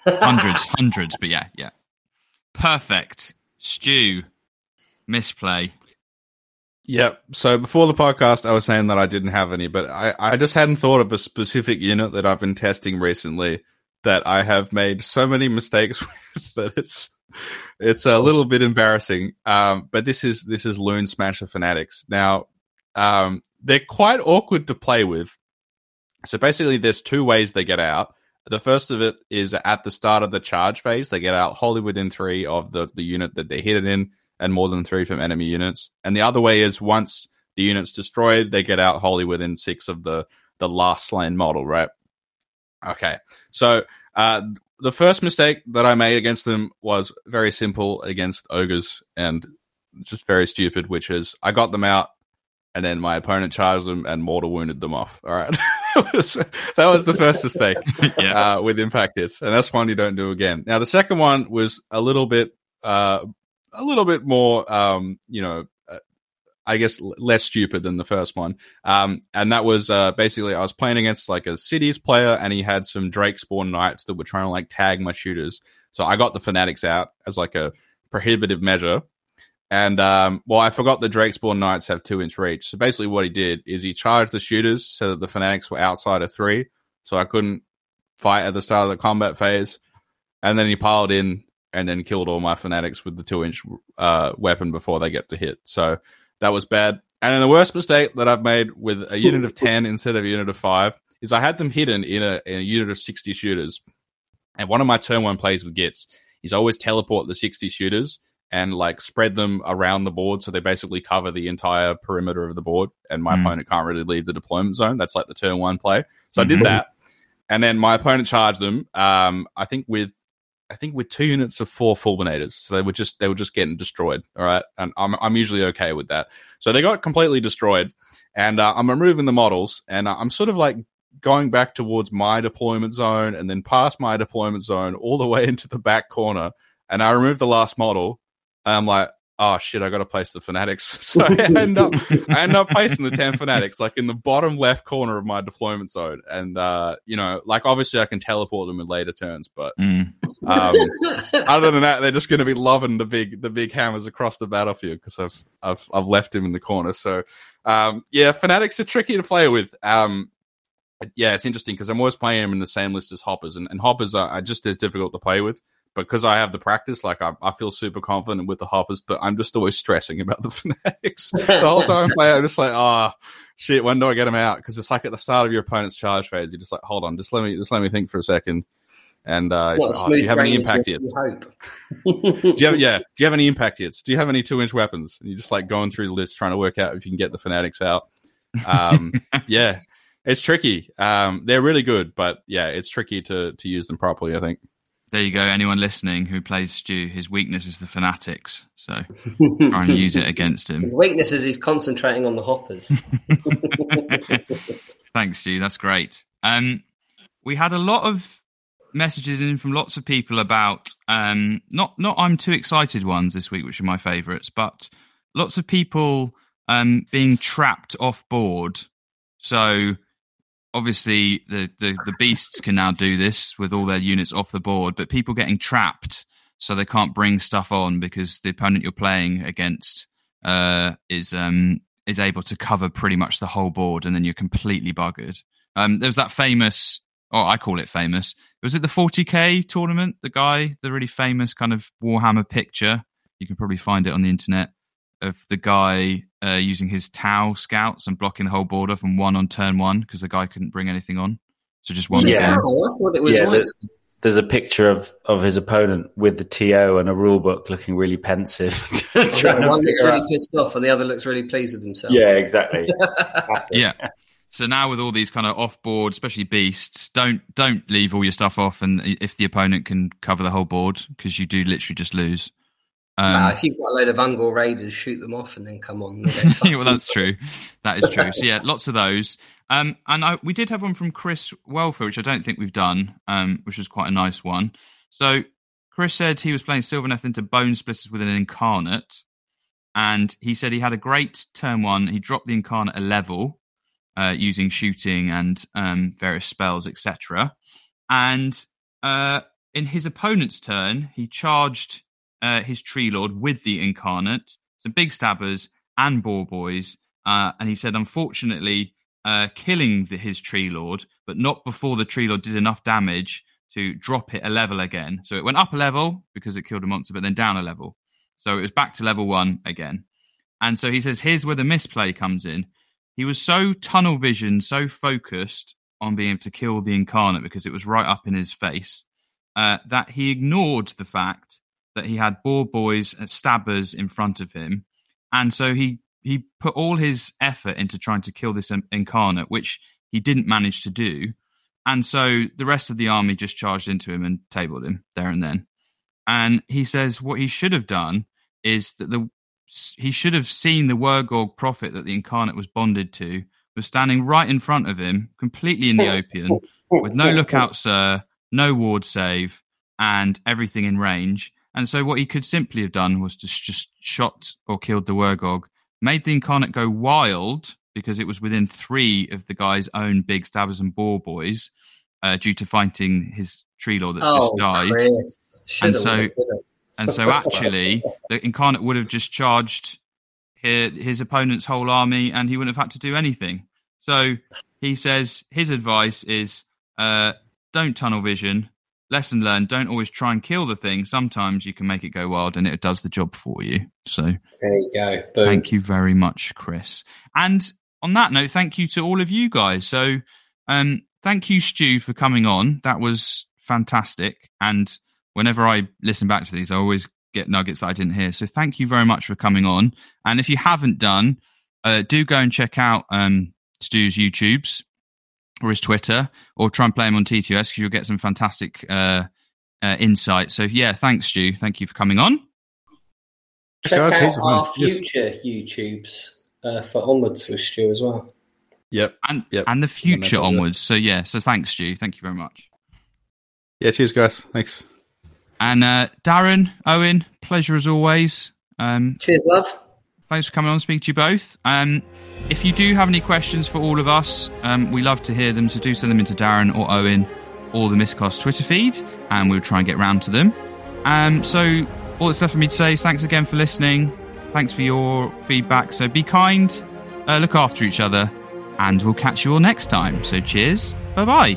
hundreds, hundreds, but yeah, yeah. Perfect. Stew. misplay. Yep. So before the podcast, I was saying that I didn't have any, but I, I just hadn't thought of a specific unit that I've been testing recently that I have made so many mistakes with that it's it's a little bit embarrassing. Um, but this is this is Loonsmasha Fanatics. Now, um, they're quite awkward to play with. So basically, there's two ways they get out. The first of it is at the start of the charge phase, they get out wholly within three of the, the unit that they're hidden in, and more than three from enemy units. And the other way is once the unit's destroyed, they get out wholly within six of the the last slain model, right? Okay, so uh, the first mistake that I made against them was very simple against ogres and just very stupid, which is I got them out and then my opponent charged them and mortal wounded them off. All right. that, was, that was the first mistake yeah. uh, with impact hits. And that's one you don't do again. Now, the second one was a little bit, uh, a little bit more, um, you know, I guess less stupid than the first one. Um, and that was uh, basically I was playing against like a cities player, and he had some Drakespawn Knights that were trying to like tag my shooters. So I got the Fanatics out as like a prohibitive measure. And um, well, I forgot the Drakespawn Knights have two inch reach. So basically, what he did is he charged the shooters so that the Fanatics were outside of three, so I couldn't fight at the start of the combat phase. And then he piled in and then killed all my Fanatics with the two inch uh, weapon before they get to hit. So that was bad. And then the worst mistake that I've made with a unit of 10 instead of a unit of 5 is I had them hidden in a, in a unit of 60 shooters. And one of my turn one plays with Gitz is always teleport the 60 shooters and like spread them around the board so they basically cover the entire perimeter of the board and my mm. opponent can't really leave the deployment zone. That's like the turn one play. So mm-hmm. I did mm-hmm. that. And then my opponent charged them, um, I think with I think with two units of four fulminators. So they were just they were just getting destroyed. All right, and I'm I'm usually okay with that. So they got completely destroyed, and uh, I'm removing the models, and I'm sort of like going back towards my deployment zone, and then past my deployment zone, all the way into the back corner, and I remove the last model. And I'm like, oh shit, I got to place the fanatics. So I end up, I end up placing the 10 fanatics like in the bottom left corner of my deployment zone. And, uh, you know, like obviously I can teleport them in later turns, but, mm. um, other than that, they're just going to be loving the big, the big hammers across the battlefield because I've, I've, I've left him in the corner. So, um, yeah, fanatics are tricky to play with. Um, yeah, it's interesting because I'm always playing them in the same list as hoppers, and, and hoppers are, are just as difficult to play with because I have the practice, like I, I, feel super confident with the hoppers, but I'm just always stressing about the fanatics the whole time I play. I'm just like, oh shit, when do I get them out? Because it's like at the start of your opponent's charge phase, you're just like, hold on, just let me just let me think for a second. And uh, like, oh, do you have any impact hits? do you have yeah? Do you have any impact hits? Do you have any two inch weapons? And you're just like going through the list trying to work out if you can get the fanatics out. Um, yeah, it's tricky. Um, they're really good, but yeah, it's tricky to to use them properly. I think there you go. Anyone listening who plays Stu, his weakness is the fanatics. So try and use it against him. His weakness is he's concentrating on the hoppers. Thanks, Stu. That's great. Um, we had a lot of messages in from lots of people about um, not not I'm too excited ones this week, which are my favourites, but lots of people um, being trapped off board. So obviously the, the, the beasts can now do this with all their units off the board, but people getting trapped so they can't bring stuff on because the opponent you're playing against uh, is um, is able to cover pretty much the whole board, and then you're completely buggered. Um, there's that famous Oh, I call it famous. Was it the 40k tournament? The guy, the really famous kind of Warhammer picture. You can probably find it on the internet of the guy uh, using his Tau scouts and blocking the whole border from one on turn one because the guy couldn't bring anything on. So just one. Yeah. Tau? I thought it was Yeah, there's, there's a picture of, of his opponent with the TO and a rule book looking really pensive. trying One looks really out- pissed off, and the other looks really pleased with himself. Yeah, exactly. Classic. Yeah. So now with all these kind of off board, especially beasts, don't don't leave all your stuff off, and if the opponent can cover the whole board, because you do literally just lose. Um, if you've got a load of Ungor raiders, shoot them off and then come on. Well, that's true. That is true. So yeah, lots of those. Um, and I, we did have one from Chris Welfare, which I don't think we've done, um, which was quite a nice one. So Chris said he was playing Sylvaneth into Bonesplitterz with an Incarnate, and he said he had a great turn one. He dropped the Incarnate a level uh, using shooting and um, various spells, etc. And uh, in his opponent's turn, he charged uh, his Tree Lord with the Incarnate, some big stabbers and Boar Boys. Uh, and he said, unfortunately, uh, killing the, his Tree Lord, but not before the Tree Lord did enough damage to drop it a level again. So it went up a level because it killed a monster, but then down a level. So it was back to level one again. And so he says, here's where the misplay comes in. He was so tunnel vision, so focused on being able to kill the incarnate because it was right up in his face, uh, that he ignored the fact that he had boar boys and stabbers in front of him. And so he, he put all his effort into trying to kill this um, incarnate, which he didn't manage to do. And so the rest of the army just charged into him and tabled him there and then. And he says what he should have done is that the he should have seen the Wurrgog prophet that the incarnate was bonded to was standing right in front of him, completely in the open, with no lookout, sir, no ward save, and everything in range. And so what he could simply have done was to just shot or killed the Wurrgog, made the incarnate go wild because it was within three of the guy's own big stabbers and boar boys, uh, due to fighting his tree lord that's oh, just died. Chris. And so- And so actually, the incarnate would have just charged his, his opponent's whole army, and he wouldn't have had to do anything. So he says his advice is uh, don't tunnel vision. Lesson learned: don't always try and kill the thing. Sometimes you can make it go wild, and it does the job for you. So there you go. Boom. Thank you very much, Chris. And on that note, thank you to all of you guys. So, um, thank you, Stu, for coming on. That was fantastic. And whenever I listen back to these, I always get nuggets that I didn't hear. So, thank you very much for coming on. And if you haven't done, uh, do go and check out um, Stu's YouTubes or his Twitter, or try and play him on T2S because you'll get some fantastic uh, uh, insight. So, yeah, thanks, Stu. Thank you for coming on. Check Guys, out here's one. our Yes. future YouTubes uh, for onwards with Stu as well. Yep. and Yep. and the future Yeah, no problem. onwards. So yeah, so thanks, Stu. Thank you very much. Yeah. Cheers, guys. Thanks. And uh, Darren, Owen, pleasure as always. Um, Cheers, love. Thanks for coming on. Speak to you both. Um, if you do have any questions for all of us, um, we love to hear them. So do send them into Darren or Owen or the Miscast Twitter feed, and we'll try and get round to them. Um, so all that's left for me to say is thanks again for listening. Thanks for your feedback. So be kind, uh, look after each other, and we'll catch you all next time. So cheers. Bye bye.